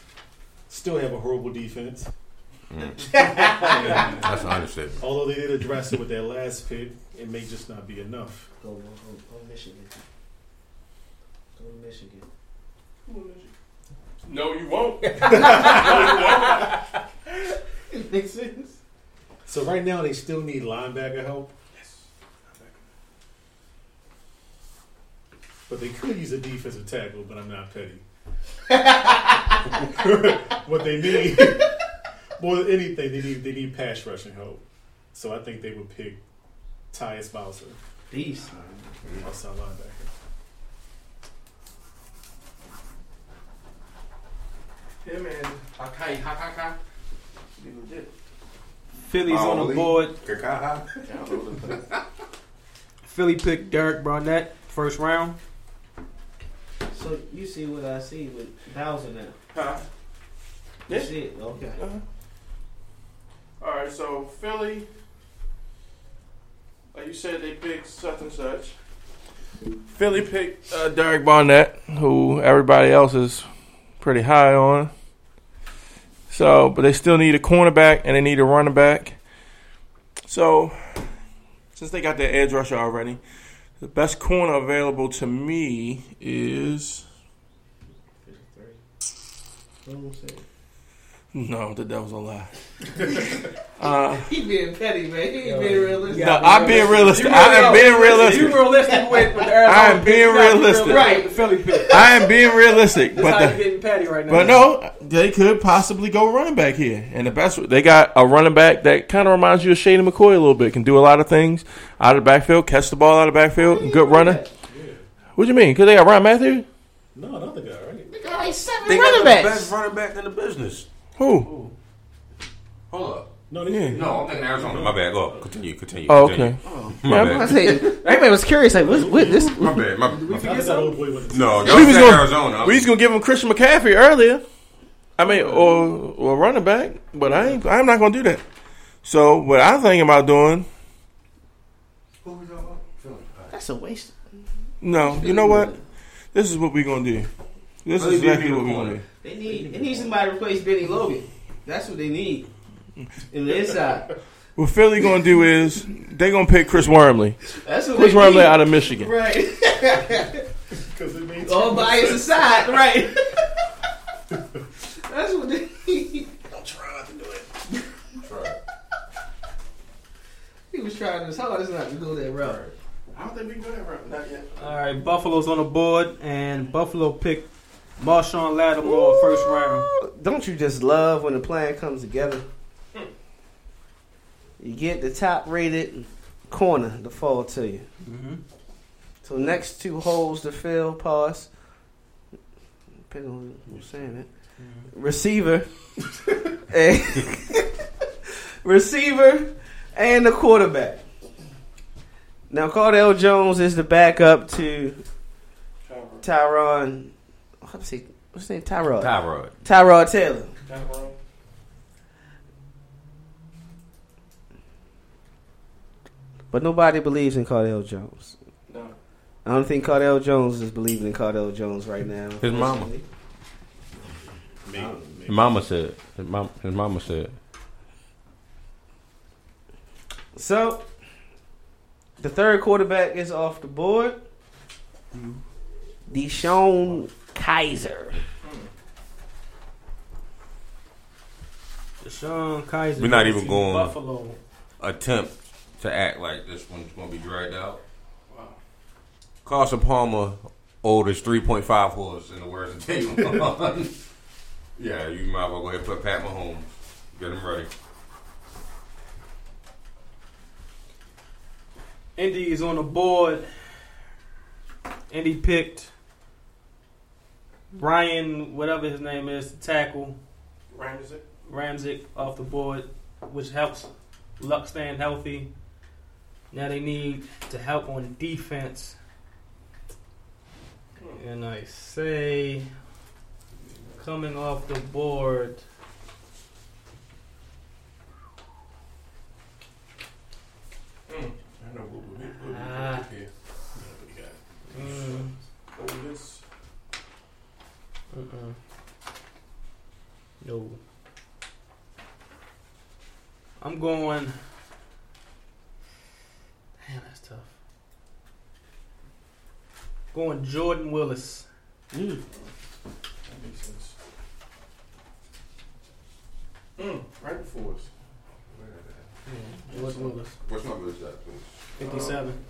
still have a horrible defense. <laughs> That's an understatement. Although they did address it with their last pick, it may just not be enough. Go, go, go, go Michigan. Go to Michigan. <laughs> No, you won't. It makes sense. So right now they still need linebacker help. Yes. but they could use a defensive tackle, but I'm not petty. <laughs> what they need more than anything, they need they need pass rushing help. So I think they would pick Tyus Bowser, Beast. man. outside linebacker. Him and Hakai Hakaka. Be legit. Philly's on the board. Kakaha. <laughs> Philly picked Derek Barnett first round. So you see what I see with Bowser now. Huh? You Yeah. see it? Okay. Uh-huh. All right, so Philly, like you said, they picked such and such. Philly picked uh, Derek Barnett, who everybody else is pretty high on. So, but they still need a cornerback and they need a running back. So, since they got their edge rusher already, the best corner available to me is no, the devil's a lie. <laughs> Uh, He being petty, man. He ain't being realistic. no, I'm being realistic. I am being realistic. You realistic with, with the <laughs> Arizona I am being You gotta be realistic. with the Philly pick. I am being realistic, That's but how the, you getting petty right now. But no, they could possibly go running back here. And the best, they got a running back that kind of reminds you of Shady McCoy a little bit. Can do a lot of things out of the backfield, catch the ball out of the backfield, good runner. What do you mean? Because they got Ryan Mathews? No, not the guy, right? They got like seven They running got the backs. best running back in the business. Who? Hold up. No, they Yeah. No, I'm thinking Arizona. My bad. Go. Continue. Continue. Oh, continue. okay. My I bad. say, everybody was curious, like, what's what this? My bad. My, my I just that old boy with No, We y'all was said gonna- Arizona. We was gonna give him Christian McCaffrey earlier. I mean, or or running back, but I ain't, I'm not gonna do that. So what I'm thinking about doing? That's a waste. No, you know what? This is what we're gonna do. This is exactly what we're gonna do. They need they need somebody to replace Bennie Logan. That's what they need. In the inside. What Philly gonna do is they gonna pick Chris Wormley. That's what Chris they Wormley need. out of Michigan. Right. <laughs> because it means All bias aside, right. <laughs> That's what they need. Don't try trying to do it. Try. <laughs> He was trying his hardest not to go that route. I don't think we can go that route. Not yet. All right, Buffalo's on the board, and Buffalo picked Marshon Lattimore first round. Don't you just love when the plan comes together? You get the top rated corner to fall to you. Mm-hmm. So next two holes to fill, pause. Depending on who's saying it. Receiver. and <laughs> receiver and the quarterback. Now Cardale Jones is the backup to Tyron. What's he? What's his name? Tyrod. Tyrod. Tyrod Taylor. Tyrod. But nobody believes in Cardale Jones. No. I don't think Cardale Jones is believing in Cardale Jones right now. His mama. Maybe, His mama said. His mama, his mama said. So, the third quarterback is off the board. Mm-hmm. Deshaun Kaiser. DeShone Kizer. We're not even going- Buffalo. Attempt to act like this one's gonna be dragged out. Carson Palmer owed his 3.5 horse in the words of Dave. <laughs> yeah, you might as well go ahead and put Pat Mahomes. Get him ready. Indy is on the board. Indy picked Ryan, whatever his name is, to tackle Ramsey. Ramczyk off the board, which helps Luck staying healthy. Now they need to help on defense. And I say, coming off the board, I know what we what we Ah. here. mm, Oh, this. Mm-mm. no. I'm going. Damn, that's tough. Going Jordan Willis. That makes sense. Mm, right before us. Yeah, Jordan Willis. What's number is that? 57.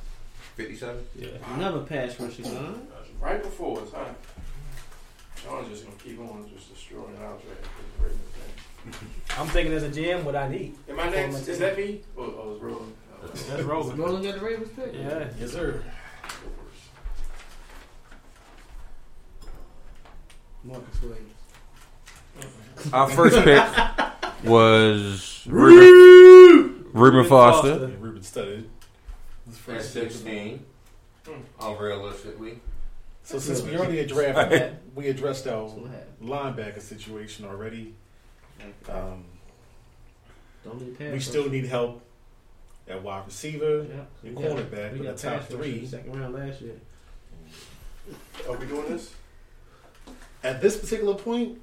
57? Yeah. Another pass rusher, huh? Right before us, huh? Sean's just gonna keep on just destroying our draft. It's a great thing. I'm thinking as a GM what I need. Am I next? Is that me? Oh, oh it's rolling. Oh. That's rolling. Rolling at the Ravens pick? Yeah. Yes, sir. Marcus Williams. Our first <laughs> pick was Reuben, Reuben Foster. Yeah, Reuben studied. His At first 16. Unrealistically. So since we already drafted, we addressed our That's what happened. linebacker situation already. Um, Don't need pass we still need help at wide receiver Yeah. and cornerback. We But got the top pass three second round last year. Are we doing this? at this particular point,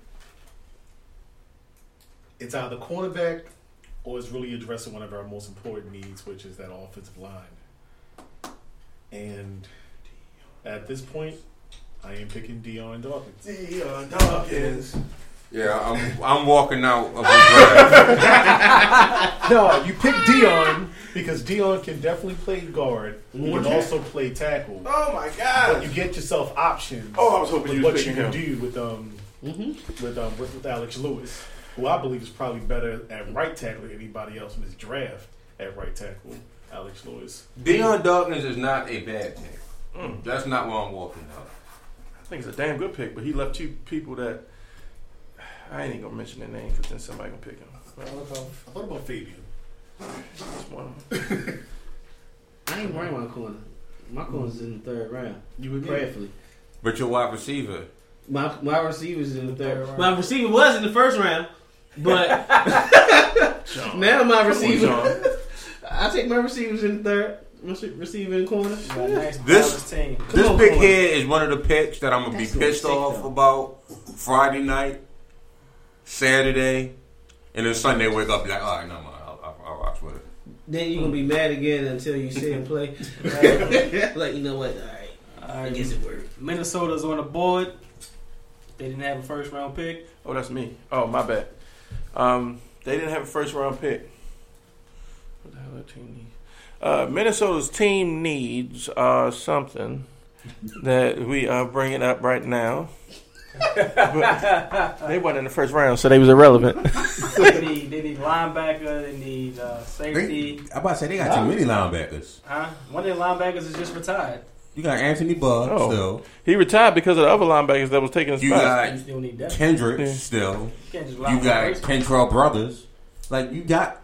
it's either cornerback or it's really addressing one of our most important needs, which is that offensive line. And at this point, I am picking Dion Dawkins. Dion Dawkins. Yeah, I'm, I'm walking out of the draft. <laughs> no, you pick Dion because Dion can definitely play guard. He can also play tackle. Oh my god! But you get yourself options. Oh, I was hoping with you what you picking can him. do with um Mm-hmm. with um with, with Alex Lewis, who I believe is probably better at right tackle than anybody else in this draft at right tackle. Alex Lewis. Dion Dawkins is not a bad tackle. Mm. That's not why I'm walking out. I think it's a damn good pick, but he left two people that I ain't even gonna mention their name because then somebody gonna pick him. What about Fabian? That's one of <laughs> them. I ain't worrying about corner. My corner's in the third round. You would Prayerfully. But your wide receiver, My my receiver's in the third. Third round. My receiver was in the first round, but <laughs> <laughs> now my Come on, receiver. I take my receivers in the third. My se- receiver in corner. You got a nice This- balanced team. Come this on, pick corner. here is one of the picks that I'm gonna That's be pissed off though. about Friday night, Saturday, and then Sunday wake up like, all right, no, man, I'll, I'll, I'll rock with it. Then you're gonna be mad again until you see him play. <laughs> like you know what? All right, I Uh, guess it worked. Minnesota's on the board. They didn't have a first round pick. Oh, that's me. Oh, my bad. Um, they didn't have a first round pick. What the hell that team need? Uh, Minnesota's team needs uh, something that we are bringing up right now. but they weren't in the first round, so they was irrelevant. <laughs> they, need, they need linebacker. They need uh, safety. I'm about to say they got too many linebackers. Huh? One of the linebackers is just retired. You got Anthony Budd Oh. still. he retired because of the other linebackers that was taking his You spot. got You still need that. Kendricks Yeah. still. You can't just You got the first. Kentrell Brothers. Like you got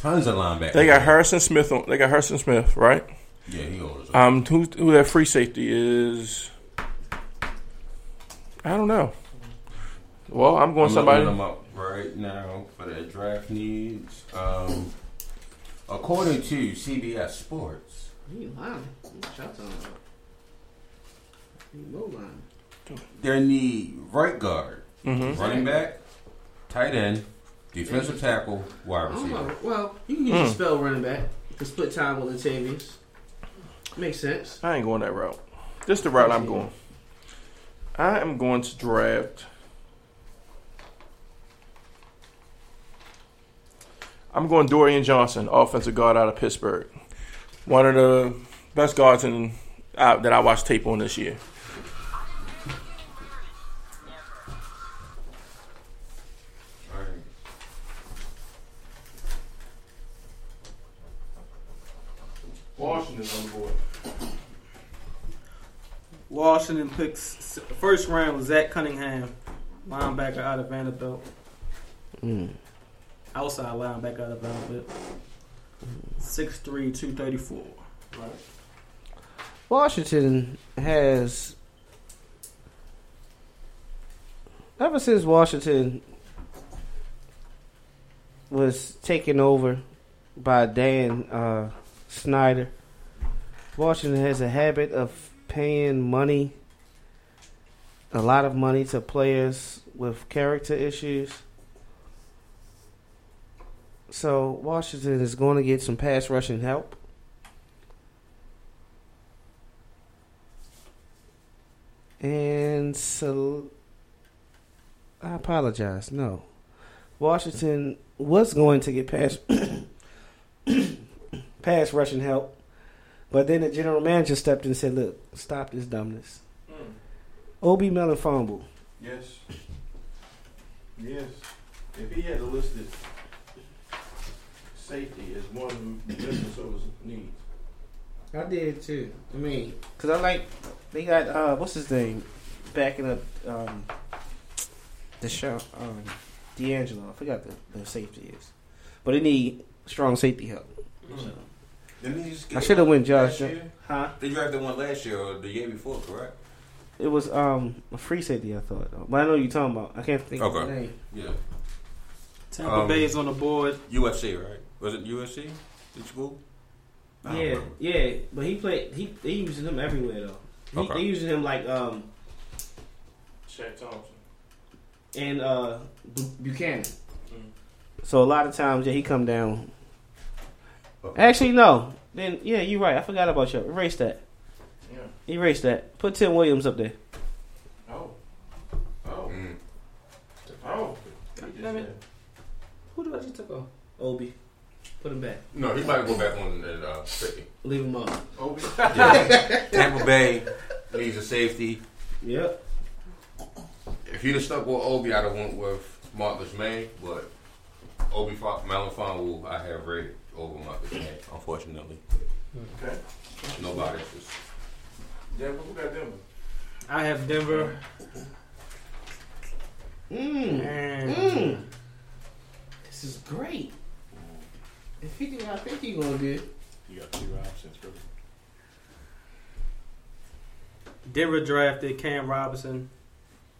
tons of linebackers. They got Harrison Smith. On, they got Harrison Smith, right? Yeah, he old. Um, who who that free safety is? I don't know. Well, I'm going I'm somebody. looking them up right now for their draft needs. Um, according to CBS Sports, You lying? What y'all? You no line. they need right guard, Mhm. running back, tight end, defensive tackle, wide receiver. Well, you can use Mm. a spell running back to split time with Latavius. Makes sense. I ain't going that route. This is the route I'm going. I am going to draft. I'm going Dorian Johnson, offensive guard out of Pittsburgh. One of the best guards in, uh, that I watched tape on this year. Washington's on the board. Washington picks first round Zach Cunningham, linebacker out of Vanderbilt. Mm. Outside linebacker out of Vanderbilt. 6'3", 234. Washington has ever since Washington was taken over by Dan uh, Snyder. Washington has a habit of paying money, a lot of money to players with character issues. So Washington is going to get some pass rushing help. And so I apologize. No. Washington was going to get pass <coughs> pass rushing help. But then the general manager stepped in and said, Look, stop this dumbness. Obi Melanfumble. Yes. Yes. If he had listed safety as one of Minnesota's needs. I did too. I mean, because I like, they got, uh, what's his name? Backing up um, the show. Um, D'Angelo. I forgot the, the safety is. But they need strong safety help. So. Didn't they just I should have went Josh. year? Huh? They drafted one last year or the year before, correct? It was um a free safety. I thought, but I know what you're talking about. I can't think. of the name. Yeah. Tampa Um, Bay is on the board. USC, right? Was it USC? Did school? I don't Yeah, remember. yeah, but he played. He they using him everywhere though. He, Okay. They using him like um Shaq Thompson. and uh Bu- Buchanan. So a lot of times, yeah, he come down. Okay. Actually, no. Then yeah, you're right. I forgot about you. Erase that. Yeah. Erase that. Put Tim Williams up there. Oh. Oh. Mm. Oh. Damn it. Who did I just took off? Obi, put him back. No, he might go back on that uh, 50. Leave him up. Obi. Yeah. <laughs> Tampa Bay needs a safety. Yep. If you'd have stuck with Obi, I'd have went with Marcus Maye, but Obi Fa- Melifonwu I have rated over Marcus Maye, unfortunately. Okay. Nobody's just. Denver. Who got Denver? I have Denver. Mmm. And Mmm. This is great. If he do what I think he gonna do. You got two options, really. Denver drafted Cam Robinson,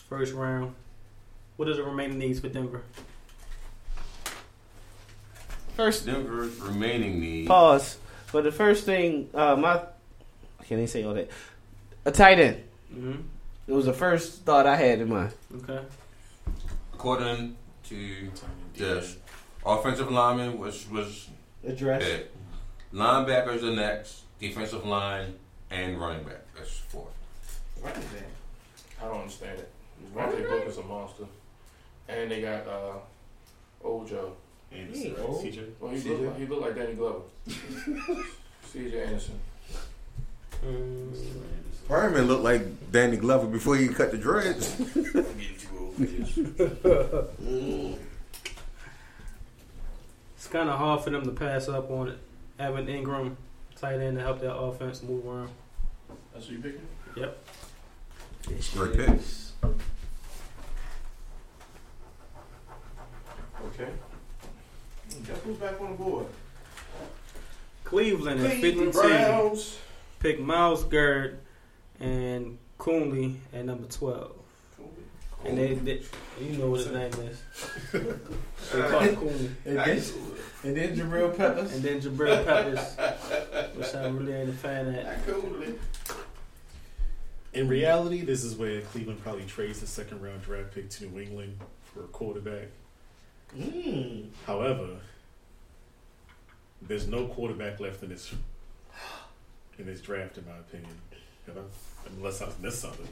first round. What are the remaining needs for Denver? First, Denver's remaining need. pause. But the first thing, uh, my I can't even say all that. A tight end. Mm-hmm. It was the first thought I had in mind. Okay. According to this, offensive lineman was was Address. it. Linebackers are next. Defensive line and running back. That's fourth. Running back. I don't understand it. Devontae Booker's a monster, and they got uh, old Joe. And He uh. CJ. Well, he CJ? look, like, he look like Danny Glover. <laughs> C.J. Anderson. Mm, Fireman looked like Danny Glover before he cut the dreads. <laughs> it's kind of hard for them to pass up on it. Having Engram tight end to help their offense move around. That's what you picking? Yep. Great pick. Okay. Guess who's back on the board? Cleveland at Cleveland 52 Browns. picked Myles Garrett and Coonley at number 12. And they, they, you know what his name is. <laughs> they call him Coonley. And then, and then Jabrill Peppers. And then Jabrill Peppers, which I really ain't a fan of. In reality, this is where Cleveland probably trades the second round draft pick to New England for a quarterback. Mm. However, there's no quarterback left in this in this draft, in my opinion. Have I- Unless I missed something.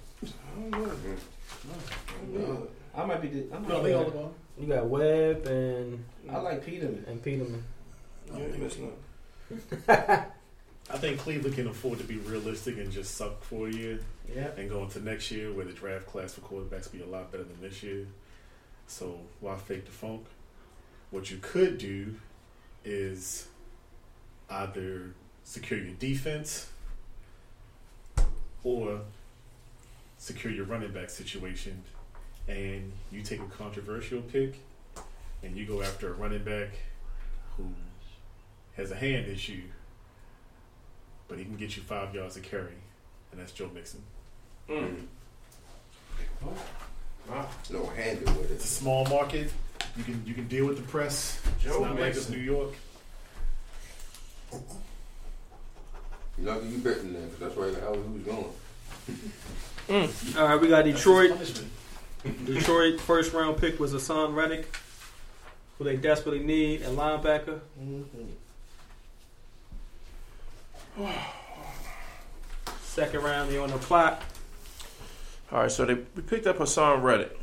I might be. The, I'm No, they all gone. You got Webb and I like Peterman. and Peterman. You ain't missing I think Cleveland can afford to be realistic and just suck for a year Yeah. and go into next year where the draft class for quarterbacks be a lot better than this year. So why fake the funk? What you could do is either secure your defense or secure your running back situation and you take a controversial pick and you go after a running back who has a hand issue but he can get you five yards of carry and that's Joe Mixon. Mm. Wow. No handle with it. It's a small market. You can you can deal with the press. Joe it's not like it's New York. Lucky you betting there, because that's where the hell he was going. Mm. All right, we got Detroit. Detroit first round pick was Haason Reddick, who they desperately need, a linebacker. Mm-hmm. Second round, they on the clock. All right, so they we picked up Haason Reddick.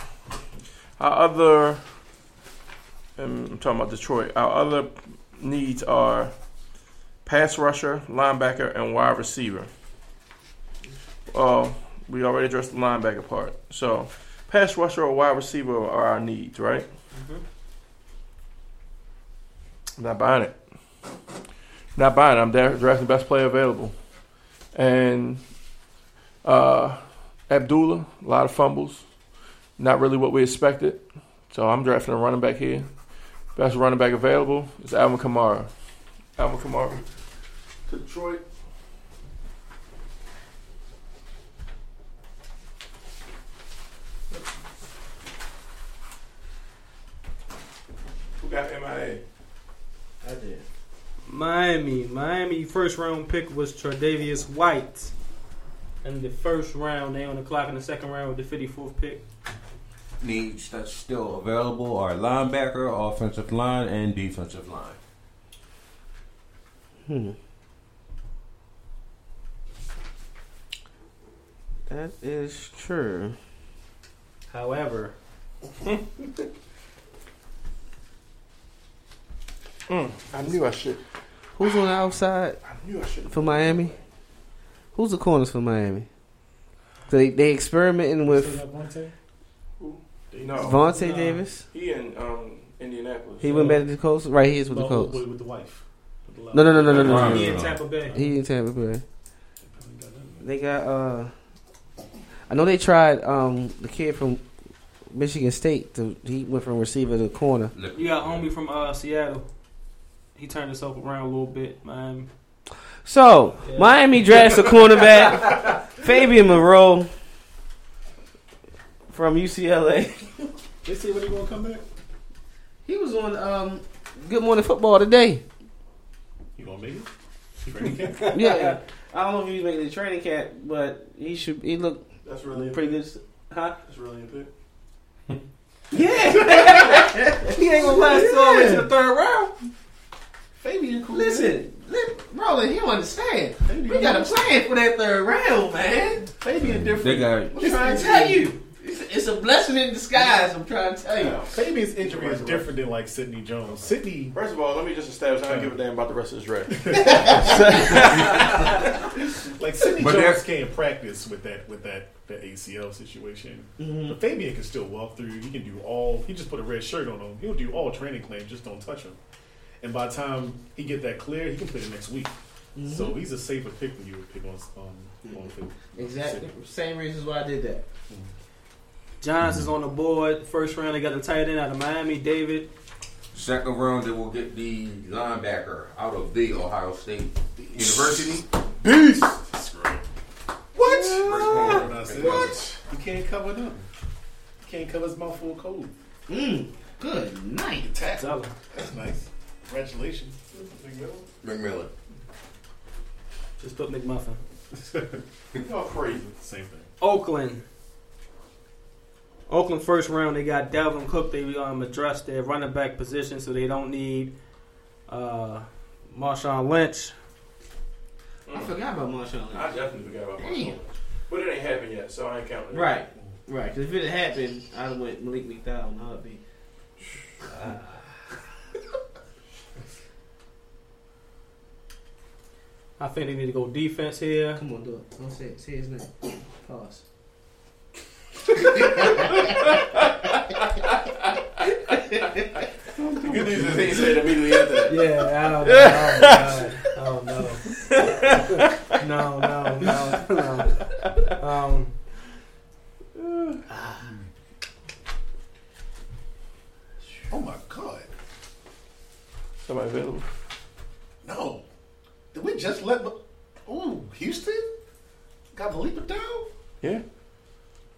Our other, and I'm talking about Detroit. Our other needs are pass rusher, linebacker, and wide receiver. Uh, we already addressed the linebacker part. So, pass rusher or wide receiver are our needs, right? I'm not buying it. Not buying it. I'm dra- drafting best player available. And uh, Abdullah, a lot of fumbles. Not really what we expected. So I'm drafting a running back here. Best running back available is Alvin Kamara. Alvin Kamara to Detroit. Who got MIA? I did. Miami. Miami first round pick was Tre'Davious White. In the first round, they on the clock in the second round with the 54th pick. Needs that's still available are linebacker, offensive line, and defensive line. Hmm. That is true. However, Mm, I knew I should. Who's on the outside I knew I should. for Miami? Who's the corners for Miami? They they experimenting with No. Vontae No. Davis. He in um, Indianapolis. He went back to the Colts. Right, he is with the No, Colts. with, with the wife. With the. No, no, no, no, no, no. No. he in Tampa Bay. He in Tampa Bay. They got. uh I know they tried um the kid from Michigan State. To, he went from receiver to corner. You got homie from uh, Seattle. He turned himself around a little bit. Miami. So Yeah. Miami drafts a cornerback, <laughs> Fabian Moreau from UCLA. They say when he gonna come back? He was on um Good Morning Football today. You gonna make it? <laughs> Training camp? Yeah, I don't know if he's making the training camp, but he should. He looked That's really pretty good. Huh? That's really a pick. Yeah, <laughs> he ain't gonna last all the way to the third round. Fabian cool. Listen, li- Roland, you don't understand. Fabian We got a plan for that third round, man. Fabian different. They got I'm trying to tell you, it's, it's a blessing in disguise. I'm trying to tell you. Fabian's injury is different than like Sidney Jones. Sidney, First of all, let me just establish I don't give a damn about the rest of this draft. <laughs> like Sidney But Jones that's- can't practice with that with that that ACL situation. But Fabian can still walk through. He can do all. He just put a red shirt on him. He'll do all training claims. Just don't touch him. And by the time he get that clear, he can play the next week. Mm-hmm. So he's a safer pick than you would pick on um, on, on Fabian. Exactly. Same reasons why I did that. Mm-hmm. Johns is on the board. First round, they got the tight end out of Miami, David. second round. They will get the linebacker out of the Ohio State University. Beast. What? What? He can't cover them. He can't cover his mouth full of cold. Mm, good night. Tell. That's nice. Congratulations. McMillan. Just put McMuffin. <laughs> Y'all crazy. Same thing. Oakland. Oakland first round, they got Dalvin Cook. They um, addressed their running back position, so they don't need uh, Marshawn Lynch. I forgot about Marshawn. Lynch. I definitely forgot about Damn. Marshawn. But it ain't happened yet, so I ain't counting it. Right, right. Because if it had happened, I'd have went Malik McDowell in a heartbeat. Uh, I think they need to go defense here. come on, do it. Don't say. Say his name. Pause. Good news is he said immediately after that. Yeah, oh, my God. oh no, no, no, no, no. Um, Oh my god. Somebody available. No. Did we just let. Ooh, Houston? Got the leap down? Yeah.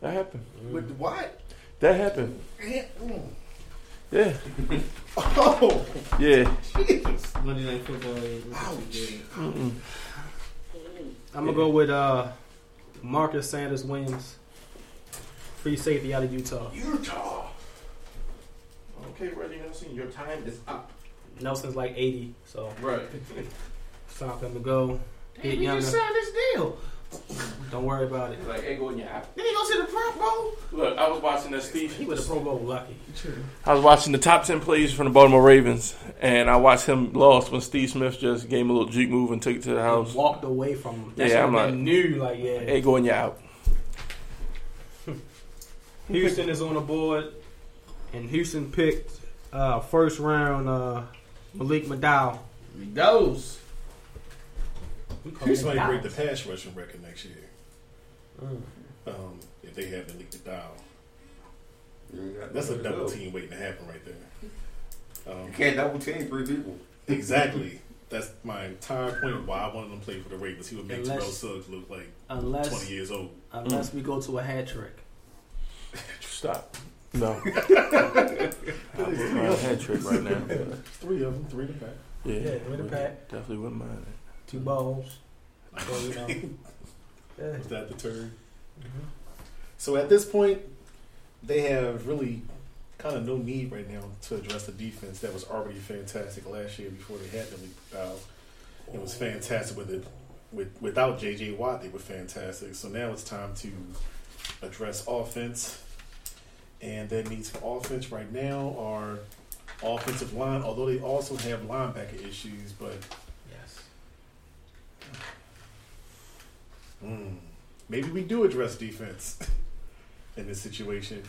That happened. With the what? That happened. Yeah. Mm. Yeah. <laughs> Oh, Yeah. Jesus. Monday Night Football. Ouch. I'm gonna go with uh, Marcus Sanders Williams, free safety out of Utah. Utah. Okay, Reggie Nelson, your time is up. Nelson's like 80, so Right. <laughs> it's time for him to go. Hey, Get we younger. just signed this deal. Don't worry about it. Like, hey, go in your app. Then he go to the Pro Bowl. Look, I was watching that Steve. He was a Pro Bowl lucky. I was watching the top ten plays from the Baltimore Ravens, and I watched him lost when Steve Smith just gave him a little juke move and took it to the house. Walked away from him. That's Yeah, yeah, I'm like- knew, like, yeah. Hey, going in your out. <laughs> Houston is on the board, and Houston picked uh, first round uh, Malik McDowell. He goes. We call Houston might break the pass rushing record next year. Mm. Um, if they have the leap to dial. That's a double team waiting to happen right there. Um, You can't double team three people. exactly. That's my entire point of why I wanted him to play for the Ravens. He would make Terrell Unless- Suggs look like Unless 20 years old. unless we go to a hat trick. Stop. No. <laughs> <laughs> I'm a hat trick right now. Three of them, three to the back. Yeah, Yeah, three to the pack. Definitely wouldn't mind it. Two balls. So, you know. <laughs> Yeah. Was that the turn? Mm-hmm. So at this point, they have really kind of no need right now to address the defense that was already fantastic last year before they had Billy Powell. It was fantastic with it. With without JJ Watt, they were fantastic. So now it's time to address offense, and their needs for offense right now are offensive line. Although they also have linebacker issues, but Yes. Hmm. Maybe we do address defense <laughs> in this situation.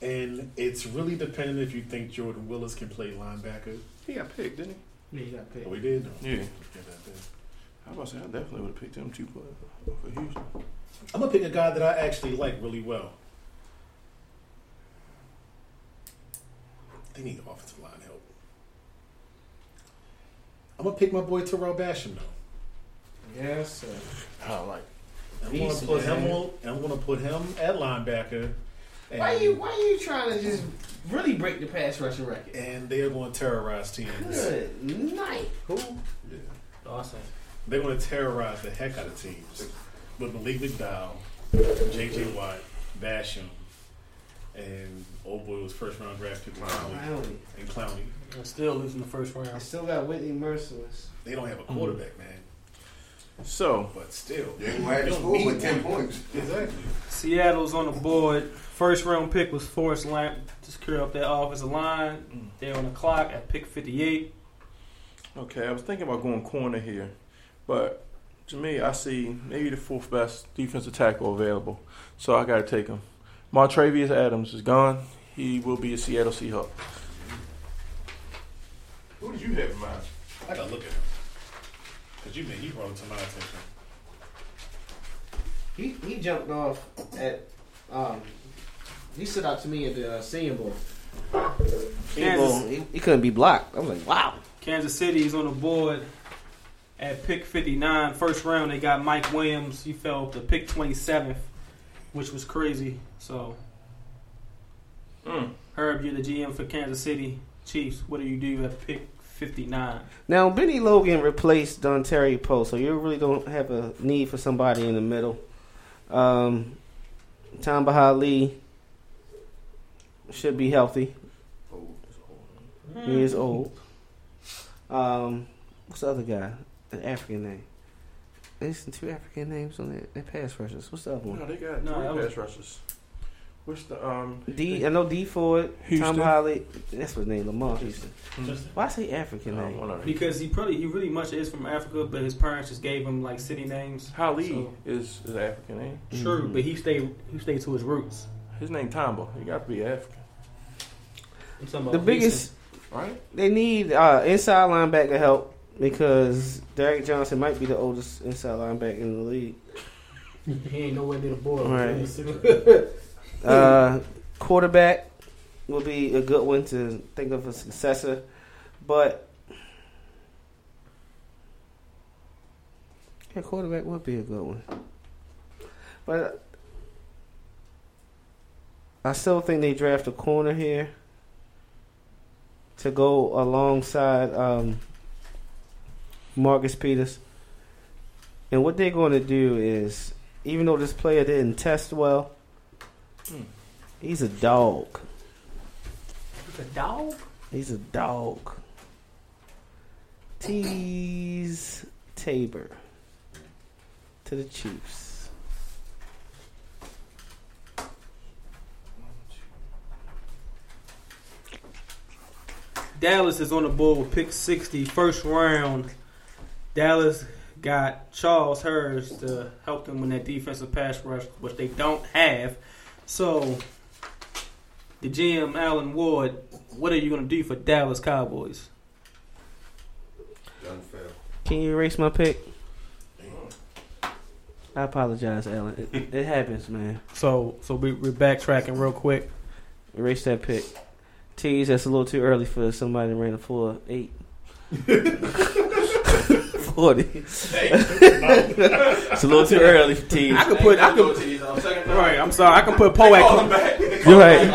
And it's really dependent if you think Jordan Willis can play linebacker. He got picked, didn't he? Yeah, you got picked. Oh, we did? No. Yeah. Get. I was about to say, I definitely would have picked him too for, for Houston. I'm going to pick a guy that I actually like really well. They need offensive line help. I'm going to pick my boy Tarell Basham, though. Yes, sir. I like I'm going to Decent, put him on. I'm going to put him at linebacker. And, Why you why you trying to just really break the pass rushing record? And they are going to terrorize teams. Good night. Who? Yeah. Awesome. They're going to terrorize the heck out of teams with Malik McDowell, J.J. Watt, Basham, and old boy was first round draft pick Clowney, Clowney. and Clowney. I'm still losing the first I round. still got Whitney Mercilus. They don't have a quarterback, man. So, But still, You ain't gonna have to score need with 10 points. Exactly. Seattle's on the board. First round pick was Forrest Lamp to secure up that offensive line. Mm. They're on the clock at pick 58. okay, I was thinking about going corner here, but to me, I see maybe the fourth best defensive tackle available. So I got to take him. Montravius Adams is gone. He will be a Seattle Seahawk. Who did you have in mind? I gotta look at him because you mean he brought it to my attention. He he jumped off at um. He stood out to me at the uh, Senior Bowl. Senior Bowl, Kansas, he, he couldn't be blocked. I was like, wow. Kansas City is on the board at pick 59. First round, they got Mike Williams. He fell to pick 27th, which was crazy. So, Mm. Herb, you're the GM for Kansas City Chiefs. What do you do at pick 59? Now Bennie Logan replaced Dontari Poe, so you really don't have a need for somebody in the middle. Um, Tamba Hali should be healthy. He is old. Um, what's the other guy? An African name. There's some two African names on that, that pass rushers. What's the other one? No, they got No, three that was- pass rushers. What's the um? D. I know Dee Ford, Houston. Tamba Hali. That's what his name, Lamar Houston. Just Why say African Uh, name? one of them. Because he probably he really much is from Africa, but his parents just gave him like city names. Holly So- is is African name. True, Mhm. but he stayed he stayed to his roots. His name Tamba. He got to be African, The about biggest right? They need uh, inside linebacker help because Derrick Johnson might be the oldest inside linebacker in the league. <laughs> He ain't nowhere near the board. Right. <laughs> Uh, quarterback will be a good one to think of a successor, but yeah, quarterback would be a good one. But I still think they draft a corner here to go alongside um, Marcus Peters. And what they're going to do is, even though this player didn't test well, Hmm. he's a dog. He's a dog? He's a dog. Teez Tabor to the Chiefs. Dallas is on the board with pick 60, first round. Dallas got Charles Harris to help them win that defensive pass rush, which they don't have. So, the GM, Alan Ward, what are you going to do for Dallas Cowboys? Unfair. Can you erase my pick? I apologize, Alan. It, it happens, man. So, so we, we're backtracking real quick. Erase that pick. Teez, that's a little too early for somebody that ran a 4 <laughs> <laughs> 8. 40. it's a little too early for Teez. I could put, I could, right, I'm sorry, I can put Poe at, You're right.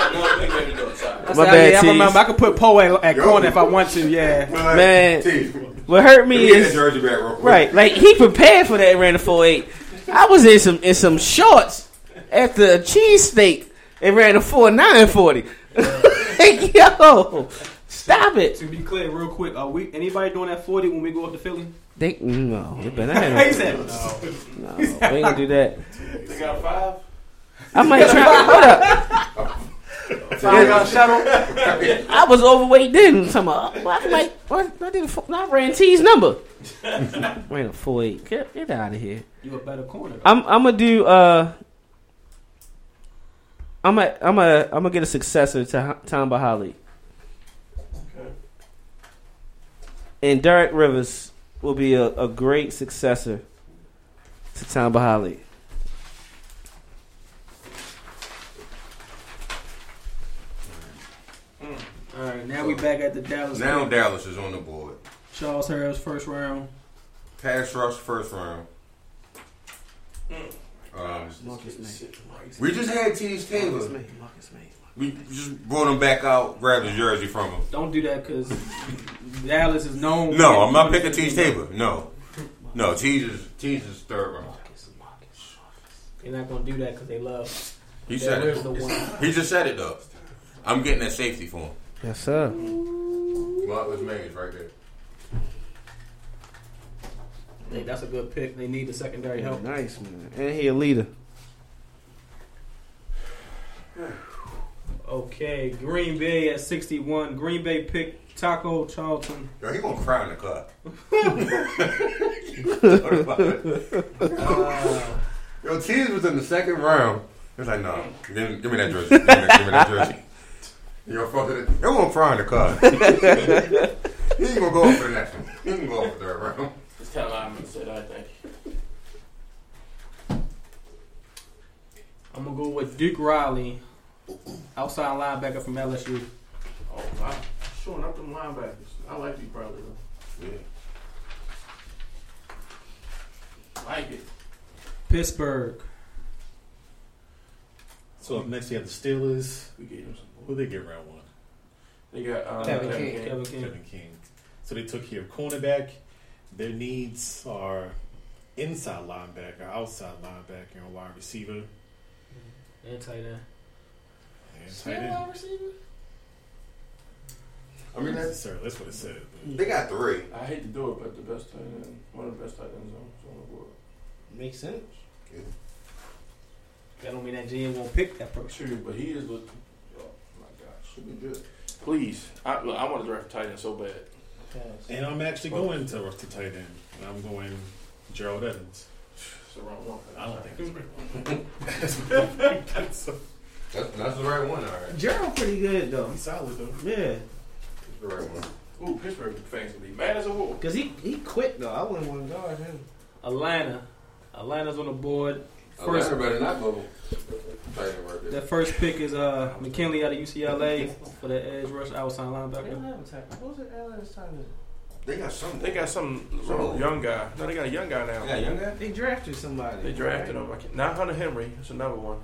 That's My bad, yeah, I remember. I could put Poe at, at corner if I want to. Yeah. Man, T, what hurt me me get that is jersey back real quick. right. Like he prepared for that ran the four eight. I was in some in some shorts at the cheesesteak and ran a four nine forty. <laughs> Like, yo, stop it. To be clear, real quick, are we anybody doing that forty when we go up to Philly? They no, they better not <laughs> He have said, no, <laughs> we ain't gonna do that. They got five. I might try. Hold up. Five got shuttle. I was overweight then. Talking about, I might, what, I did. A, four- I ran T's number. <laughs> ran a four eight. Get, get out of here. you a better corner. I'm I'm gonna do. uh I'm a, I'm a, I'm gonna get a successor to Tamba Hali. Okay. And Derek Rivers will be a, a great successor to Tamba Hali. All right, now we back at the Dallas. Now pick. Dallas is on the board. Charles Harris first round. Pass rush first round. Um, we just had Teez Taylor. We just brought him back out, grabbed his jersey from him. Don't do that because Dallas is known. No, I'm not getting picking Teez Taylor. No, no, Teez is Teez is third round. They're not gonna do that because they love. He that said where's it. the one? He just said it though. I'm getting that safety for him. Yes, sir. Marcus Mays right there. Hey, that's a good pick. They need the secondary help. Nice man, and he a leader. <sighs> Okay, Green Bay at 61. Green Bay pick Taco Charlton. Yo, he gonna cry in the car. <laughs> Uh, Yo, Teez was in the second round. He was like, no, give, me- give me that jersey. Give me that, give me that jersey. Yo, fuck it. They gonna cry in the car. <laughs> he ain't gonna go up for the next one. He can go up for the third round. It's kind of lineman said, I think. I'm gonna go with Duke Riley, outside linebacker from LSU. Oh, wow. Showing up them linebackers. I like you probably though. Yeah. Like it. Pittsburgh. So up next, you have the Steelers. We gave him some. Who they get round one? They got um, Kevin Kevin King. King. Kevin King. Kevin King. So they took care of cornerback. Their needs are inside linebacker, outside linebacker, and wide receiver. And tight end. And tight end. I mean, that's, Sir, that's what it said. they got three. I hate to do it, but the best tight end, one of the best tight ends on, on the board. Makes sense. That don't mean that GM won't pick that person. True, but he is looking. Oh my gosh, should be good. Please, I, look, I want to draft a tight end so bad. And I'm actually going to to tight end. And I'm going Gerald Everett. <sighs> It's the wrong one. I don't think it's the right one. <laughs> <laughs> <laughs> That's, that's the right one, all right. Gerald pretty good though. He's solid though. Yeah, That's the right one. Ooh, Pittsburgh fans gonna be mad as a whore. cause he he quit though. I wouldn't want to guard him. Atlanta. Atlanta's on the board. First, First, better not go. Tight end right there. that first pick is uh McKinley out of UCLA for the edge rush outside They don't linebacker. have a tackle. Who's it? Atlanta's tight end? They got some. They got some So- young guy. No, they got a young guy now. They got a young guy. They drafted somebody. They drafted right? him. Can't, not Hunter Henry. It's another one.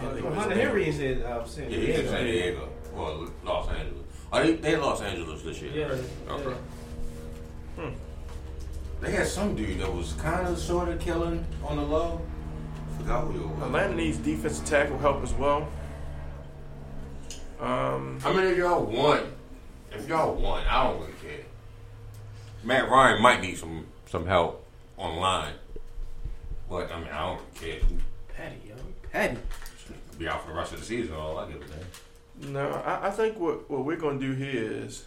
I can't Well, Hunter. Henry is in uh, San Yeah, he's in Diego. San Diego. Well, Los Angeles. Oh, they, they in Los Angeles this year. Yeah, Okay. yeah. They had some dude that was kind of sort of killing on the low. Forgot who it was. Atlanta needs defensive tackle help as well. Um, I mean, if y'all want, if y'all want, I don't really care. Matt Ryan might need some some help online, but I mean, I don't really care. Patty, yo. Patty. Be out for the rest of the season. All I give a damn. no, I, I think what, what we're going to do here is,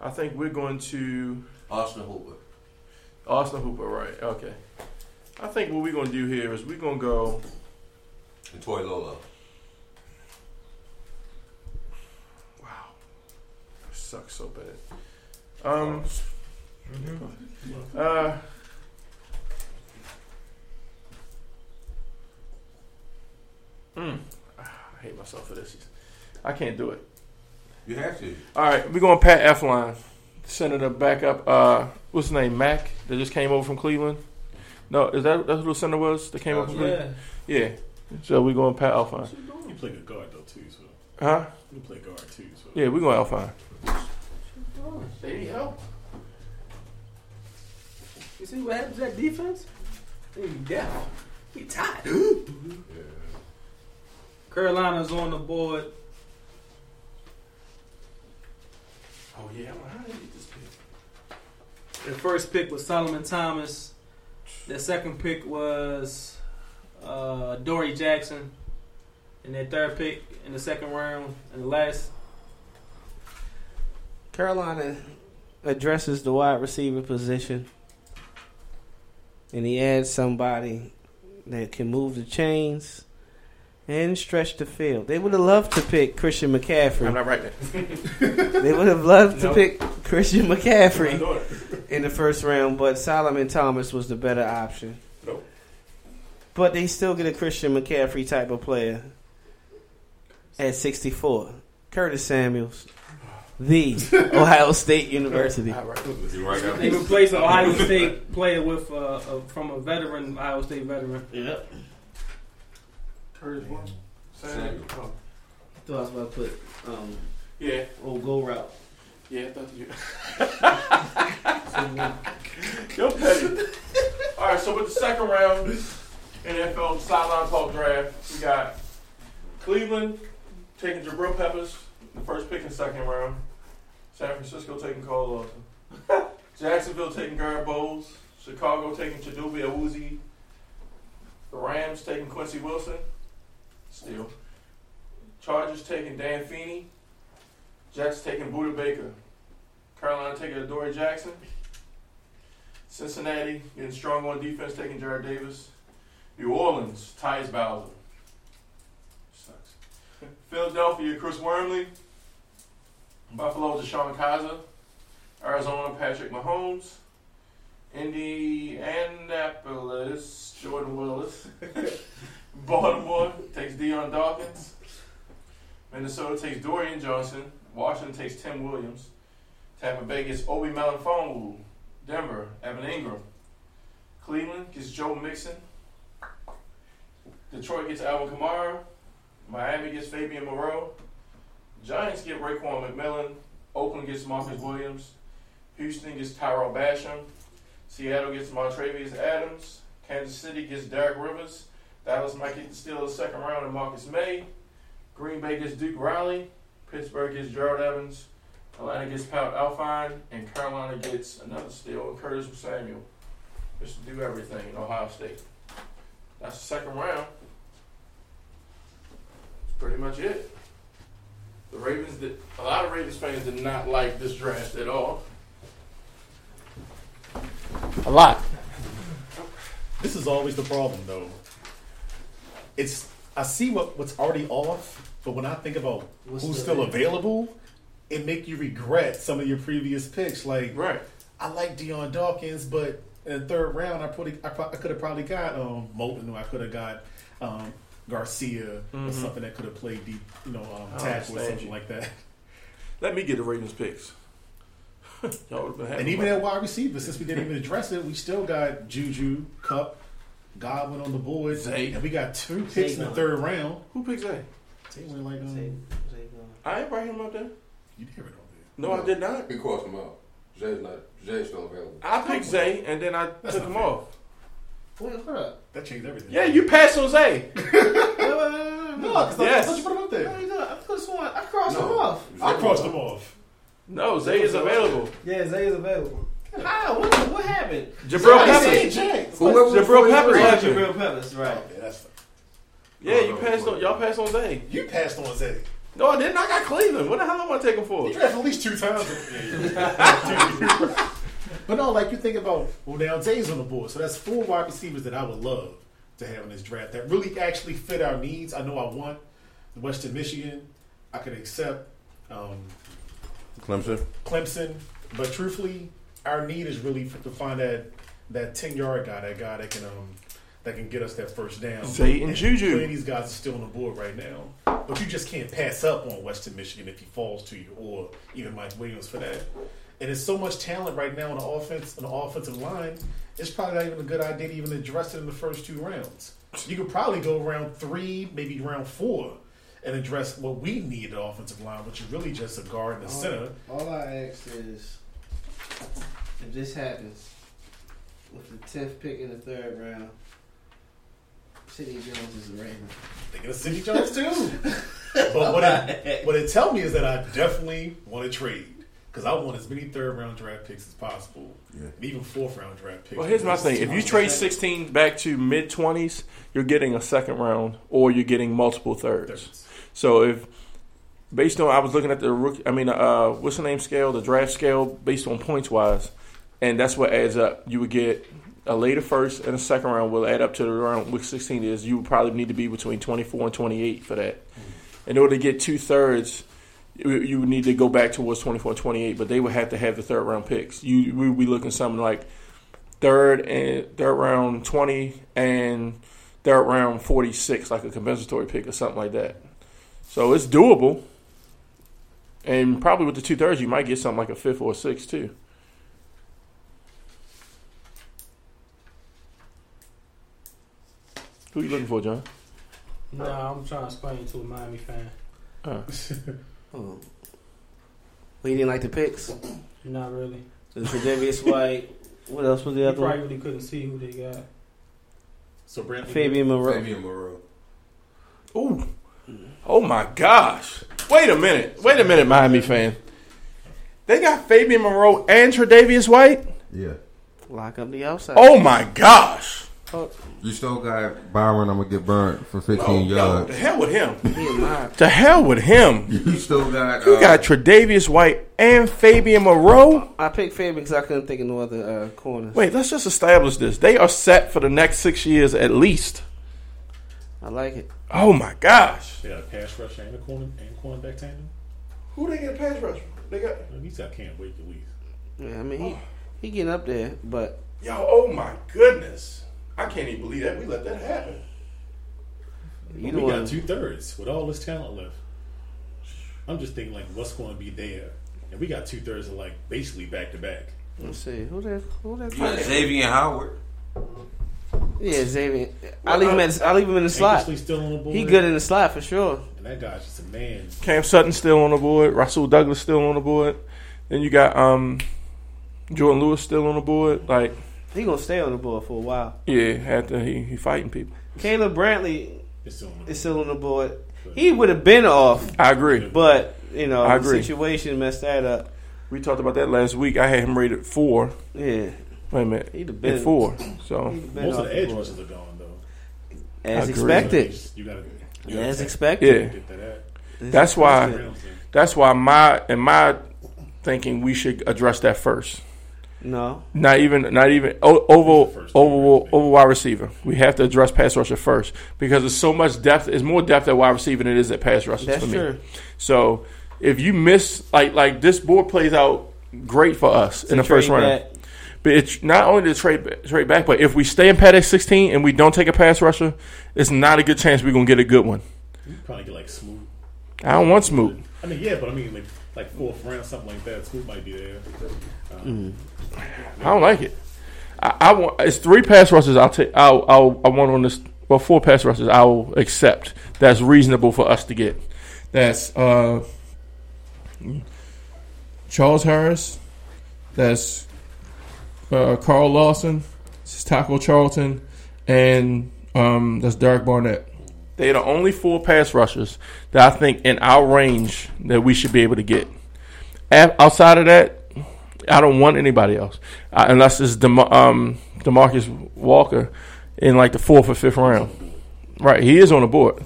I think we're going to Austin Hooper. Austin Hooper, right? Okay. I think what we're going to do here is we're going to go. and Toy Lola. Wow, that sucks so bad. Um. Uh. Mm, I hate myself for this. I can't do it. You have to. All right, we're going Pat Elflein. Senator back up. Uh, what's his name? Mac that just came over from Cleveland. No, is that that's who the center was that came over from Cleveland? Yeah. Yeah. So we're going Pat Elflein. You play good guard though too, so Huh? you play guard too. So Yeah, we going out fine. They need help. You see what happens to that defense? They be deaf. He tired. Carolina's on the board. Oh yeah, how did you this pick? Their first pick was Solomon Thomas. Their second pick was uh, Dory Jackson. And their third pick in the second round. And the last, Carolina addresses the wide receiver position, and he adds somebody that can move the chains and stretch the field. They would have loved to pick Christian McCaffrey. I'm McCaffrey. not right <laughs> there. They would have loved to pick Christian McCaffrey in the first round, but Solomon Thomas was the better option. Nope. But they still get a Christian McCaffrey type of player at 64. Curtis Samuels, the <laughs> Ohio State University. Not right. You right now? they replaced an Ohio State player with uh, a, from a veteran, Ohio State veteran. Yep. Curtis one. Samuel. Oh. Thought I was about to put um, Yeah, old go route. yeah, I thought you. You're petty. All right, so with the second round NFL sideline talk draft, we got Cleveland taking Jabrill Peppers, the first pick in second round. San Francisco taking Carl Lawson. <laughs> Jacksonville taking Garett Bolles. Chicago taking Chidobe Awuzie. The Rams taking Quincy Wilson. Still. Chargers taking Dan Feeney. Jets taking Budda Baker. Carolina taking Adoree' Jackson. Cincinnati getting strong on defense, taking Jarrad Davis. New Orleans, Tyus Bowser. Sucks. Philadelphia, Chris Wormley. Buffalo, DeShone Kizer. Arizona, Patrick Mahomes. Indianapolis, Jordan Willis. <laughs> Baltimore takes Dion Dawkins. Minnesota takes Dorian Johnson. Washington takes Tim Williams. Tampa Bay gets Obi Melifonwu. Denver, Evan Engram. Cleveland gets Joe Mixon. Detroit gets Alvin Kamara. Miami gets Fabian Moreau. Giants get Raekwon McMillan. Oakland gets Marcus Williams. Houston gets Tarell Basham. Seattle gets Montravius Adams. Kansas City gets Derek Rivers. Dallas might get the Steelers second round and Marcus Maye. Green Bay gets Duke Riley. Pittsburgh gets Gerald Everett. Atlanta gets Pat Elflein. And Carolina gets another steal, Curtis Samuel. Just to do everything in Ohio State. That's the second round. That's pretty much it. The Ravens did a lot of Ravens fans did not like this draft at all. A lot. This is always the problem, though. It's I see what what's already off, but when I think about What's who's still still available, it make you regret some of your previous picks. Like Right. I like Dion Dawkins, but in the third round, I probably I, pro- I could have probably got um, Moulton, or I could have got um, Garcia, or something that could have played deep, you know, um, tackle or understand something you. like that. Let me get the Ravens picks. <laughs> Y'all would have been happy. And even about at wide receiver, since we didn't even address it, we still got Juju, Kupp, Godwin on the board, Zay. and we got two picks in the gone. third round. Who picked Zay? Zay went like um, I ain't brought him up there. you did it on there. No, I did not. We crossed him out. Jay's not. Jay's still available. I picked Zay and then I That's took him fair. off. Wait, hold up. That changed everything. Yeah, you passed on Zay. No, because Yes. I thought you put him up No, there. you don't. I could have sworn I crossed No. him off. I crossed him off. No, Zay is available. Yeah, Zay is available. How? What, what happened? Jabrill I said Peppers. Jabrill Peppers happened. Jabrill Peppers, right. Okay, that's fine. Yeah, you passed on. Y'all passed on Zay. You passed on Zay. No, I didn't. I got Cleveland. What the hell am I taking for? You drafted at least two times. <laughs> but no, like you think about, well, now Zay's on the board, so that's four wide receivers that I would love to have in this draft that really actually fit our needs. I know I want Western Michigan. I could accept um, Clemson. Clemson, but truthfully, our need is really f- to find that that ten yard guy, that guy that can um that can get us that first down. Zay and Juju. Three these guys are still on the board right now, but you just can't pass up on Western Michigan if he falls to you, or even Mike Williams for that. And there's so much talent right now on the offense, on the offensive line. It's probably not even a good idea to even address it in the first two rounds. You could probably go round three, maybe round four, and address what we need at offensive line, which is really just a guard and a center. All I ask is, if this happens, with the tenth pick in the third round, Sidney Jones is a Raven. Thinking of Cindy Jones too. <laughs> but what it, <laughs> what it tell me is that I definitely want to trade because I want as many third round draft picks as possible, and even fourth round draft picks. Well, here's my thing: if you trade 16 back to mid 20s, you're getting a second round, or you're getting multiple thirds. Thirds. So if based on I was looking at the rookie, I mean, uh, what's the name scale, the draft scale, based on points wise, and that's what adds up. You would get a later first and a second round will add up to the round which 16 is. You would probably need to be between 24 and 28 for that. In order to get two thirds, you would need to go back towards 24 and 28, but they would have to have the third round picks. You we would be looking something like third and third round 20 and third round 46, like a compensatory pick or something like that. So it's doable. And probably with the two thirds, you might get something like a fifth or a sixth too. Who are you looking for, John? Nah, I'm trying to explain to a Miami fan. Uh, Oh. <laughs> Well, you didn't like the picks? Not really. The Tre'Davious White. What else was the other probably one? really couldn't see who they got. So Brantley, Fabian Moreau. Fabian Moreau. ooh. Oh my gosh. Wait a minute. Wait a minute, Miami fan. They got Fabian Moreau and Tre'Davious White? Yeah. Lock up the outside. Oh my gosh. You still got Byron. I'm gonna get burnt for 15 Oh, yo, yards. the hell with him. He in mine. The hell with him. <laughs> You still got. You uh, got Tre'Davious White and Fabian Moreau. I picked Fabian because I couldn't think of no other uh, corners. Wait, let's just establish this. They are set for the next six years at least. I like it. Oh my gosh. They got a pass rusher and a corner and cornerback tandem. Who they get a pass rush? They got At least I can't wait at least. Yeah, I mean he oh. he getting up there, but yo. Oh my goodness. I can't even believe that we let that happen. you we know got what? two thirds with all this talent left. I'm just thinking like what's going to be there, and we got two thirds of like basically back to back. Let's see who that who that. You got Xavier Howard. Yeah, Xavier. I leave him. At, I leave him in the slot. Anxiously still on the board. He good in the slot for sure. and that guy's just a man. Cam Sutton still on the board. Rasul Douglas still on the board. Then you got um Jourdan Lewis still on the board. Like, He gonna stay on the board for a while. yeah, after he, he fighting people. Caleb Brantley still is still on the board. He would have been off, I agree. but you know I the agree. situation messed that up. We talked about that last week. I had him rated four. Yeah, Wait a minute. he'd have been At four. So he'd have been Most of the edge rushers are gone though. as expected. You gotta, you gotta As expected. yeah. That. That's why that's why my in my thinking we should address that first. No, Not even, not even o- over, First over, over wide receiver. We have to address pass rusher first because there's so much depth. There's more depth at wide receiver than it is at pass rusher that's for me. true. So if you miss, like, like this board plays out great for us in the first round. But it's not only the trade trade back, but if we stay in pad at 16 and we don't take a pass rusher, it's not a good chance we're gonna get a good one. You probably get like Smoot. I don't want Smoot. I mean, yeah, but I mean, like, like fourth round, something like that. Smoot might be there. Um, I don't like it. I, I want it's three pass rushes. I'll take. I'll, I'll I want on this. Well, four pass rushes. I will accept. That's reasonable for us to get. That's uh, Charles Harris. That's uh, Carl Lawson. This is Taco Charlton, and um, that's Derek Barnett. They're the only four pass rushers that I think in our range that we should be able to get. Outside of that, I don't want anybody else uh, unless it's Dem- um, Demarcus Walker in like the fourth or fifth round. Right, he is on the board,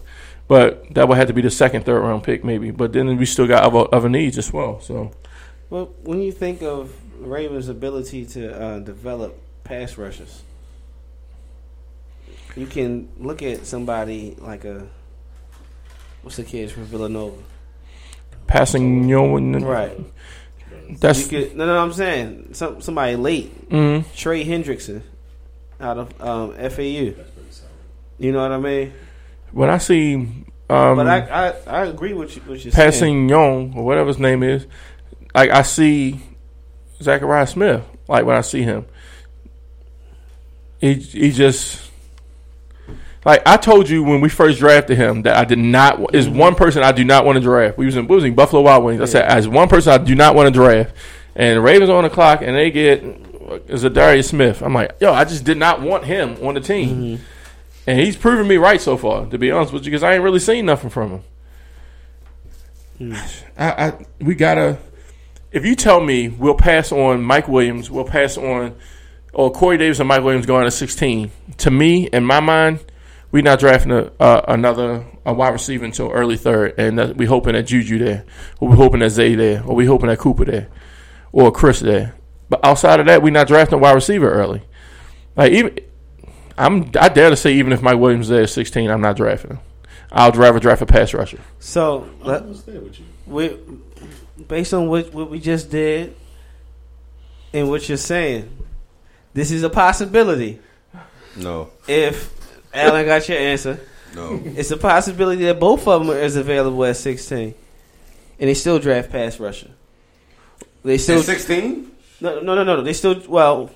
but that would have to be the second, third round pick maybe. But then we still got other, other needs as well. So Well, when you think of Ravens' ability to uh, develop pass rushers, you can look at somebody like a what's the kid from Villanova, passing, know, right? That's You could, no, no, I'm saying some somebody late, mm, Trey Hendrickson, out of um, FAU. that's pretty solid. You know what I mean? when I see um, but I, I I agree with you. What you're saying. passing Young or whatever his name is, like I see Zachariah Smith. Like when I see him, he he just Like I told you when we first drafted him that I did not is mm-hmm. one person I do not want to draft. We was in, we was in Buffalo Wild Wings. I said as one person I do not want to draft, and the Ravens on the clock and they get Za'Darius Smith. I'm like, yo, I just did not want him on the team, mm-hmm. and he's proven me right so far. To be honest with you, because I ain't really seen nothing from him. I, I we gotta. If you tell me we'll pass on Mike Williams, we'll pass on, or Corey Davis and Mike Williams going to 16. To me, in my mind, we're not drafting a, uh, another a wide receiver until early third, and that, we hoping that Juju there, or we hoping that Zay there, or we hoping that Cooper there, or Chris there. But outside of that, we're not drafting a wide receiver early. Like even, I'm I dare to say even if Mike Williams is there at 16, I'm not drafting him. I'll rather draft a pass rusher. So let, I was there with you. we, based on what what we just did and what you're saying, this is a possibility. No, If Alan got your answer, no. it's a possibility that both of them is available at 16, and they still draft pass rusher. They still Still sixteen. no no no no. They still well,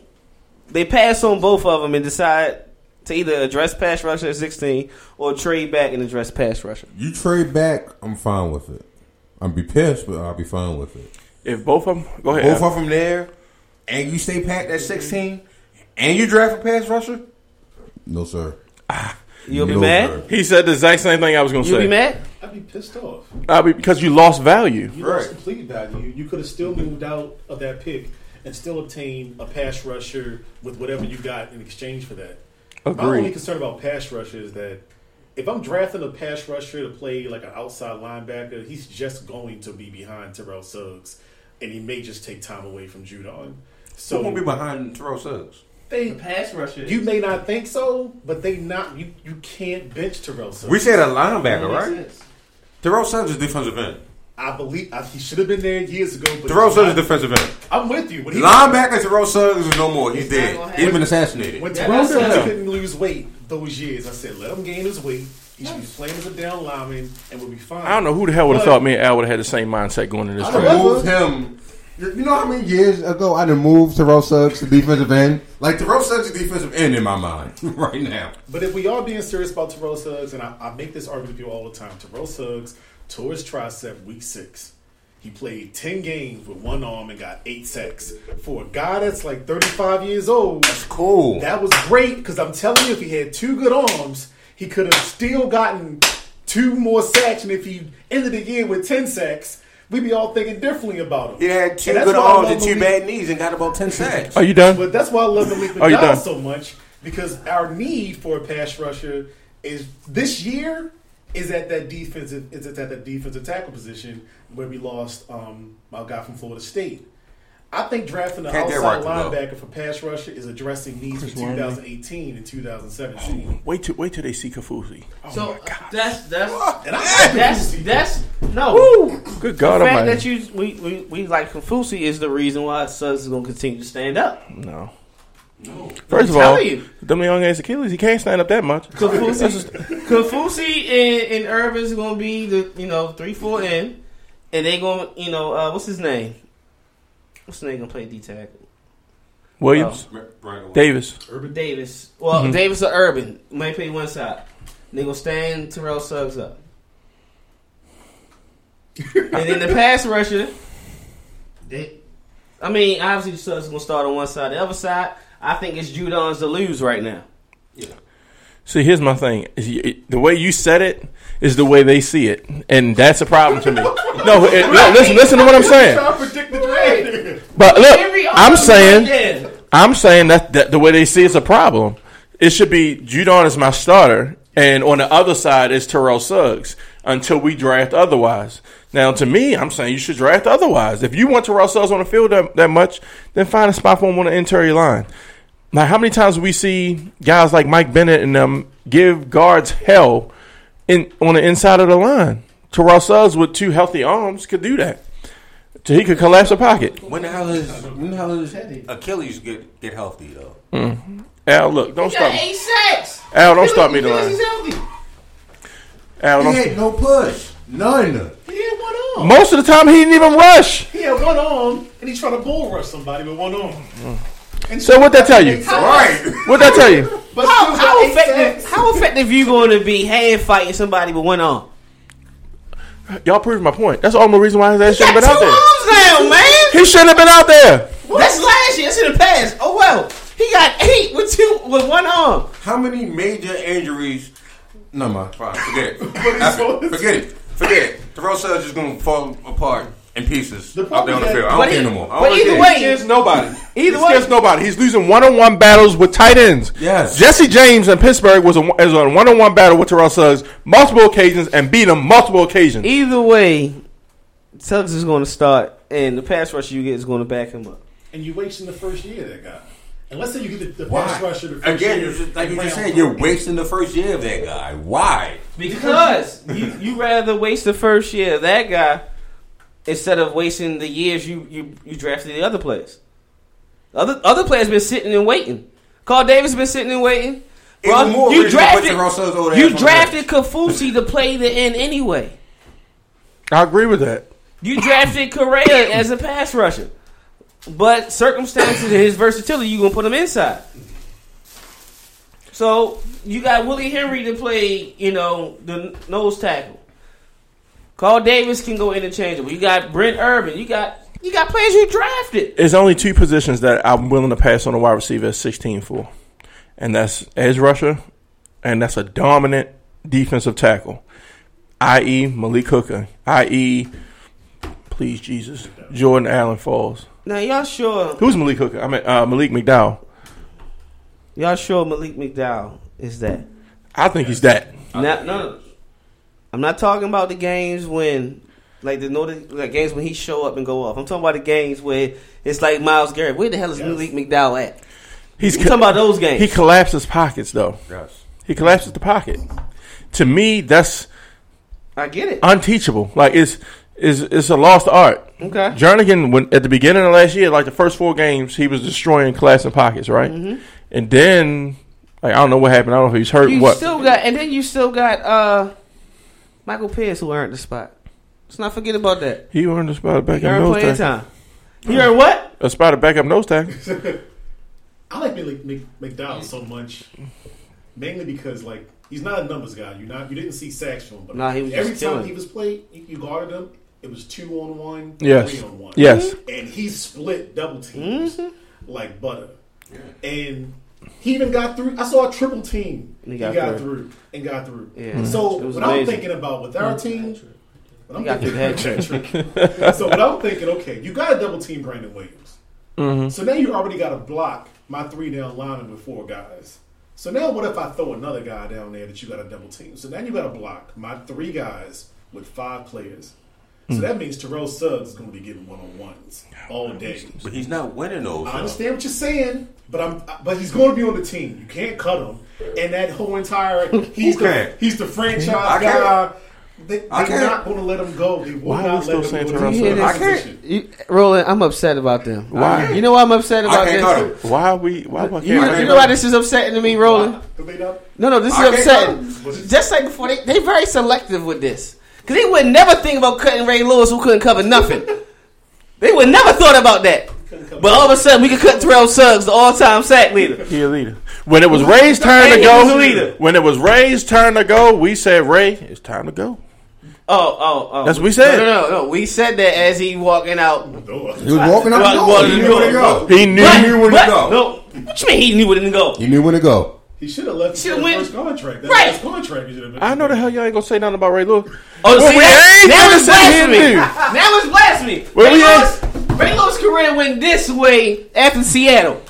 they pass on both of them and decide to either address pass rusher at 16 or trade back and address pass rusher. You trade back, I'm fine with it. I'm be pissed, but I'll be fine with it. If both of them, go ahead. Both of them there, and you stay packed at sixteen, and you draft a pass rusher. No, sir. You'll be mad. sir. he said the exact same thing I was going to You'll say. be mad. I'd be pissed off. Uh, because you lost value. You Right. lost complete value. You could have still moved out of that pick and still obtained a pass rusher with whatever you got in exchange for that. My only Agreed. concern about pass rusher is that if I'm drafting a pass rusher to play like an outside linebacker, he's just going to be behind Terrell Suggs, and he may just take time away from Judon. So So won't be behind Terrell Suggs. they, Pass rusher. you may not think so, but they not. You you can't bench Terrell Suggs. We said a linebacker, right? sense. Terrell Suggs is defensive end. I believe I, he should have been there years ago. But Terrell Suggs is not. defensive end. I'm with you. When he Linebacker Terrell Suggs is no more. He's It's not dead. He's been assassinated. When Terrell Suggs it. couldn't lose weight those years, I said let him gain his weight. He should be playing as a down lineman and we'll be fine. I don't know who the hell would have But- thought me and Al would have had the same mindset going into this I draft. done moved him. You you know how many years ago I done moved Terrell Suggs to defensive end? Like Terrell Suggs is defensive end in my mind <laughs> right now. But if we are being serious about Terrell Suggs, and I, I make this argument with you all the time, Terrell Suggs tore his tricep week six. He played 10 games with one arm and got eight sacks. For a guy that's like 35 years old, That's cool. that was great because I'm telling you, if he had two good arms, he could have still gotten two more sacks. And if he ended the year with 10 sacks, we'd be all thinking differently about him. He had two good arms and two Malik- bad knees and got about ten <laughs> sacks. Are you done? But that's why I love Malik Are you done? McDowell so much because our need for a pass rusher is this year is at that defensive is at that defensive tackle position where we lost um, our guy from Florida State. I think drafting an Can't outside right to linebacker for pass rusher is addressing needs for 2018 and 2017. Wait till wait till they see Kaufusi. Oh So my god! that's that's And I that's that's no. Good God, The God fact Almighty! that you we, we, we like Kaufusi is the reason why Suggs is going to continue to stand up. no. First of all, telling you. them young ass Achilles, he can't stand up that much. Kaufusi, Kaufusi <laughs> and, and Urban is going to be the you know three four in, and they going to you know uh, what's his name? What's his name going to play D tackle? Williams, Davis. Urban Davis. Well, Mhm. Davis or Urban might play one side. They gonna stand Terrell Suggs up, and then the pass rusher. They, I mean, obviously Suggs is gonna start on one side. The other side, I think it's Judon's to lose right now. Yeah. See, here's my thing: Is you- it- the way you said it is the way they see it, and that's a problem to me. No, it, <laughs> no, listen, listen to what I'm saying. trying to predict the draft. But look, I'm saying. I'm saying that, that the way they see it's a problem. It should be Judon is my starter, and on the other side is Terrell Suggs until we draft otherwise. Now, to me, I'm saying you should draft otherwise. If you want Terrell Suggs on the field that, that much, then find a spot for him on the interior line. Now, how many times do we see guys like Mike Bennett and them give guards hell in on the inside of the line? Terrell Suggs with two healthy arms could do that. So he could collapse a pocket. When the hell is when the hell is Achilles get get healthy though? Mm-hmm. Al, look, don't He got stop me. eight sacks. Al, don't stop me to Because line. he's healthy. Al, don't had no push. None. He had one arm. Most of the time, he didn't even rush. He had one arm, and he's trying to bull rush somebody with one arm. And So what that tell you? Eight sacks. Right. What that tell you? But How, still how effective? sacks. How effective you going to be hand fighting somebody with one arm? Y'all proved my point. That's the only reason why his ass Got shouldn't have two been out there. arms now, man. He shouldn't have been out there. That's last year. That's in the past. Oh well. He got eight with two with one arm. How many major injuries? No, man, fine. Forget it. <laughs> Forget it. Forget it. Terrell Suggs is going to fall apart in pieces out there on the field. I don't But care he- no more. But either care. way- He against nobody. Either He's way. against nobody. He's losing one-on-one battles with tight ends. Yes. Jesse James in Pittsburgh was a, is on one-on-one battle with Terrell Suggs multiple occasions and beat him multiple occasions. Either way, Suggs is going to start, and the pass rush you get is going to back him up. And you wasting the first year of that guy. And let's say you get the, the pass rusher the first Again, year. you just, like you just said, you're wasting the first year of that guy. Why? Because <laughs> you you rather waste the first year of that guy instead of wasting the years you you, you drafted the other players. Other other players been sitting and waiting. Carl Davis been sitting and waiting. Even Bro, more you reason to put drafted Terrell Suggs over there you drafted Kaufusi to play the end anyway. I agree with that. You drafted Correa as a pass rusher. But circumstances and his versatility, you gonna put him inside. So you got Willie Henry to play, you know, the nose tackle. Carl Davis can go interchangeable. You got Brent Urban. You got you got players you drafted. There's only two positions that I'm willing to pass on a wide receiver at 16 for, and that's edge rusher, and that's a dominant defensive tackle, i.e. Malik Hooker, i.e. Please Jesus, Jonathan Allen Falls. Now y'all sure Who's Malik Hooker? I mean uh, Malik McDowell. Y'all sure Malik McDowell is that? I think he's that. Now, no, I'm not talking about the games when, like the know the like games when he show up and go off. I'm talking about the games where it's like Myles Garrett. Where the hell is Malik McDowell at? He's I'm talking about those games. He collapses pockets though. Yes. He collapses the pocket. To me, that's I get it. unteachable. Like it's is it's a lost art. Okay. Jernigan, when at the beginning of last year, like the first four games, he was destroying collapsing pockets, right? Mm-hmm. And then, like I don't know what happened. I don't know if he's hurt. You what? still got, and then you still got uh Michael Pierce who earned the spot. Let's not forget about that. he earned a spot back He backup earned nose playing tackle. time. He earned what? A spot at backup nose tackle. <laughs> I like Mc, Mc, McDowell so much, mainly because like he's not a numbers guy. You not you didn't see sacks from him, but Nah, he was every just time killing. he was played, you, you guarded him. It was two on one, Yes. three on one, Yes. and he split double teams Mm-hmm. like butter. And he even got through. I saw a triple team. He He got got, through. through. and got through. Yeah. So It was what I'm thinking about with our team, what I'm got thinking, through the <laughs> hat trick. so what I'm thinking, okay, you got to double team Brandon Williams. Mm-hmm. So now you already got to block my three down lineman with four guys. So now what if I throw another guy down there that you got to double team? So now you got to block my three guys with five players. So hmm. that means Terrell Suggs is going to be getting one on ones all day. But he's not winning those. I understand what you're saying, but I'm but he's going to be on the team. You can't cut him, and that whole entire <laughs> he's Who the he's the franchise I can't. guy. They, I they're can't. going to let him go. They will Why are we not still let saying him go. Terrell to Suggs? I can't. You, Roland, I'm upset about them. Why? You know why I'm upset I about can't this? him. Why are we? Why? why You, you know why this is upsetting to me, Roland? Do they not? No, no, this is I can't upsetting. Just like before, they they very selective with this because they would never think about cutting Ray Lewis who couldn't cover nothing. <laughs> they would never thought about that. But all of a sudden, we could cut Terrell Suggs, the all-time sack leader. He a leader. When it was Ray's turn to And he was a go, when it was Ray's turn to go, we said, "Ray, it's time to go." Oh, oh, oh. That's what we said. No, no, no, no. We said that as he walking out. He was walking out the door. he, He knew knew where where to to go. go. He knew. He knew where to go. No, what you mean he knew where to go? He knew when to go. He should have left Should've his went- first contract. That's Right. his contract. He should have I know the hell y'all ain't gonna say nothing about Ray Lewis. Oh, Well, see, we that, ain't now gonna it's sit here blasphemy. and do. Now it's blasphemy. Well, Ray, Lewis, Ray Lewis' career went this way after Seattle.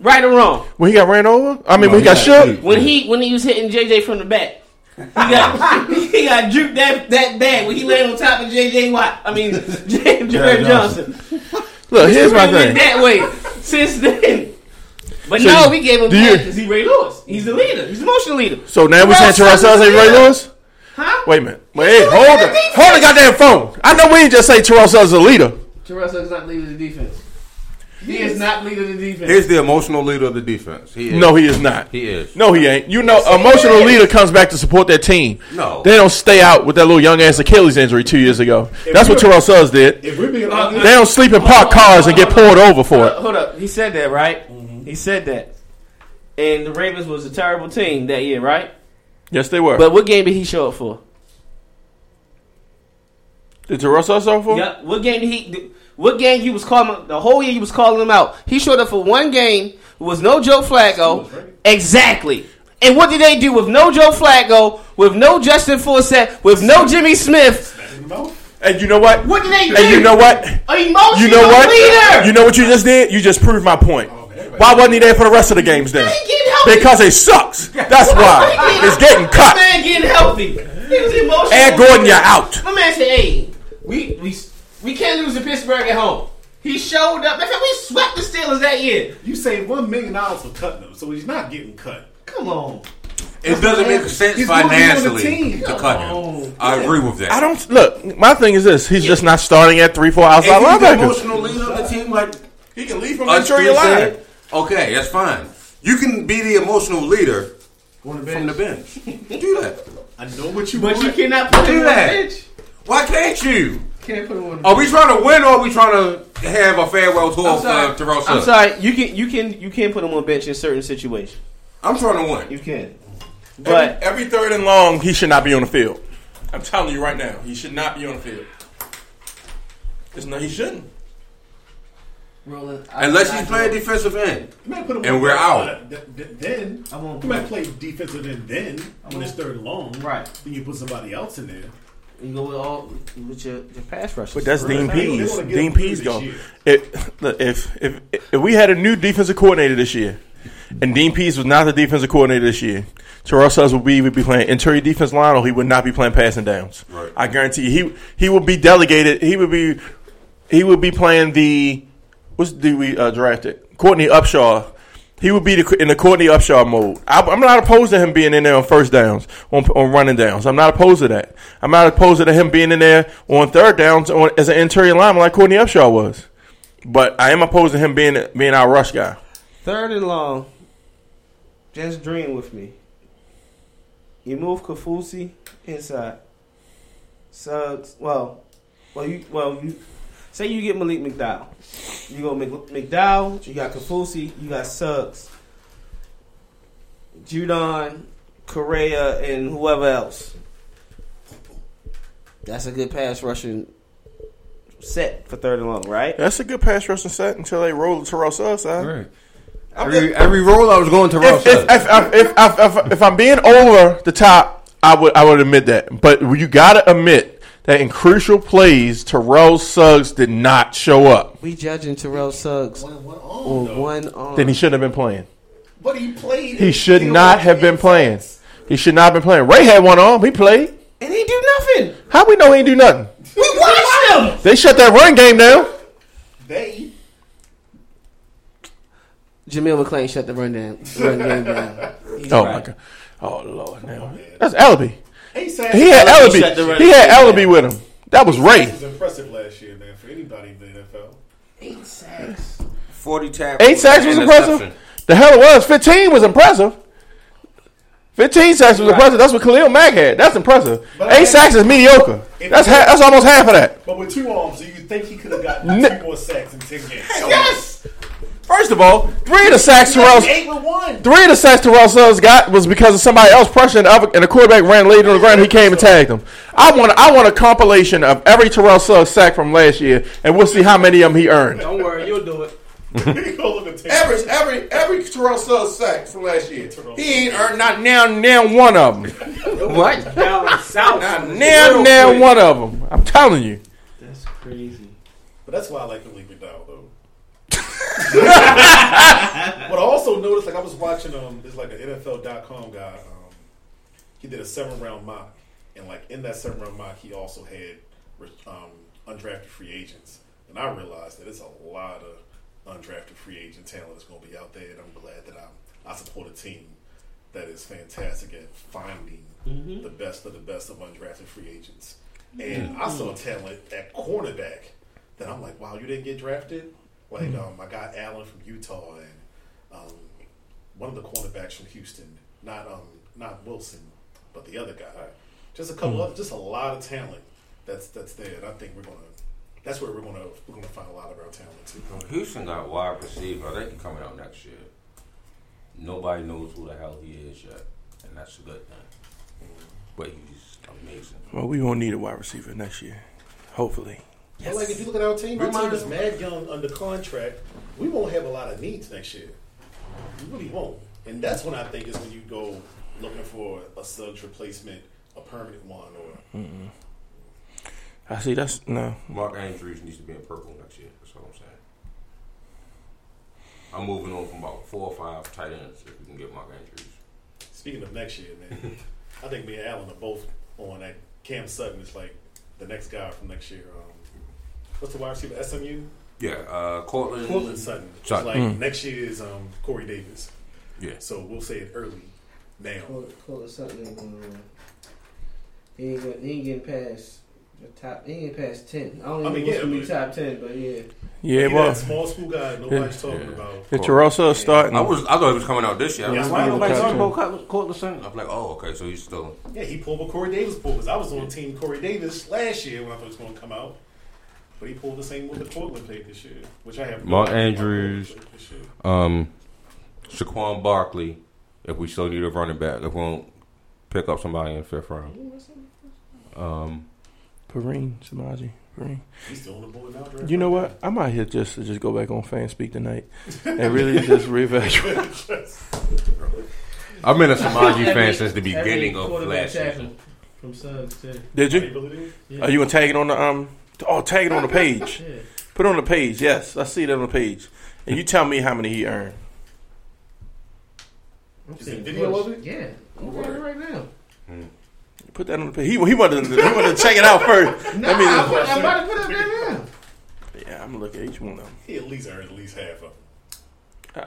Right or wrong? When he got ran over, I mean, when he got yeah, shook. When he when he was hitting JJ from the back. He got <laughs> he got juked that that bad when he landed on top of JJ Watt. I mean <laughs> James Jared Johnson. Look, here's my He thing. that way since then. But So no, you- we gave him do you- because he Ray Lewis. He's the leader. He's the emotional leader. So now we saying Terrell Suggs ain't Ray Lewis? Huh? Wait a minute. Wait, the hold leader the of defense. hold the goddamn phone. I know we ain't just say Terrell Suggs is a leader. Terrell Suggs is not leader of the defense. He is not leader of the defense. He's the emotional leader of the defense. He is. No, he is not. He is. No, he ain't. You know, Yes, emotional leader comes back to support their team. No. They don't stay out with that little young ass Achilles injury two years ago. That's what Terrell Suggs did. If we're being honest, They don't sleep in parked cars and get pulled over for it. hold up. He said that, right? Mm-hmm. He said that. And the Ravens was a terrible team that year, right? Yes, they were. But what game did he show up for? Did Terrell Suggs show up for? Yeah. What game did he? What game he was calling the whole year? He was calling him out. He showed up for one game. Was no Joe Flacco. Exactly. And what did they do with no Joe Flacco, with no Justin Forsett, with no Jimmy Smith? And you know what? What did they do? And you know what? Emotional You know what? leader. You know what you just did? You just proved my point. Why wasn't he there for the rest of the games then? He getting healthy. Because he sucks. That's why. It's getting My cut. man getting healthy. He was emotional. And Gordon, you're out. My man said, "Hey, we we we can't lose to Pittsburgh at home." He showed up. In fact, we swept the Steelers that year. You saved one million dollars for cutting him, so he's not getting cut. Come on. It doesn't make sense He's gonna be on the financially team. to cut him. I agree with that. I don't look. My thing is this: he's just not starting at three, four If outside he's the linebackers. emotional leader of the team, like He can leave from us interior three line. said, okay, that's fine. You can be the emotional leader from the bench. Do that. <laughs> I know what you But want. you cannot put Do him on the that. bench. Why can't you? Can't put him on the Are we trying to win or are we trying to have a farewell tour I'm sorry. for Terrell I'm sorry. You can you can you can put him on bench in certain situations. I'm trying to win. You can. But But every third and long, he should not be on the field. I'm telling you right now, he should not be on the field. It's no, he shouldn't. Unless he's playing defensive end. You might put him And we're out. side. Th- th- Then I won't you might play defensive end then when it's third and long. Right. Then you put somebody else in there. you go with all with your, your pass rushers. But that's Dean Right. Pees. Dean him Pees this go. If, look, if if if we had a new defensive coordinator this year, and Dean Pees was not the defensive coordinator this year, Terrell Suggs would be would be playing interior defense line, or he would not be playing passing downs. Right. I guarantee you, he he would be delegated. He would be he would be playing the what's the we uh, drafted Courtney Upshaw. He would be the, in the Courtney Upshaw mode. I, I'm not opposed to him being in there on first downs, on, on running downs. I'm not opposed to that. I'm not opposed to him being in there on third downs on, as an interior lineman like Courtney Upshaw was. But I am opposed to him being being our rush guy. Third and long. Just dream with me. You move Kaufusi inside. Suggs. Well, well, you well you say you get Malik McDowell. You go McDowell. You got Kaufusi. You got Suggs. Judon, Correa, and whoever else. That's a good pass rushing set for third and long, right? That's a good pass rushing set until they roll Terrell Suggs out. Right. Every, every roll I was going to If, Ross. if, if, if, if, if, if, if I'm being over the top, I would I would admit that. But you got to admit that in crucial plays, Terrell Suggs did not show up. We judging Terrell Suggs One, one on though. one arm. Then he shouldn't have been playing. But he played. He should not the have been playing. He should not have been playing. Ray had one arm. He played. and he do nothing. How we know he didn't do nothing? We watched him. They shut that run game down. They. Jameel McClain shut the run down. Run game down. He's Oh right. my god. Oh lord. Now that's Ellerbe. He He had Ellerbe shut the He had game Ellerbe with him. That was Ray. was impressive last year, man. For anybody in the NFL. Eight sacks. 40 tackles. Eight sacks was impressive. The hell it was. Fifteen was impressive. Fifteen sacks was impressive. That's what Khalil Mack had. That's impressive. But Eight sacks is mediocre. That's ha- that's almost half of that. But with two arms, do you think he could have gotten Ne- two more sacks in ten games? Yes. First of all, three of the sacks Terrell Eight with one. three of the sacks Terrell Suggs got was because of somebody else pressuring the other, and the quarterback ran late on the ground. He came and tagged him. I want I want a compilation of every Terrell Suggs sack from last year, and we'll see how many of them he earned. Don't worry, you'll do it. <laughs> He go look at tape. Every every every Terrell Suggs sack from last year, he ain't earned not now now one of them. <laughs> What? Down south. Not now now one of them. I'm telling you. That's crazy. But that's why I like Malik McDowell though. <laughs> but I also noticed, like I was watching, um, there's like an NFL.com guy. Um, he did a seven round mock, and like in that seven round mock, he also had um, undrafted free agents. And I realized that it's a lot of undrafted free agent talent that's going to be out there, and I'm glad that I'm, I support a team that is fantastic at finding the best of the best of undrafted free agents. And I saw talent at cornerback that I'm like, wow, you didn't get drafted. Like um, I got Allen from Utah and um, one of the cornerbacks from Houston, not um, not Wilson, but the other guy. Just a couple, of, just a lot of talent that's that's there, and I think we're gonna. That's where we're gonna we're gonna find a lot of our talent too. Houston got wide receiver. They can coming out next year. Nobody knows who the hell he is yet, and that's a good thing. but he's amazing. Well, we won't need a wide receiver next year. Hopefully. But like if you look at our team, our Good team is mad young under contract. We won't have a lot of needs next year. We really won't. And that's when I think is when you go looking for a Suggs replacement, a permanent one, or I see. That's no. Mark Andrews needs to be in purple next year. That's all I'm saying. I'm moving on from about four or five tight ends if we can get Mark Andrews. Speaking of next year, man, <laughs> I think me and Allen are both on that. Cam Sutton is like the next guy from next year. Um, what's the wide receiver? SMU. Yeah, uh, Courtland. Courtland Sutton. Sutton. like Mm. next year is um, Corey Davis. Yeah. So we'll say it early now. Call it, call it something ain't gonna run. He ain't, gonna, he ain't getting past the top. He ain't getting past ten. I don't I even mean, know yeah, what's gonna be top ten, but yeah. Yeah, He well, that small school guy nobody's talking Yeah. about. if Terrell starting, I was I thought it was coming out this year. Yeah, why nobody nobody talking talking about Courtland Sutton? I'm like, oh, okay, so he's still. Yeah, he pulled what Corey Davis pulled because I was on team Corey Davis last year when I thought it was going to come out. But he pulled the same one that Portland played this year, which I have. Mark Andrews. Portland played this year. Um, Saquon Barkley, if we still need a running back, if we don't pick up somebody in the fifth round. Um, Perine, Samaje, Perine. He's still on the board now. You know what? I might hit just to just go back on fan speak tonight and really just <laughs> reevaluate. I've been a Samaje fan since the beginning of quarterback last tackle season. From Suggs too. Did you? believe? Are you gonna tag it on the um? Oh, tag it on the page. Yeah. Put it on the page. Yes, I see it on the page. And you tell me how many he earned. I'm Is seeing video footage. of it? Yeah, I'm got it right now. Put that on the page. He, he wanted to, he wanted to check it out first. <laughs> Nah, Let me I'm, just- I'm about to put it up there now. yeah, I'm gonna look at each one of them. He at least earned at least half of them.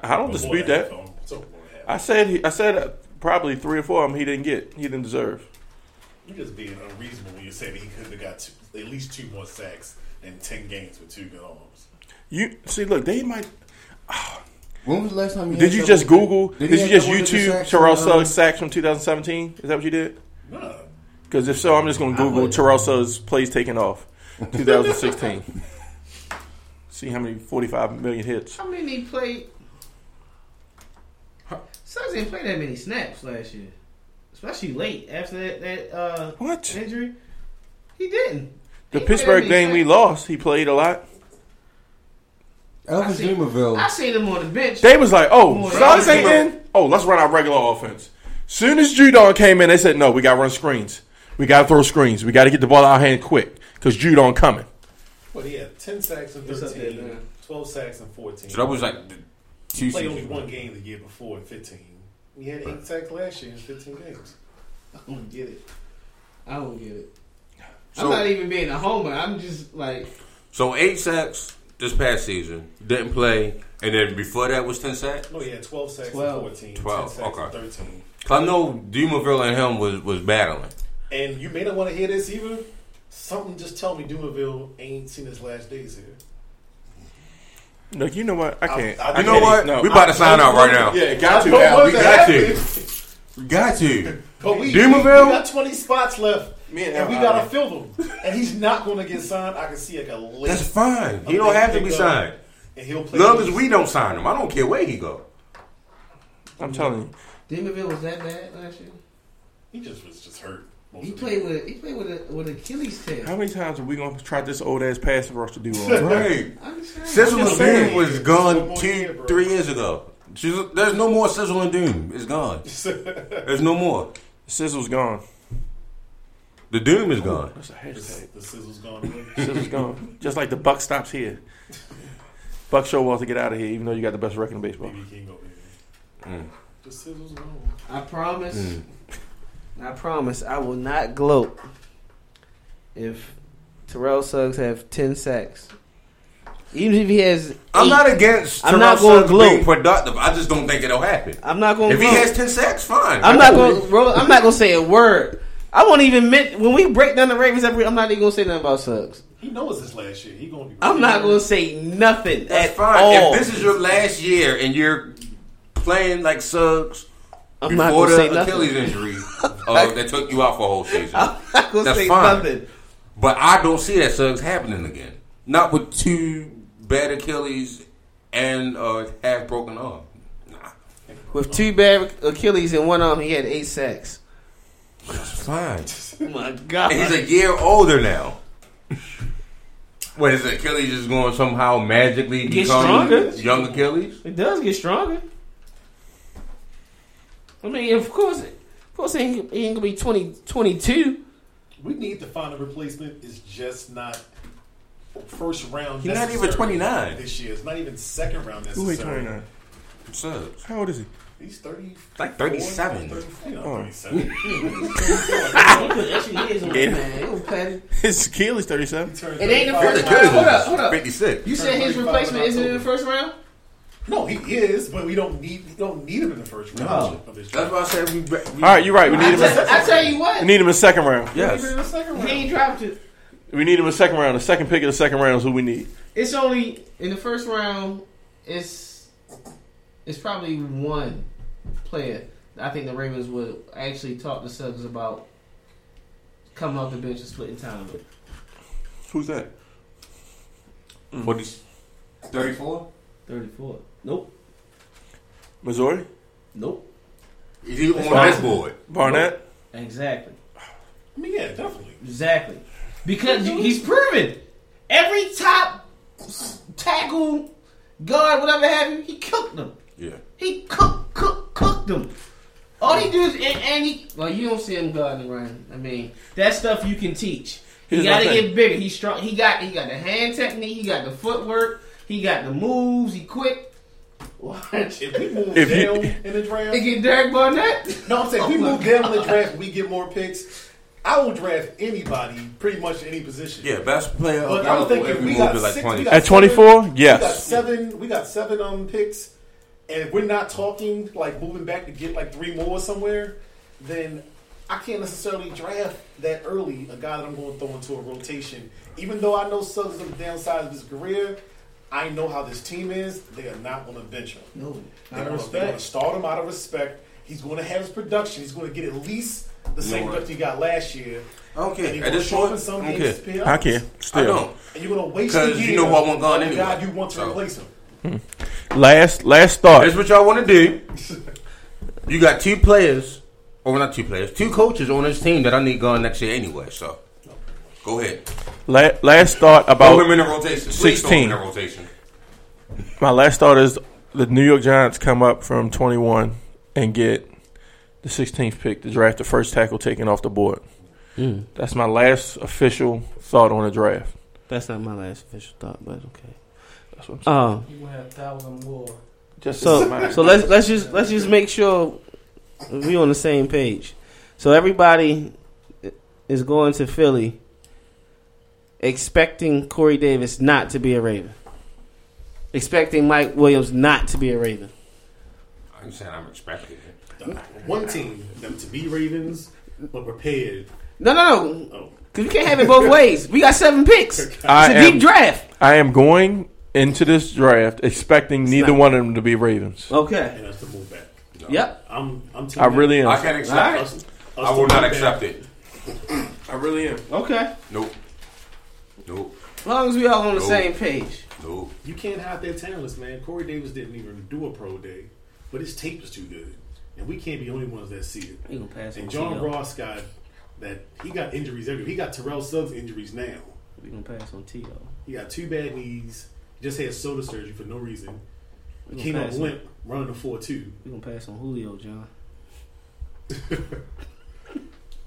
I, I don't dispute that. half of them. So more than half. I said he, I said uh, probably three or four of them he didn't get. He didn't deserve. You're just being unreasonable when you say that he could have got two, at least two more sacks in ten games with two good arms. You see, look, they might. <sighs> When was the last time you Did you just Google? Did, he you just YouTube sacks Terrell um, Suggs sacks from 2017? Is that what you did? No, Because if so, I'm just going to Google Terrell Suggs plays taken off <laughs> 2016. See how many 45 million hits. How many played? Suggs didn't play that many snaps last year, especially late after that, that uh, What? injury. He didn't. The He Pittsburgh game we lost, he played a lot. Elvis I seen- Dumervil. I seen him on the bench. They was like, oh, More Suggs than- ain't in? Oh, let's run our regular offense. Soon as Judon came in, they said, no, we got to run screens. We got to throw screens. We got to get the ball out of hand quick because Judon coming. Well, he had 10 sacks in What's up there, 13, 12 sacks and 14. So that was like the two he played only one game the year before in 15. He had 8 sacks last year in 15 games. I don't get it. I don't get it. So- I'm not even being a homer. I'm just like, So eight sacks this past season, didn't play, and then before that was ten sacks. No, he had 12 sacks 12. in 14, 12, 10 sacks okay. in 13. 'Cause I know Dumervil and him was was battling. And you may not want to hear this either. Something just tell me Dumervil ain't seen his last days here. Look, you know what? I can't. I- I You know can't- what? no, we about to sign out right now. Yeah, got to, I don't We got to to. We got to. But we, Dumervil? we got 20 spots left. Me and And we gotta fill them. And he's not going to get signed. I can see like a late. That's fine. He don't have to be signed. And he'll play. Long as we don't sign him, I don't care where he go. I'm telling you. Dumervil was that bad last year. He just was just hurt. Most He played with he played with a, with Achilles tear. How many times are we going to try this old ass passing rush to do on? Right. <laughs> I'm. Sizzle and. Doom was gone two, year, three years ago. She's- There's no more Sizzle and Doom. It's gone. <laughs> There's no more. Sizzle's gone. The Doom is gone. That's a hashtag. The sizzle's gone. Sizzle's gone. Just like the buck stops here. Buck show wants to get out of here, even though you got the best record in baseball. BB King over here. Mm. The sizzle's gone. I promise. Mm. I promise I will not gloat if Terrell Suggs have ten sacks. Even if he has, I'm not against I'm Terrell not gonna Suggs gloat. being productive. I just don't think it'll happen. I'm not going. If to he has ten sacks, fine. I'm I not going. Bro, I'm not going to say a word. I won't even admit when we break down the Ravens. Every, I'm not even going to say nothing about Suggs. He knows this last year. He gonna be. I'm not going to say nothing That's at fine. all. If this is your last year and you're playing like Suggs I'm not before going to say the nothing. Achilles injury <laughs> uh, that took you out for a whole season, I'm not going to That's say fine. nothing. but I don't see that Suggs happening again. Not with two bad Achilles and uh, half broken arm. Nah. With two bad Achilles and one arm, he had eight sacks. That's Fine. Oh <laughs> my God. And he's a year older now. What is Achilles just going to somehow magically Get become stronger. young Achilles? It does get stronger. I mean, of course, of course, he ain't, he ain't gonna be 20, 22. We need to find a replacement. It's just not first round. He's not even 29. this year. It's not even second round Who ain't necessary. 29? Suggs. How old is he? He's thirty. Like 37. 34, you know, Oh. 37. Actually, he <laughs> <laughs> <laughs> is on Yeah. man. He was petty. His Achilles 37. He turned It ain't the 35. first round. Hold up, hold up. 56. You said his replacement isn't in the first round? No, he is, but we don't need we don't need him in the first round No. of this That's draft. why I said we. we All right, you're right. We need I, him. tell, In, I tell you what, we need him in second round. Yes. Even in the second he round. ain't dropped it. We need him in second round. The second pick of the second round is who we need. It's only in the first round. It's it's probably one player. I think the Ravens would actually talk to Suggs about coming off the bench and splitting time with. Who's that? What is 34? Thirty-four. Nope. Missouri? Nope. Is he on fine. this board? Barnett? Exactly. I mean, yeah, definitely. Exactly. Because he's proven every top tackle, guard, whatever have you, he cooked them. Yeah. He cooked, cooked, cooked them. All he do is, and, and he, well, you don't see him guarding around. I mean, that stuff you can teach. He Here's got to my thing. get bigger. He's strong. He got, he got the hand technique. He got the footwork. He got the moves. He quick. Watch. If we move If you- down in the draft, He get Derek Barnett. no, I'm saying if we Oh my move down in the draft, we get more picks. I will draft anybody, pretty much any position. Yeah, best player But I'm available thinking if we we move got to like six- 20. we got At 24? yes, We got Yes. seven. We got seven um picks, and if we're not talking like moving back to get like three more somewhere, then I can't necessarily draft that early a guy that I'm going to throw into a rotation. Even though I know Suggs is on the downside of his career, I know how this team is. They are not going to bench him. No, They're out of gonna, they're gonna start him out of respect. He's going to have his production. He's going to get at least the same production he got last year. I don't care. At this show in point, some I don't games. care. I out. can. I Still. don't. And you're going to waste 'Cause a you know who I want gone the anyway. guy you want to So. replace him. Hmm. Last last thought. Here's what y'all want to do. You got two players, or not two players, two coaches on this team that I need going next year anyway. So, go ahead. La- last thought Throw about him in the rotation. Please throw him in 16. the rotation. my last thought is the New York Giants come up from 21 and get the 16th pick to draft the first tackle taken off the board. That's my last official thought on the draft. That's not my last official thought, but okay. That's what I'm saying. Um, You have thousand more. Just So so let's let's just let's just make sure we on the same page. So everybody is going to Philly expecting Corey Davis not to be a Raven. Expecting Mike Williams not to be a Raven. I'm saying I'm expecting it. One team, them to be Ravens, but prepared. No, no, no. Oh. Because we can't have it both <laughs> ways. We got seven picks. It's I a am- deep draft. I am going into this draft expecting neither not- one of them to be Ravens. Okay. And us to move back. Yep. I'm, I'm. I really am. I can't accept All right. it. Us, us I will not move accept back. it. I really am. Okay. Nope. Nope. As long as we all on the Nope. same page. Nope. You can't hide their talents, man. Corey Davis didn't even do a pro day, but his tape was too good, and we can't be the only ones that see it. He gonna pass And on John T.O. Ross got that. He got injuries everywhere. He got Terrell Suggs injuries now. We gonna pass on T.O. He got two bad knees. Just had shoulder surgery for no reason. We Came gonna out pass limp, running the four two. We gonna pass on Julio, John. <laughs>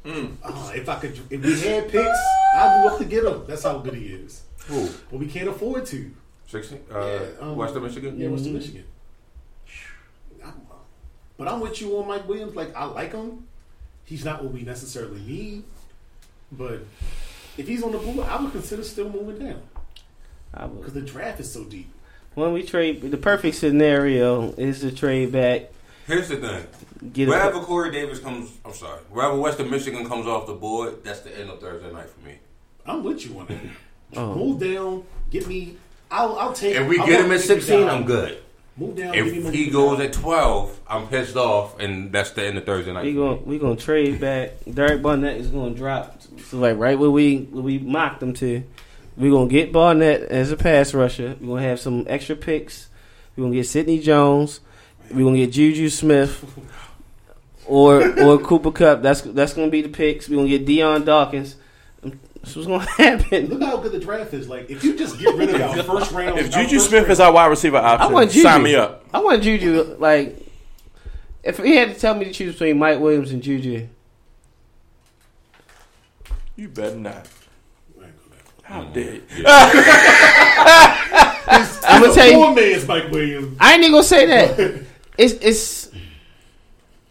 Uh, if I could, if we had picks, I'd go up to get him. That's how good he is. Who? But we can't afford to. 16? Uh, Yeah, um, Western Michigan? Yeah, Western Michigan. I'm, uh, but I'm with you on Mike Williams. Like I like him. He's not what we necessarily need. But if he's on the board, I would consider still moving down I would because the draft is so deep. When we trade, the perfect scenario is to trade back, Here's the thing. Get Wherever a. Corey Davis comes, I'm sorry. Wherever Western Michigan comes off the board, that's the end of Thursday night for me. I'm with you on that. Oh. Move down, get me. I'll, I'll take. If we I get him at 16, down. I'm good. Move down. If a he goes down. at 12, I'm pissed off, and that's the end of Thursday night. We for gonna we gonna trade back. Derek Barnett is gonna drop. So like right where we where we mocked him to. We're gonna get Barnett as a pass rusher. We're gonna have some extra picks. We're gonna get Sidney Jones. We're gonna get Juju Smith. <laughs> or or Cooper Kupp. That's that's gonna be the picks. We're gonna get Dion Dawkins. That's what's gonna <laughs> happen. Look how good the draft is. Like, if you just get rid of our first round, If Juju Smith round- is our wide receiver option, I option, want Juju. sign me up. I want Juju. Like, if he had to tell me to choose between Mike Williams and Juju, You better not. How dare you? <laughs> I'm gonna tell Poor you. man's Mike Williams. I ain't even gonna say that. <laughs> It's it's.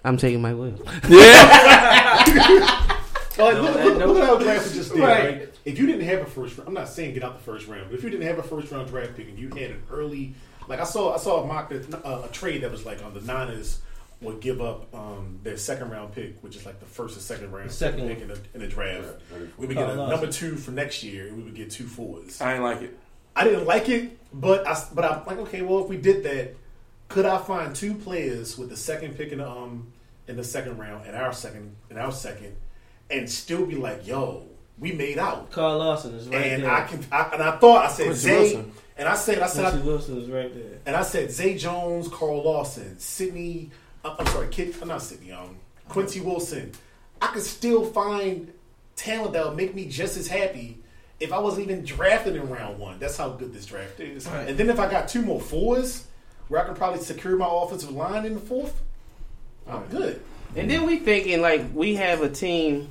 I'm taking Mike Williams. <laughs> <laughs> Like, look, look, look at how draft just did, Right. right. If you didn't have a first, round, I'm not saying get out the first round, but if you didn't have a first round draft pick and you had an early, like I saw, I saw a mock uh, a trade that was like on the Niners would give up um, their second round pick, which is like the first and second round second pick in the, in the draft. We would get a Oh, number two for next year, and we would get two fours. I didn't like it. I didn't like it, but I but I'm like, okay, well, if we did that, could I find two players with the second pick in the um in the second round in our second in our second, and still be like, yo, we made out, Carl Lawson is right and there. I can I, and I thought I said Quincy Zay, Wilson. and I said I said Quincy I, Wilson is right there. and I said Zay Jones, Carl Lawson, Sidney. uh, I'm sorry, Kid, I'm not Sidney. Um, Quincy Wilson. I could still find talent that would make me just as happy if I wasn't even drafted in round one. That's how good this draft is. Right. And then if I got two more fours, where I can probably secure my offensive line in the fourth, Oh, I'm good. And then we thinking like we have a team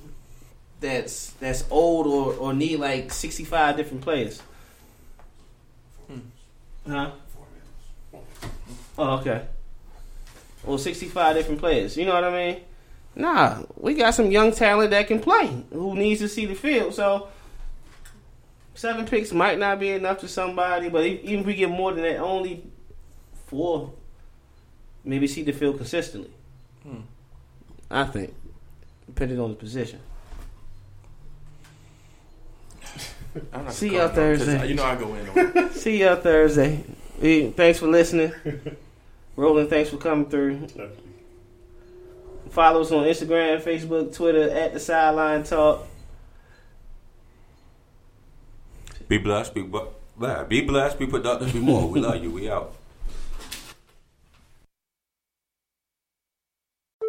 that's that's old or, or need like sixty five different players. Huh? Oh, okay. Well, sixty five different players. You know what I mean? Nah, we got some young talent that can play who needs to see the field. So seven picks might not be enough to somebody, but even if we get more than that, only four maybe see the field consistently. Hmm. I think, depending on the position. I'm not See y'all Thursday. You know I go in on. <laughs> See y'all Thursday. Hey, Thanks for listening. <laughs> Roland, thanks for coming through. Follow us on Instagram, Facebook, Twitter at the Sideline Talk. Be blessed, be, bu- be blessed, be productive, be more. We love you. We out.